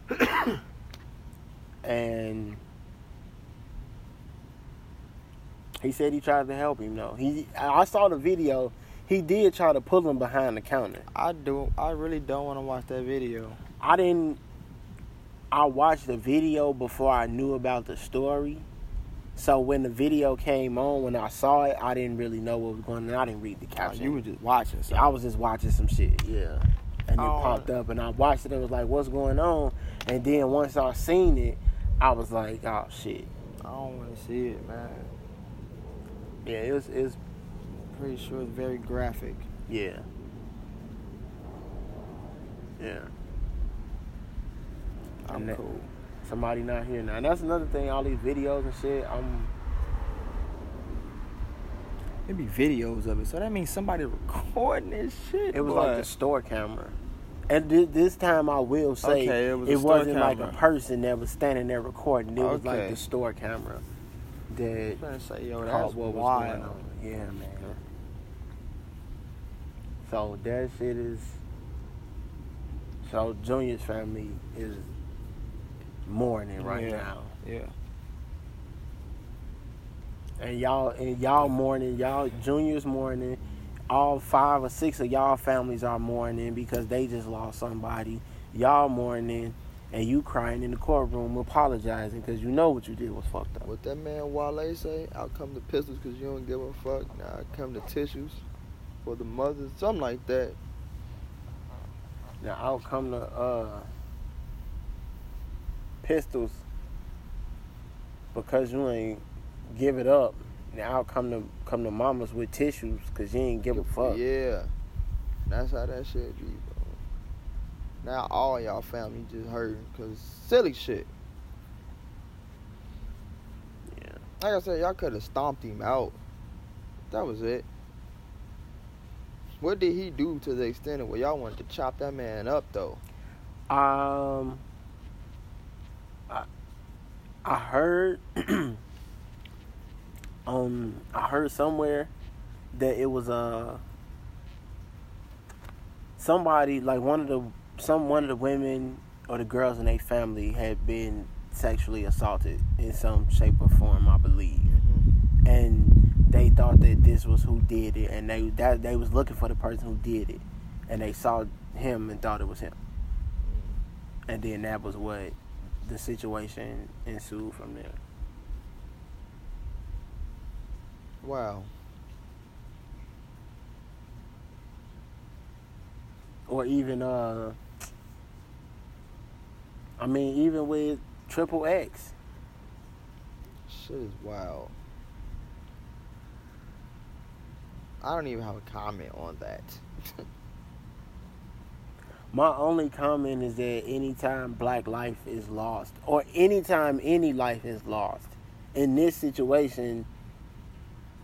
and he said he tried to help him though. He I saw the video. He did try to pull him behind the counter. I do. I really don't want to watch that video. I didn't. I watched the video before I knew about the story. So when the video came on, when I saw it, I didn't really know what was going on. I didn't read the Uh, caption. you were just watching. So I was just watching some shit, yeah. And it Oh. popped up, and I watched it and was like, "What's going on?" And then once I seen it, I was like, "Oh shit!" I don't want to see it, man. Yeah, it was, it Pretty sure it's very graphic. yeah, yeah. I'm And cool. Somebody not here now. And that's another thing. All these videos and shit. I'm It be videos of it, so that means somebody recording this shit. It was boy. like the store camera. And thi- this time I will say Okay, it it, was store wasn't like a person that was standing there recording. It was like the store camera that say, yo, that's what was wild. going on. Yeah, man. So that shit is. So Junior's family is mourning right Yeah. now, Yeah. and y'all and y'all mourning. Y'all Junior's mourning. All five or six of y'all families are mourning because they just lost somebody. Y'all mourning, and you crying in the courtroom apologizing because you know what you did was fucked up. What that man Wale say, I'll come to pistols because you don't give a fuck. Now out come to tissues for the mothers. Something like that. Now I'll come to uh, pistols because you ain't give it up. Now come to come to mamas with tissues because you ain't give a fuck. Yeah. That's how that shit be, bro. Now all y'all family just hurting because silly shit. Yeah. Like I said, y'all could have stomped him out. That was it. What did he do to the extent of where y'all wanted to chop that man up though? Um, I heard, um, I heard somewhere that it was uh somebody like one of the some one of the women or the girls in their family had been sexually assaulted in some shape or form, I believe, and they thought that this was who did it, and they that they was looking for the person who did it, and they saw him and thought it was him. And then that was what the situation ensued from there. Wow. Or even uh I mean even with triple X. Shit is wild. I don't even have a comment on that. My only comment is that anytime black life is lost, or anytime any life is lost, in this situation,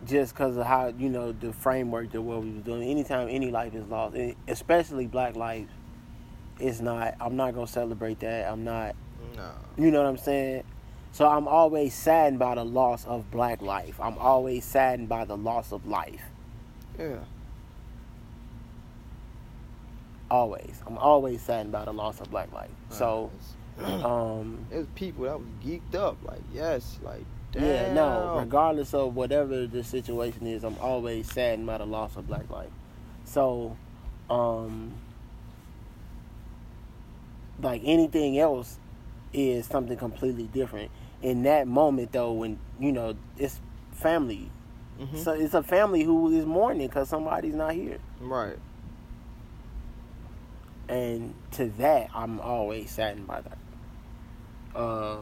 just because of how you know the framework that what we was doing, anytime any life is lost, especially black life, it's not. I'm not gonna celebrate that. I'm not. no. You know what I'm saying? So I'm always saddened by the loss of black life. I'm always saddened by the loss of life. Yeah. Always. I'm always saddened by the loss of black life. So, um, There's people that was geeked up. Like, yes, like, damn. yeah, no, regardless of whatever the situation is, I'm always saddened by the loss of black life. So, um, like anything else is something completely different. In that moment, though, when, you know, it's family. Mhm. So it's a family who is mourning because somebody's not here. Right. And to that I'm always saddened by that. Uh,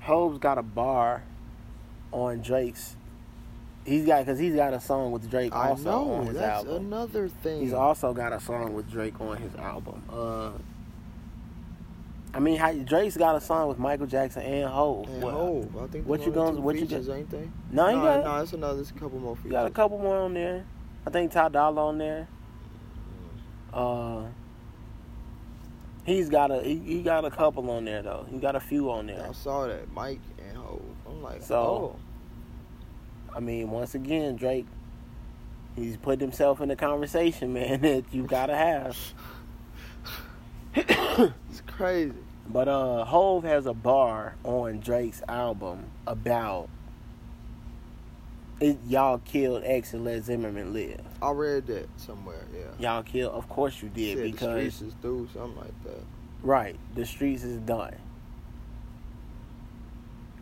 Hov's got a bar on Drake's. He's got because he's got a song with Drake also know. on his That's album. another thing. He's also got a song with Drake on his album. Uh, I mean, how, Drake's got a song with Michael Jackson and Hov. and What- Hov. I think what you gonna- what you features, got- ain't they? No, no, got no, it's another. There's a couple more features. You got a couple more on there. I think Ty Dolla on there. Uh, he's got a he, he got a couple on there though. He got a few on there. I saw that Mike and Hov. I'm like, So- oh, I mean, once again, Drake, he's put himself in the conversation, man, that you gotta have. it's crazy. But uh, Hov has a bar on Drake's album about it, y'all killed X and let Zimmerman live. I read that somewhere. Yeah. Y'all killed, of course you did, Said the because streets is through, something like that. Right. The streets is done.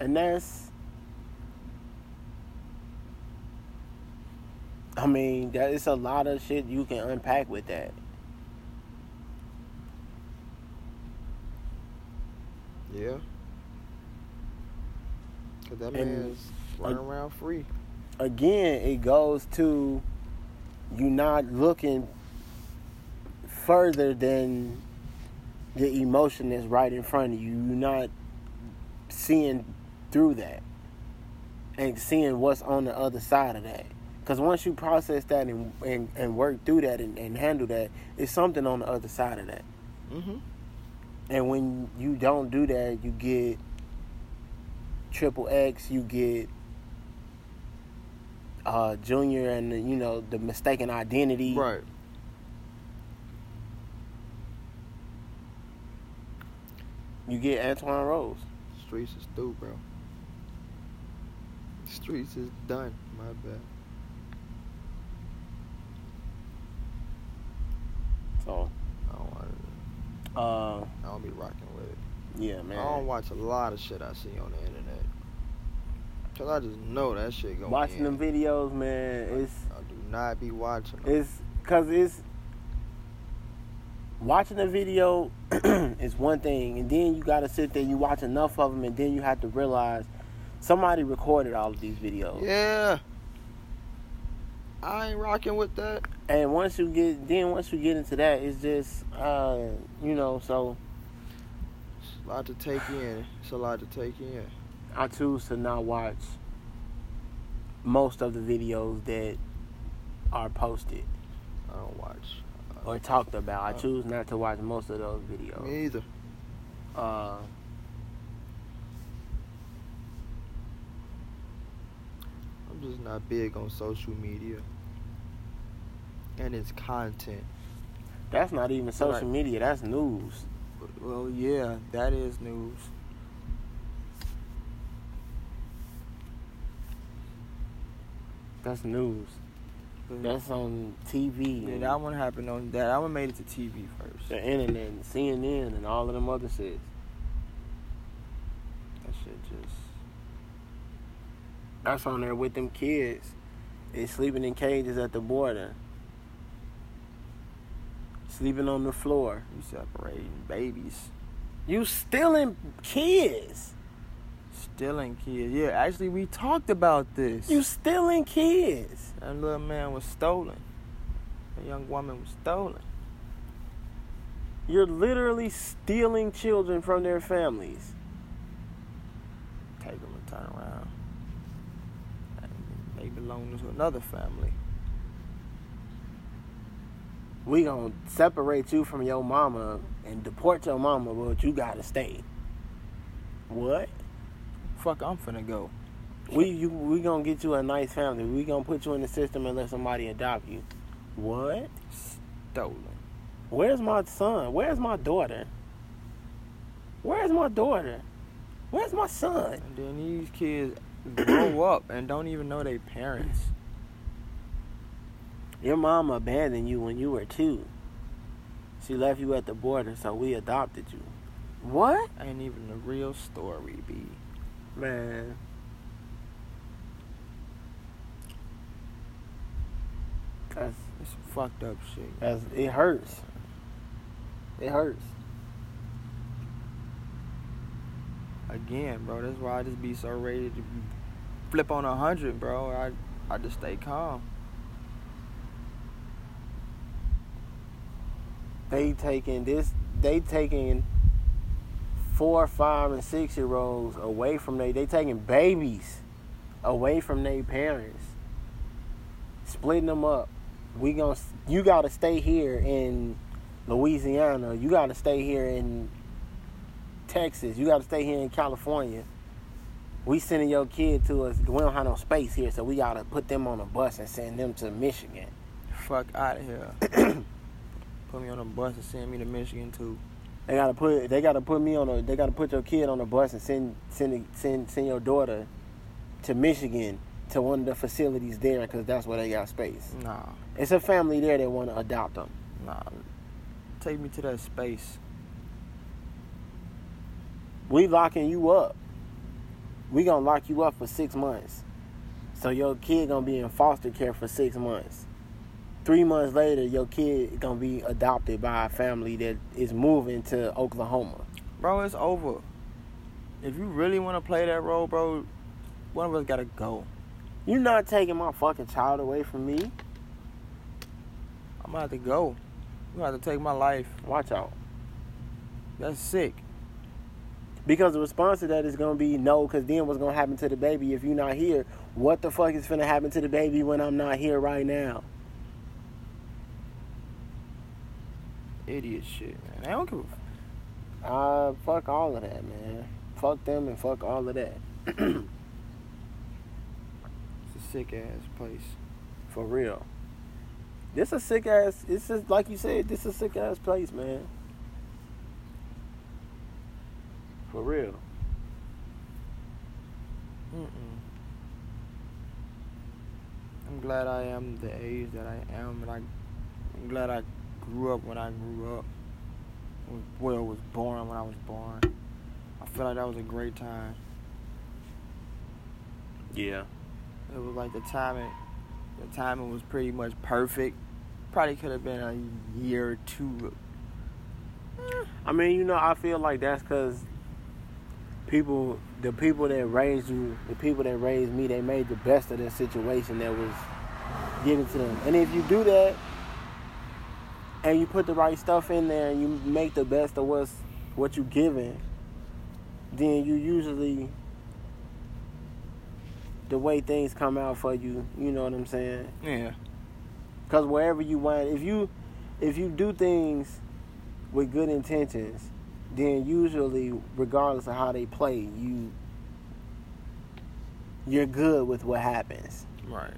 And that's I mean, that it's a lot of shit you can unpack with that. Yeah. Cause that And- man's running around free. Again, it goes to you not looking further than the emotion that's right in front of you. You're not seeing through that and seeing what's on the other side of that. Because once you process that and, and, and work through that and, and handle that, it's something on the other side of that. Mm-hmm. And when you don't do that, you get triple X, you get uh, Junior, and you know the mistaken identity. Right. You get Antwon Rose. Streets is through, bro. Streets is done. My bad. So I don't watch Uh, I don't be rocking with it. yeah, man. I don't watch a lot of shit I see on the internet. Cause I just know that shit going Watching them videos, man, it's I do not be watching them. it's cause it's watching a video is one thing, and then you gotta sit there. You watch enough of them, and then you have to realize somebody recorded all of these videos. Yeah. I ain't rocking with that. And once you get, then once you get into that, it's just, uh, you know. So It's a lot to take in. It's a lot to take in. I choose to not watch most of the videos that are posted I don't watch. or talked about. I choose not to watch most of those videos. Me either. Uh, I'm just not big on social media. And its content. that's not even social media. That's news. Well, yeah, that is news. That's news. That's on TV. yeah, that one happened on that. That one made it to TV first. the internet, and CNN, and all of them other shit. That shit just. That's on there with them kids. They sleeping in cages at the border. Sleeping on the floor. You separating babies, You stealing kids. Stealing kids. Yeah, actually, we talked about this. You stealing kids. That little man was stolen. A young woman was stolen. You're literally stealing children from their families. Take them and turn around. They belong to another family. We gonna separate you from your mama and deport your mama, but you gotta stay. What? Fuck, I'm finna go. We you we gonna get you a nice family. We gonna put you in the system and let somebody adopt you. What? Stolen. Where's my son? Where's my daughter? Where's my daughter? Where's my son? And then these kids grow up and don't even know their parents. Your mom abandoned you when you were two. She left you at the border, so we adopted you. What? Ain't even the real story, B. Man. That's, It's some fucked up shit. that's it hurts. It hurts. Again, bro, that's why I just be so ready to flip on a hundred, bro. I I just stay calm. They taking this they taking four, five, and six year olds away from they they taking babies away from their parents. Splitting them up. We gonna you gotta stay here in Louisiana. You gotta stay here in Texas. You gotta stay here in California. We sending your kid to us. We don't have no space here, so we gotta put them on a bus and send them to Michigan. Fuck out of here. Put me on a bus and send me to Michigan too. They gotta put they gotta put me on a they gotta put your kid on a bus and send send send send your daughter to Michigan to one of the facilities there because that's where they got space. Nah, It's a family there that want to adopt them. nah. Take me to that space. We locking you up. We gonna lock you up for six months. So your kid gonna be in foster care for six months. Three months later, your kid gonna be adopted by a family that is moving to Oklahoma. Bro, it's over. If you really want to play that role, bro, one of us gotta go. You're not taking my fucking child away from me. I'm gonna have to go. You have to take my life. Watch out. That's sick. Because the response to that is gonna be no, because then what's gonna happen to the baby if you're not here? What the fuck is gonna happen to the baby when I'm not here right now? Idiot shit, man. I don't give a f- Uh, fuck all of that, man. Fuck them and fuck all of that. It's a sick ass place. For real. This a sick ass. This is like you said. This is a sick ass place, man. For real. Mm-mm. I'm glad I am the age that I am, and I, I'm glad I grew up when I grew up. was, well was born when I was born. I feel like that was a great time. Yeah. It was like the timing, the timing was pretty much perfect. Probably could have been a year or two. I mean, you know, I feel like that's because people, the people that raised you, the people that raised me, they made the best of the situation that was given to them. And if you do that, and you put the right stuff in there, and you make the best of what's what you given, then you usually the way things come out for you. You know what I'm saying? Yeah. Because wherever you wind, if you if you do things with good intentions, then usually, regardless of how they play, you you're good with what happens Right.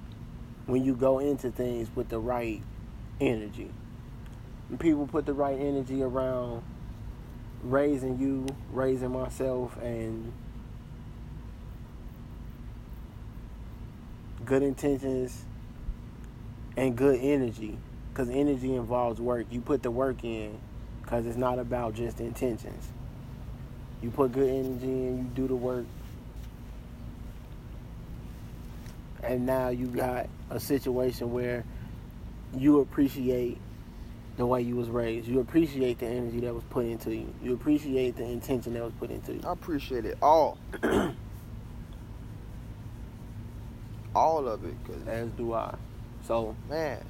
when you go into things with the right energy. People put the right energy around raising you, raising myself, and good intentions and good energy. Because energy involves work. You put the work in because it's not about just intentions. You put good energy in, you do the work, and now you got a situation where you appreciate the way you was raised. You appreciate the energy that was put into you. You appreciate the intention that was put into you. I appreciate it all. all of it, cause As do I. So, man,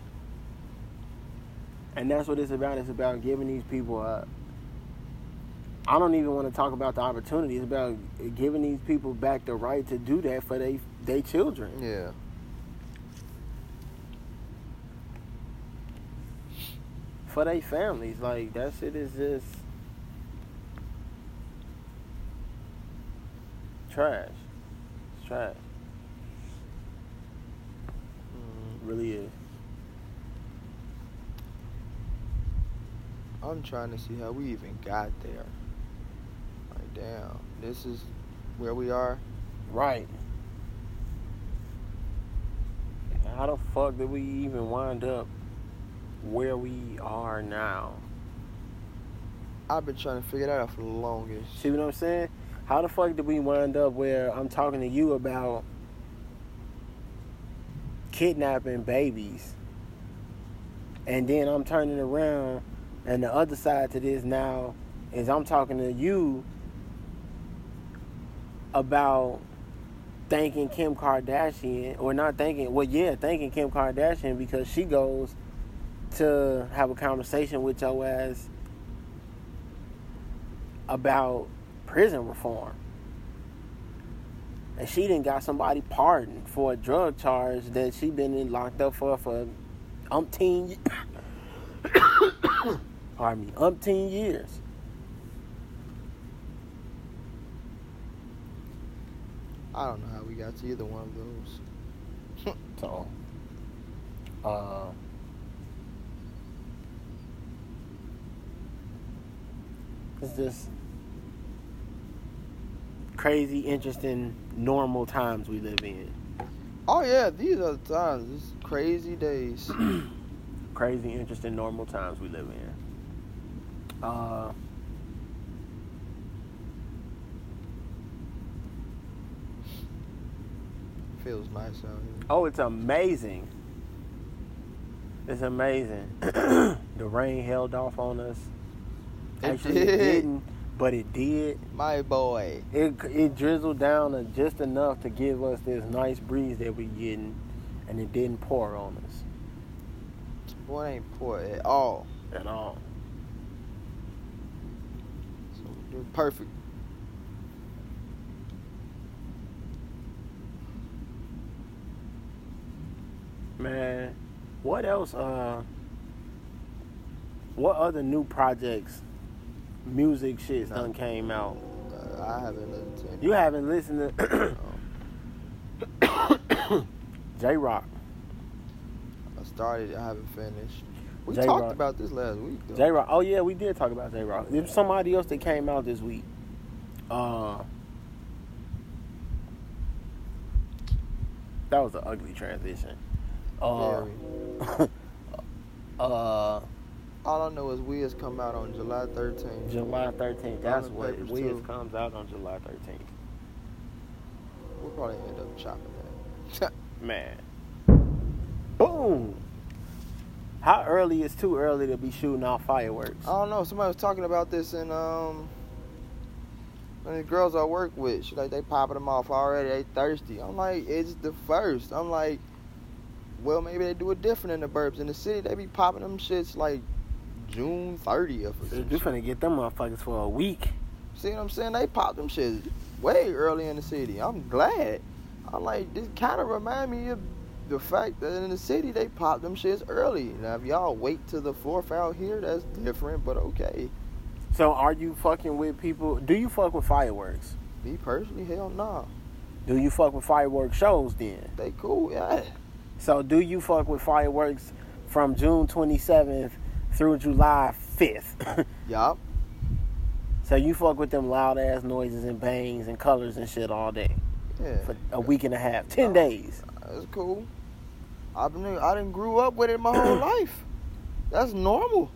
and that's what it's about. It's about giving these people a. I don't even want to talk about the opportunity. It's about giving these people back the right to do that for they they children. yeah, for their families. Like that shit is just trash. It's trash. It really is. I'm trying to see how we even got there. Like, damn, this is where we are. Right. How the fuck did we even wind up where we are now? I've been trying to figure that out for the longest. See what I'm saying? How the fuck did we wind up where I'm talking to you about kidnapping babies? And then I'm turning around and the other side to this now is I'm talking to you about thanking Kim Kardashian or not thanking well yeah, thanking Kim Kardashian because she goes to have a conversation with your ass about prison reform. And she didn't got somebody pardoned for a drug charge that she been in locked up for for umpteen pardon me, umpteen years. I don't know how we got to either one of those. So uh it's just crazy, interesting, normal times we live in. Oh yeah, these are the times. It's crazy days. crazy, interesting, normal times we live in. Uh, Feels nice out here. oh, it's amazing. It's amazing. the rain held off on us. It Actually, it did. didn't, but it did. My boy. It it drizzled down just enough to give us this nice breeze that we getting, and it didn't pour on us Boy it ain't pour at all. at all. So perfect. Man, what else? Uh, what other new projects, music shits done came out? Uh, I haven't listened to any. You haven't listened to Jay Rock. I started. I haven't finished. We Jay Rock. talked about this last week. Though. Jay Rock. Oh yeah, we did talk about Jay Rock. There's somebody else that came out this week. Uh, that was an ugly transition. Uh, Very. uh, All I know is Wiz come out on July 13th. July 13th. That's what Wiz too. comes out on July 13th. We'll probably end up chopping that. Man. Boom. How early is too early to be shooting off fireworks? I don't know. Somebody was talking about this in um. When the girls I work with, she like they popping them off already. They thirsty. I'm like, it's the first. I'm like, well, maybe they do it different in the burbs. In the city, they be popping them shits like June 30th. Or some You finna get them motherfuckers for a week. See what I'm saying? They pop them shits way early in the city. I'm glad. I'm like, this kind of remind me of the fact that in the city they pop them shits early. Now, if y'all wait till the fourth out here, that's different, but okay. So are you fucking with people? Do you fuck with fireworks? Me personally, hell nah. Do you fuck with fireworks shows then? They cool, yeah. So do you fuck with fireworks from June 27th through July 5th? Yup. so you fuck with them loud ass noises and bangs and colors and shit all day Yeah. for a week and a half, 10 days. That's cool. I've been, I didn't grew up with it my whole life. That's normal.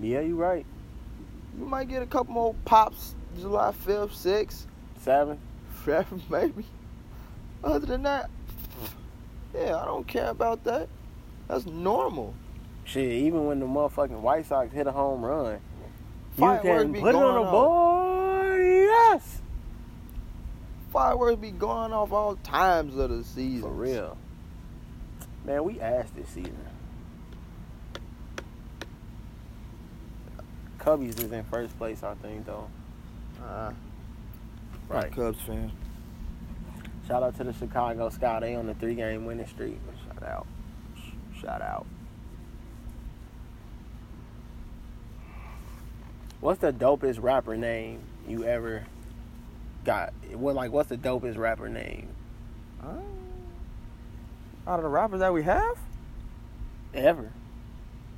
Yeah, you right. You might get a couple more pops July 5th, 6th. Seven. Forever, maybe. Other than that, yeah, I don't care about that. That's normal. Shit, even when the motherfucking White Sox hit a home run, you Fireworks can be put it on the board. Yes. Fireworks be going off all times of the season. For real. Man, we asked this season. Cubbies is in first place, I think, though. Uh, Right. Cubs fan. Shout out to the Chicago Sky. They on the three game winning streak. Shout out. Shout out. What's the dopest rapper name you ever got? What like what's the dopest rapper name Uh, out of the rappers that we have, ever?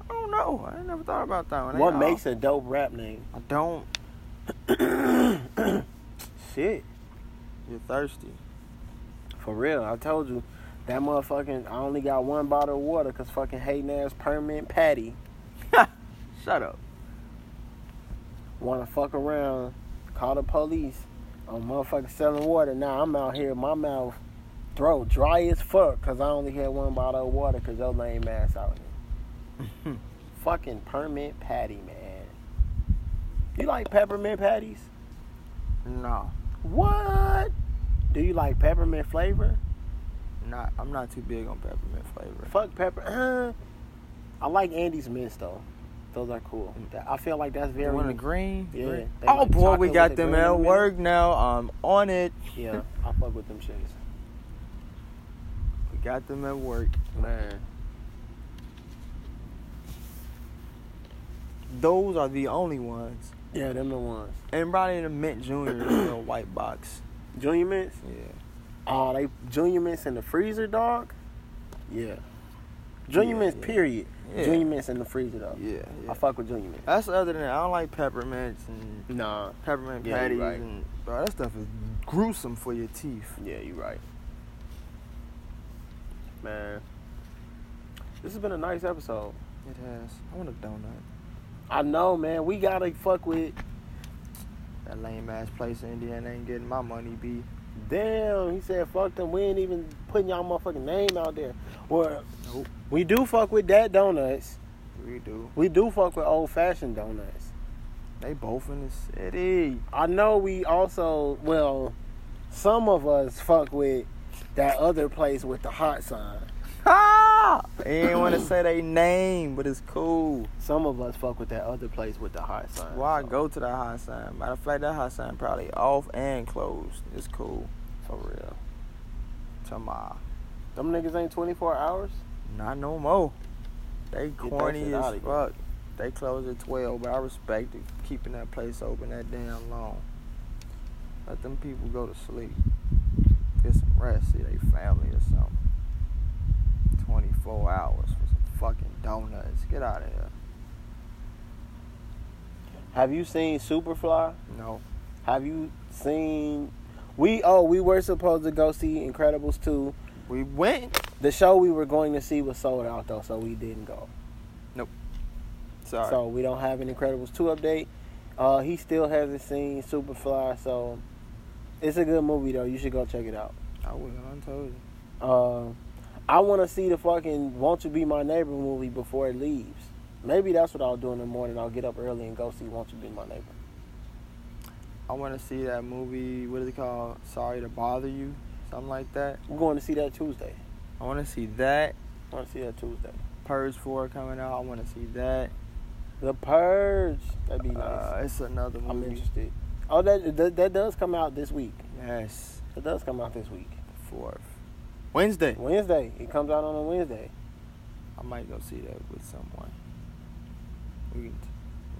I don't know. I never thought about that one. What all- makes a dope rap name? I don't. Shit. You're thirsty. For real, I told you that motherfucking. I only got one bottle of water because fucking hating ass Permit Patty Shut up. Want to fuck around, call the police on motherfucking selling water. Now I'm out here, my mouth throat dry as fuck because I only had one bottle of water because your lame ass out here. fucking Permit Patty, man. You like peppermint patties? No, What? Do you like peppermint flavor? not. I'm not too big on peppermint flavor. Fuck pepper. Uh, I like Andes mints though. Those are cool. Mm. I feel like that's very. one in green. Yeah, Green. Oh like boy, we got them at the work now. I'm on it. Yeah, I fuck with them shits. We got them at work. Man, Those are the only ones. yeah, them the ones. And probably in the Mint Junior a white box. Junior mints. Yeah. Oh, they junior mints in the freezer, dog. Yeah. Junior Yeah, mints, period. Yeah. Junior mints in the freezer though. Yeah. yeah. I fuck with junior mints. That's other than that. I don't like peppermints and Nah. peppermint Yeah, patties right. and bro, that stuff is gruesome for your teeth. Yeah, you're right. Man, this has been a nice episode. It has. I want a donut. I know, man. We gotta fuck with. That lame ass place in Indiana ain't getting my money, B. Damn, he said, fuck them. We ain't even putting y'all motherfucking name out there. Well, Nope. We do fuck with that donuts. We do. We do fuck with old fashioned donuts. They both in the city. I know we also, well, some of us fuck with that other place with the hot sign. Ah! They ain't want to say their name, but it's cool. Some of us fuck with that other place with the hot sign. Why so, go to that hot sign? Matter of fact, that hot sign probably off and closed. It's cool. For real. Tomorrow. Them niggas ain't 24 hours? Not no more. They corny as fuck. They close at 12, but I respect it, keeping that place open that damn long. Let them people go to sleep. Get some rest, see they family or something. 24 hours for some fucking donuts. Get out of here. Have you seen Superfly? No. Have you seen. We, oh, we were supposed to go see Incredibles 2. We went. The show we were going to see was sold out though, so we didn't go. Nope. Sorry. So we don't have an Incredibles 2 update. Uh, he still hasn't seen Superfly, so it's a good movie though. You should go check it out. I would have told you. Uh, I want to see the fucking "Won't You Be My Neighbor" movie before it leaves. Maybe that's what I'll do in the morning. I'll get up early and go see "Won't You Be My Neighbor." I want to see that movie. What is it called? Sorry to bother you, something like that. I'm going to see that Tuesday. I want to see that. I want to see that Tuesday. Purge Four coming out. I want to see that. The Purge. That'd be nice. Uh, it's another one. I'm interested. Oh, that, that that does come out this week. Yes, It does come out this week. fourth Wednesday. Wednesday. It comes out on a Wednesday. I might go see that with someone. We can,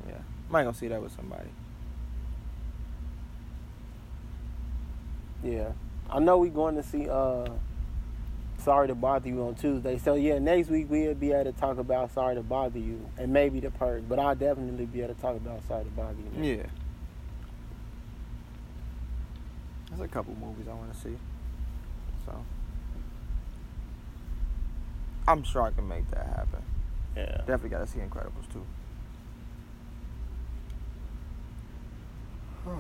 yeah, I might go see that with somebody. Yeah. I know we going to see uh Sorry to Bother You on Tuesday. So yeah, next week we'll be able to talk about Sorry to Bother You and maybe the purge. But I'll definitely be able to talk about Sorry to Bother You. Yeah. There's a couple movies I want to see. So I'm sure I can make that happen. Yeah. Definitely got to see Incredibles 2. Huh.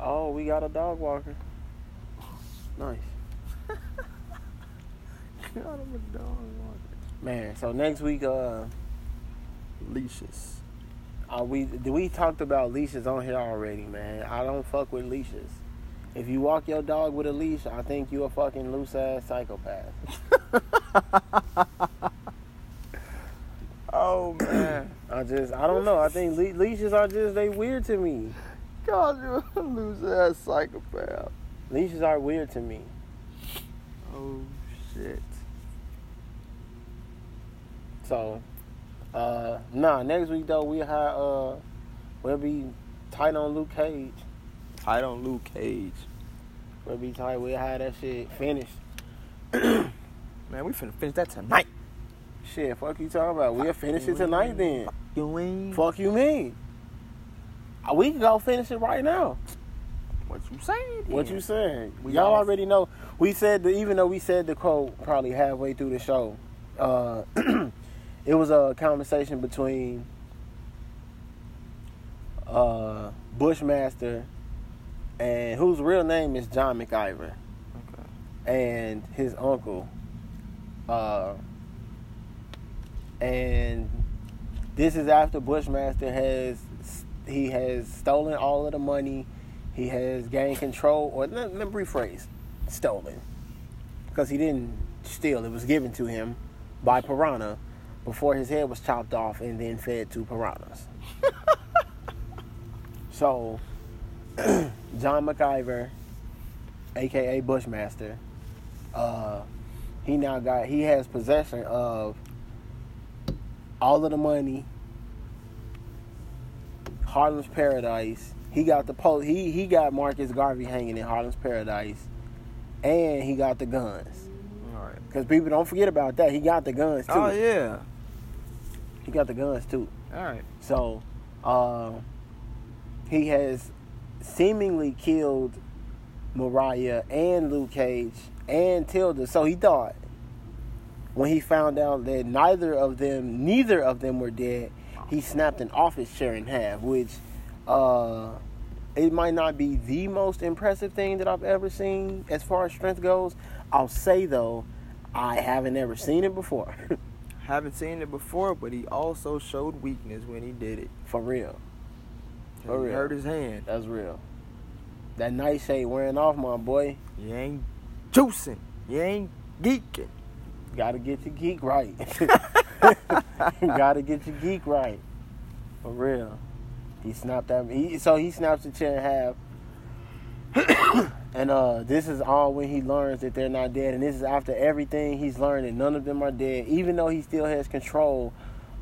Oh, we got a dog walker. Nice. God, I'm a dog. Man, so next week uh Leashes. uh we we talked about leashes on here already, man. I don't fuck with leashes. If you walk your dog with a leash, I think you a fucking loose ass psychopath. Oh man. I just I don't know. I think le- leashes are just they weird to me. God, you're a loser ass psychopath. Leashes are weird to me. Oh shit. So, uh, nah. Next week though, we have uh, we'll be tight on Luke Cage. Tight on Luke Cage. We'll be tight. We'll have that shit finished. Man, we finna finish that tonight. Shit, fuck you talking about? We'll finish it tonight then. You ain't. Fuck you mean? Uh, We can go finish it right now. What you saying? What you saying? We Y'all already know. We said that even though we said the quote probably halfway through the show, uh, it was a conversation between uh, Bushmaster and whose real name is John McIver Okay. and his uncle. Uh, and this is after Bushmaster has he has stolen all of the money. He has gained control, or let, let me rephrase, stolen, because he didn't steal. It was given to him by Piranha before his head was chopped off and then fed to piranhas. so, John McIver, aka Bushmaster, uh, he now got he has possession of all of the money, Harlem's Paradise. He got the po- he he got Marcus Garvey hanging in Harlem's Paradise, and he got the guns. All right. Cause people don't forget about that. He got the guns too. Oh yeah. He got the guns too. All right. So, uh, he has seemingly killed Mariah and Luke Cage and Tilda. So he thought when he found out that neither of them, neither of them were dead, he snapped an office chair in half, which uh, it might not be the most impressive thing that I've ever seen as far as strength goes. I'll say though, I haven't ever seen it before. Haven't seen it before, but he also showed weakness when he did it. For real. For he real. hurt his hand. That's real. That nightshade wearing off, my boy. You ain't juicing. You ain't geeking. Gotta get your geek right. Gotta get your geek right. For real. He snapped that. He, so he snaps the chair in half. and uh, this is all when he learns that they're not dead. And this is after everything he's learned that none of them are dead. Even though he still has control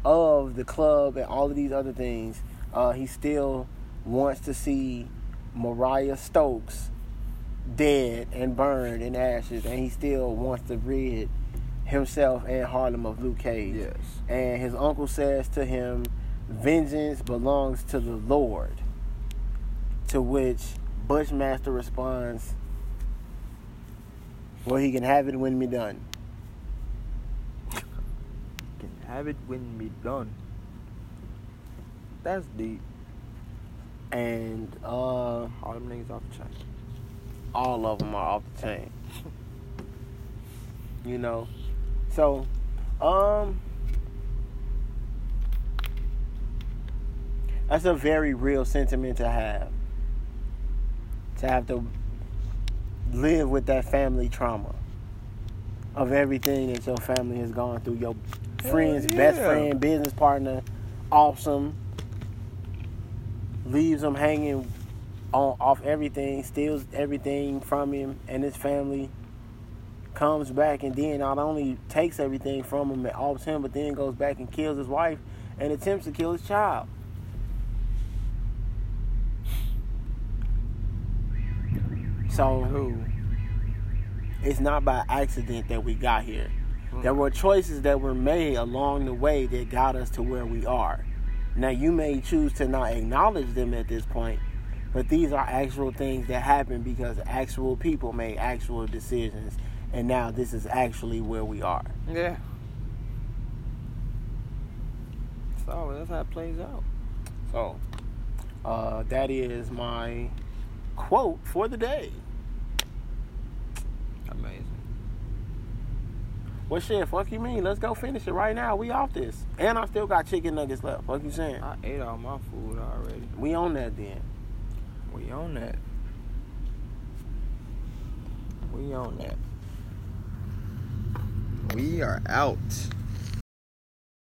of the club and all of these other things, uh, he still wants to see Mariah Stokes dead and burned in ashes. And he still wants to rid himself and Harlem of Luke Cage. Yes. And his uncle says to him, Vengeance belongs to the Lord. To which Bushmaster responds, Well, he can have it when me done. Can have it when me done. That's deep. And uh, All them niggas off the chain. all of them are off the chain. you know, so um, that's a very real sentiment to have. To have to live with that family trauma of everything that your family has gone through. Your friend's best friend, business partner, awesome, leaves them hanging on off everything, steals everything from him and his family, comes back and then not only takes everything from him and offs him, but then goes back and kills his wife and attempts to kill his child. So Who? it's not by accident that we got here. Hmm. There were choices that were made along the way that got us to where we are. Now, you may choose to not acknowledge them at this point, but these are actual things that happen because actual people made actual decisions, and now this is actually where we are. Yeah. So that's how it plays out. So, uh, that is my quote for the day. Amazing. Well, shit, fuck you mean? Let's go finish it right now. We off this. And I still got chicken nuggets left. Fuck you saying? I ate all my food already. We on that then. We on that. We on that. We are out.